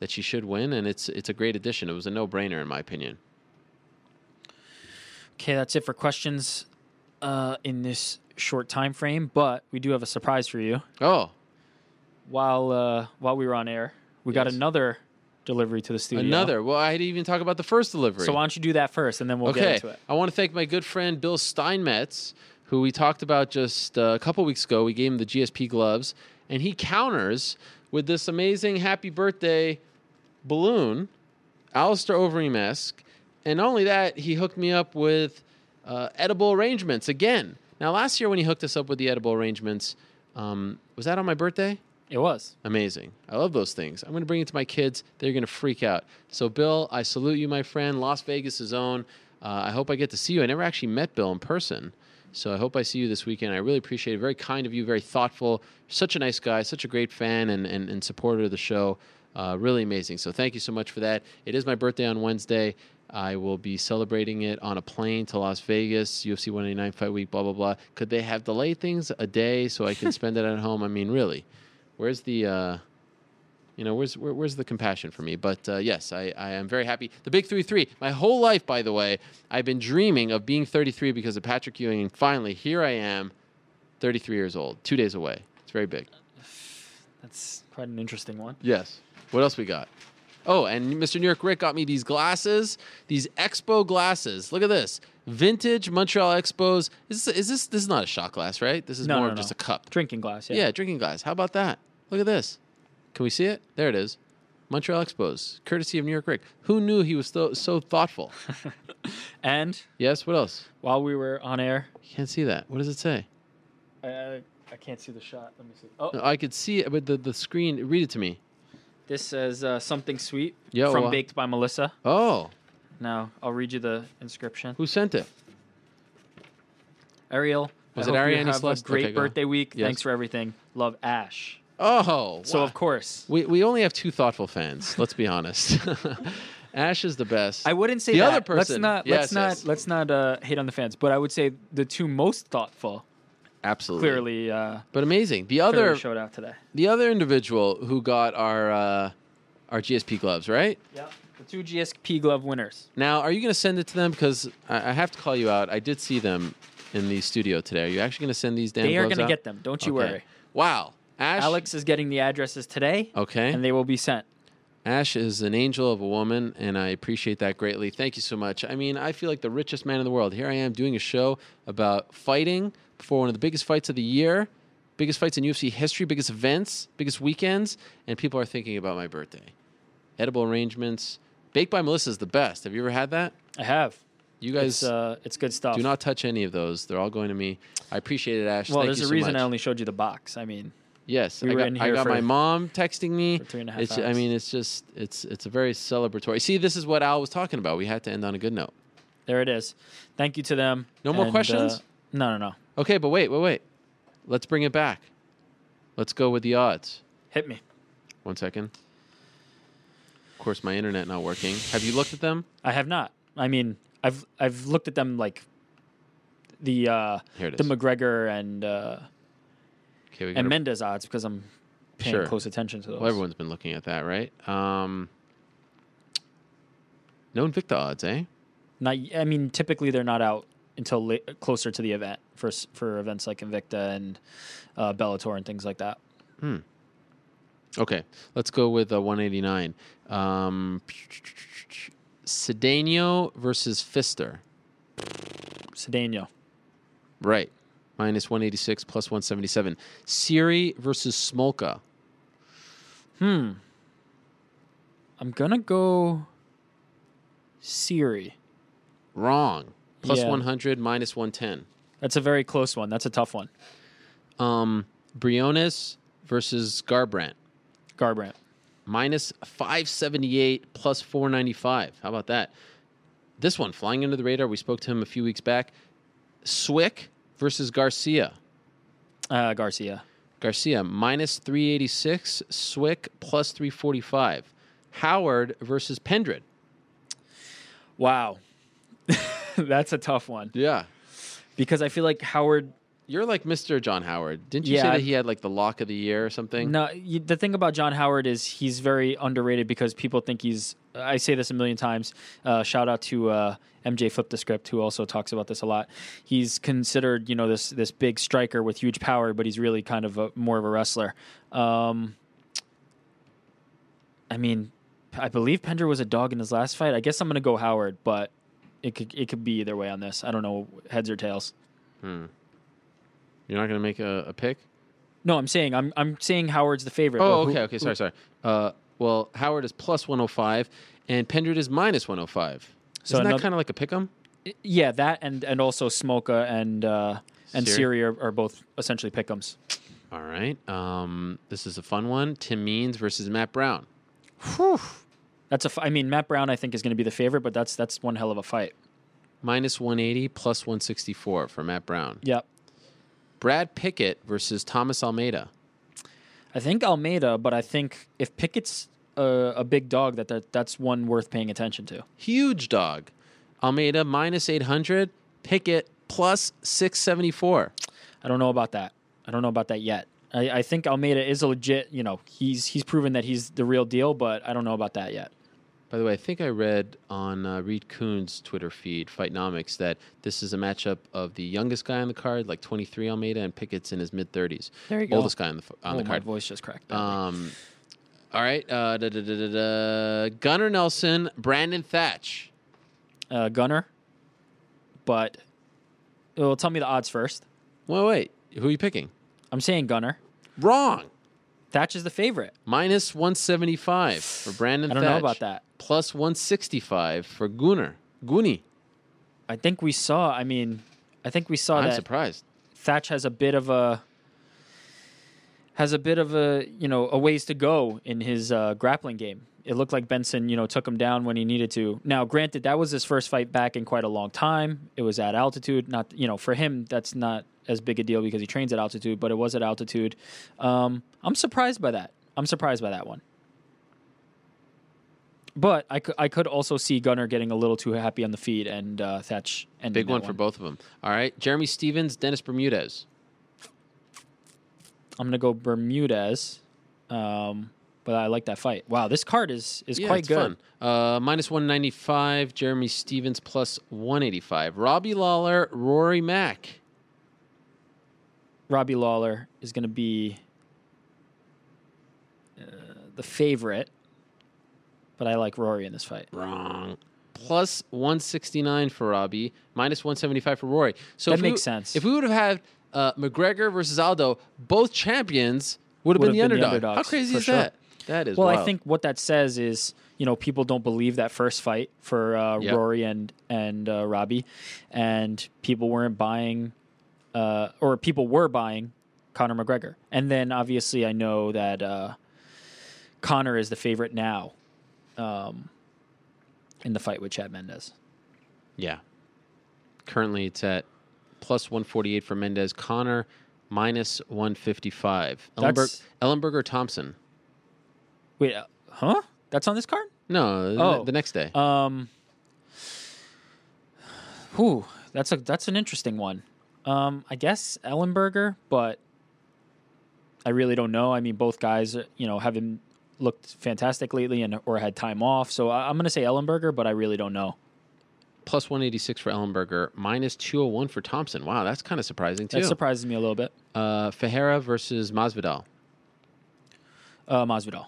that she should win. And it's it's a great addition. It was a no brainer in my opinion. Okay, that's it for questions uh, in this short time frame. But we do have a surprise for you. Oh, while uh, while we were on air, we got another delivery to the studio. Another. Well, I didn't even talk about the first delivery. So why don't you do that first, and then we'll okay. get into it. I want to thank my good friend Bill Steinmetz, who we talked about just uh, a couple weeks ago. We gave him the GSP gloves, and he counters with this amazing happy birthday balloon, Alistair Overeem esque. And not only that, he hooked me up with uh, edible arrangements again. Now, last year when he hooked us up with the edible arrangements, um, was that on my birthday? It was. Amazing. I love those things. I'm going to bring it to my kids. They're going to freak out. So, Bill, I salute you, my friend. Las Vegas' own. Uh, I hope I get to see you. I never actually met Bill in person. So I hope I see you this weekend. I really appreciate it. Very kind of you, very thoughtful. Such a nice guy, such a great fan and, and, and supporter of the show. Uh, really amazing. So thank you so much for that. It is my birthday on Wednesday. I will be celebrating it on a plane to Las Vegas, UFC 189 fight week, blah, blah, blah. Could they have delayed things a day so I can spend it at home? I mean, really, where's the. Uh, You know, where's where, where's the compassion for me? But uh, yes, I, I am very happy. The big three three. My whole life, by the way, I've been dreaming of being 33 because of Patrick Ewing, and finally here I am, 33 years old, two days away. It's very big. That's quite an interesting one. Yes. What else we got? Oh, and Mr. New York Rick got me these glasses, these Expo glasses. Look at this. Vintage Montreal Expos. Is this, is this this is not a shot glass, right? This is No, more no, of just a cup. Drinking glass. Yeah. Yeah, drinking glass. How about that? Look at this. Can we see it? There it is. Montreal Expos, courtesy of New York Rick. Who knew he was so, so thoughtful? And yes, what else? while we were on air, You can't see that. What does it say? I, I can't see the shot. Let me see. Oh, No, I could see it, but the, the screen, read it to me. This says uh, something sweet Yeah, from well- Baked by Melissa. Oh, Now I'll read you the inscription. who sent it? Ariel. Was I it hope you Ariane have a Celeste? great Okay, go. birthday week. Yes. Thanks for everything. Love Ash. Oh, So wow. of course, We, we only have two thoughtful fans. Let's be honest. Ash is the best. I wouldn't say the that. other person. Let's not. Yes, let's not. yes. Let's not uh, hate on the fans. But I would say the two most thoughtful Absolutely. clearly uh, But amazing. The other showed out today. the other individual who got our uh, our GSP gloves, right? Yeah. The two GSP glove winners. Now, are you going to send it to them? Because I, I have to call you out. I did see them in the studio today. Are you actually going to send these damn They are going to get them. Don't you Okay. worry. Wow. Ash. Alex is getting the addresses today, Okay. and they will be sent. Ash is an angel of a woman, and I appreciate that greatly. Thank you so much. I mean, I feel like the richest man in the world. Here I am doing a show about fighting before one of the biggest fights of the year, biggest fights in UFC history, biggest events, biggest weekends, and people are thinking about my birthday. Edible arrangements. Baked by Melissa is the best. Have you ever had that? I have. You guys It's, uh, it's good stuff. do not touch any of those. They're all going to me. I appreciate it, Ash. Well, Thank there's a so reason much. I only showed you the box. I mean, Yes, We I got, I got for- my mom texting me. for three and a half It's, I mean, it's just it's it's a very celebratory. See, this is what Al was talking about. We had to end on a good note. there it is. Thank you to them. No more And, questions? uh, no, no, no. Okay, but wait, wait, wait. Let's bring it back. Let's go with the odds. Hit me. One second. Of course, my internet not working. Have you looked at them? I have not. I mean, I've I've looked at them like the uh, Here it the is. McGregor and uh, Okay, we got. and Mendes odds because I'm paying Sure. close attention to those. Well, everyone's been looking at that, right? Um, no Invicta odds, eh? Not. I mean, typically they're not out until la- closer to the event for for events like Invicta and uh, Bellator and things like that. Hmm. Okay, let's go with uh, 189. Um, Cedeno versus Pfister. Cedeno. Right. Minus 186 plus 177. Seery versus Smolka. Hmm. I'm gonna go Seery. Wrong. Plus Yeah. 100, minus 110. That's a very close one. That's a tough one. Um, Briones versus Garbrandt. Garbrandt. Minus 578 plus 495. How about that? This one, flying under the radar. We spoke to him a few weeks back. Swick versus Garcia. Uh, Garcia. Garcia minus 386, Swick plus 345. Howard versus Pendred. Wow. That's a tough one. Yeah. Because I feel like Howard. You're like Mr. John Howard. Didn't you Yeah, say that he had like the lock of the year or something? No, you, the thing about John Howard is he's very underrated because people think he's. I say this a million times. Uh, shout out to uh, MJ Flip the Script, who also talks about this a lot. He's considered, you know, this this big striker with huge power, but he's really kind of a, more of a wrestler. Um, I mean, I believe Pendred was a dog in his last fight. I guess I'm going to go Howard, but it could it could be either way on this. I don't know heads or tails. Hmm. You're not going to make a, a pick? No, I'm saying I'm I'm saying Howard's the favorite. Oh, who- okay, okay. Sorry, sorry. Uh, well, Howard is plus 105 and Pendred is minus 105. So Isn't that kind of like a pick 'em? Yeah, that and and also Smolka and uh, and Seery? Seery are, are both essentially pick'ems. All right. Um, this is a fun one. Tim Means versus Matt Brown. That's a. f- I mean, Matt Brown I think is going to be the favorite, but that's that's one hell of a fight. Minus 180 plus 164 for Matt Brown. Yep. Brad Pickett versus Thomas Almeida. I think Almeida, but I think if Pickett's a, a big dog, that, that that's one worth paying attention to. Huge dog. Almeida minus 800. Pickett plus 674. I don't know about that. I don't know about that yet. I, I think Almeida is a legit. You know, he's he's proven that he's the real deal, but I don't know about that yet. By the way, I think I read on uh, Reed Kuhn's Twitter feed, Fightnomics, that this is a matchup of the youngest guy on the card, like 23 Almeida, and Pickett's in his mid 30s. There you go. Oldest guy on the on oh, the my card. voice just cracked. Um, all right. Uh, da, da, da. Gunnar Nelson, Brandon Thatch. uh, Gunnar, but well, tell me the odds first. Well, wait. Who are you picking? I'm saying Gunnar. Wrong. Thatch is the favorite. Minus 175 for Brandon I don't know about that. Plus 165 for Gunnar. Guni. I think we saw. I mean, I think we saw I'm that surprised. Thatch has a bit of a has a bit of a you know a ways to go in his uh, grappling game. It looked like Benson you know took him down when he needed to. Now, granted, that was his first fight back in quite a long time. It was at altitude. Not you know for him that's not as big a deal because he trains at altitude, but it was at altitude. Um, I'm surprised by that. I'm surprised by that one. But I could I could also see Gunnar getting a little too happy on the feed and uh, Thatch and Big one for both of them. All right. Jeremy Stephens, Dennis Bermudez. I'm gonna go Bermudez, um, but I like that fight. Wow, this card is is Yeah, quite good. Uh, minus 195, Jeremy Stephens plus 185. Robbie Lawler, Rory Mack. Robbie Lawler is gonna be uh, the favorite, but I like Rory in this fight. Wrong. Plus 169 for Robbie, minus 175 for Rory. So That if we- makes sense. If we would have had uh, McGregor versus Aldo, both champions would have been, the, underdog. How underdogs, crazy is sure. that? That is well. wild. I think what that says is, you know, people don't believe that first fight for uh, Yep. Rory and and uh, Robbie, and people weren't buying, uh, or people were buying Conor McGregor, and then obviously I know that uh, Conor is the favorite now, um, in the fight with Chad Mendes. Yeah. Currently, it's at plus 148 for Mendes. Conor minus 155. Ellenberg, Ellenberger Thompson. Wait, uh, huh? That's on this card? No, the- Oh. the next day. Um. Whew, that's a that's an interesting one. Um, I guess Ellenberger, but I really don't know. I mean, both guys, you know, haven't looked fantastic lately, and or had time off. So I, I'm going to say Ellenberger, but I really don't know. Plus 186 for Ellenberger. Minus 201 for Thompson. Wow, that's kind of surprising, too. That surprises me a little bit. uh, Fajera versus Masvidal. Uh, Masvidal.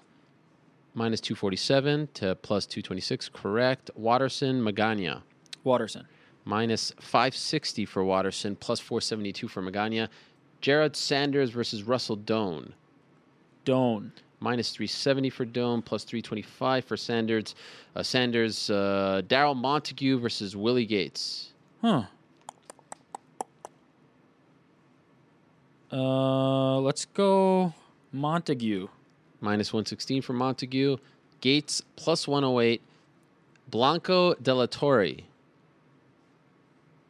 Minus 247 to plus 226. Correct. Waterson, Magana. Waterson. Minus 560 for Waterson. Plus 472 for Magana. Jared Sanders versus Russell Doane. Doane. Minus 370 for Doane, plus 325 for Sanders. Uh, Sanders, uh, Daryl Montague versus Willie Gates. Huh. Uh, let's go Montague. Minus 116 for Montague. Gates, plus 108. Blanco de la Torre.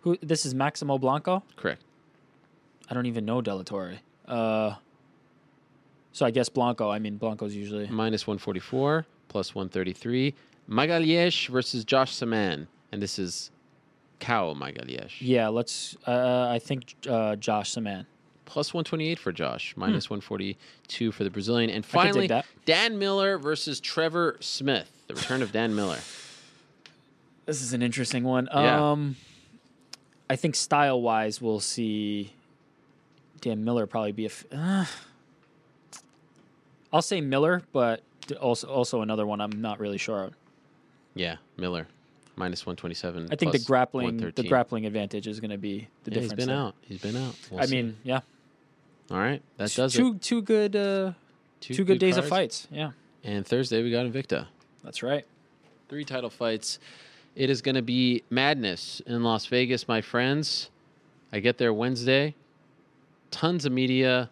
Who? This is Maximo Blanco. Correct. I don't even know Delatore. Uh, so I guess Blanco. I mean, Blanco's usually Minus 144, plus 133. Magalhães versus Josh Samman. And this is Caio Magalhães. yeah. Let's. Uh, I think uh, Josh Samman. Plus 128 for Josh. Minus 142 for the Brazilian. And Hmm. I could dig finally. Dan Miller versus Trevor Smith. The return of Dan Miller. This is an interesting one. Yeah. Um, I think style wise, we'll see Dan Miller probably be a. F- uh, I'll say Miller, but also also another one I'm not really sure on. Yeah, Miller. Minus 127. I think the grappling the grappling advantage is going to be the Yeah, he's difference. been there. out. He's been out. We'll I see. mean, yeah. All right, that does two it. two good uh, Two two, good, good days of fights. Yeah, And Thursday we got Invicta. that's right. Three title fights. It is going to be madness in Las Vegas, my friends. I get there Wednesday. Tons of media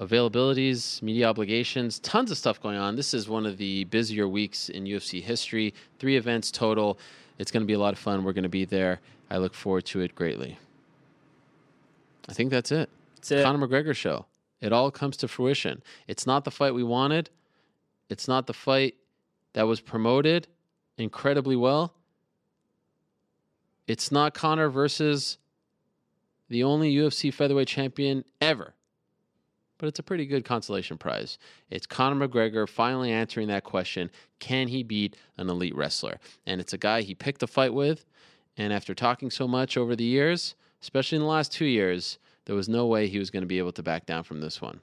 availabilities, media obligations, tons of stuff going on. This is one of the busier weeks in UFC history. Three events total. It's going to be a lot of fun. We're going to be there. I look forward to it greatly. I think that's it. That's it. Conor McGregor show. It all comes to fruition. It's not the fight we wanted. It's not the fight that was promoted incredibly well. It's not Conor versus the only UFC featherweight champion ever. but it's a pretty good consolation prize. It's Conor McGregor finally answering that question can he beat an elite wrestler? And it's a guy he picked a fight with. And after talking so much over the years, especially in the last two years, there was no way he was going to be able to back down from this one.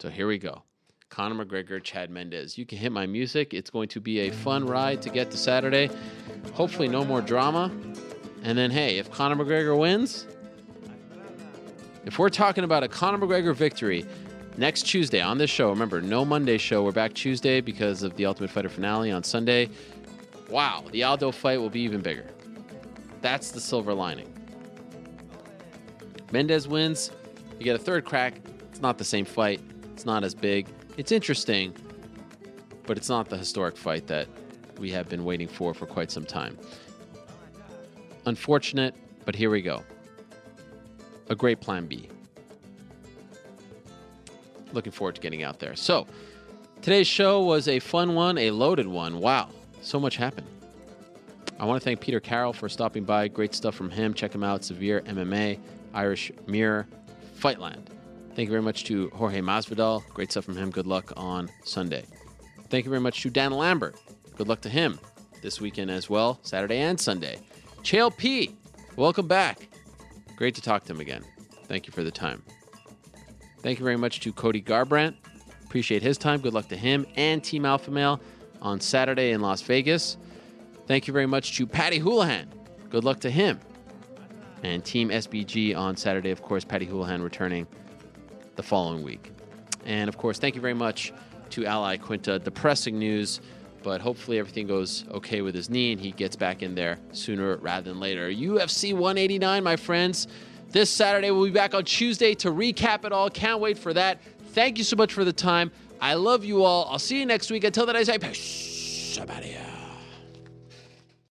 So here we go. Conor McGregor, Chad Mendes. You can hit my music. It's going to be a fun ride to get to Saturday. Hopefully, no more drama. And then, hey, if Conor McGregor wins, if we're talking about a Conor McGregor victory next Tuesday on this show, remember, no Monday show. We're back Tuesday because of the Ultimate Fighter finale on Sunday. Wow, the Aldo fight will be even bigger. That's the silver lining. Mendes wins. You get a third crack. It's not the same fight. It's not as big. It's interesting, but it's not the historic fight that we have been waiting for for quite some time. Unfortunate, but here we go. A great plan B. Looking forward to getting out there. So, today's show was a fun one, a loaded one. Wow, so much happened. I want to thank Peter Carroll for stopping by. Great stuff from him. Check him out. Severe MMA, Irish Mirror, Fightland. Thank you very much to Jorge Masvidal. Great stuff from him. Good luck on Sunday. Thank you very much to Dan Lambert. Good luck to him this weekend as well, Saturday and Sunday. Chael P, welcome back. Great to talk to him again. Thank you for the time. Thank you very much to Cody Garbrandt. Appreciate his time. Good luck to him and Team Alpha Male on Saturday in Las Vegas. Thank you very much to Paddy Holohan. Good luck to him. And Team SBG on Saturday, of course, Paddy Holohan returning the following week. And of course, thank you very much to Al Iaquinta. Depressing news, but hopefully everything goes okay with his knee and he gets back in there sooner rather than later. UFC 189, my friends. This Saturday, we'll be back on Tuesday to recap it all. Can't wait for that. Thank you so much for the time. I love you all. I'll see you next week. Until then, I say, peace. I'm out of here.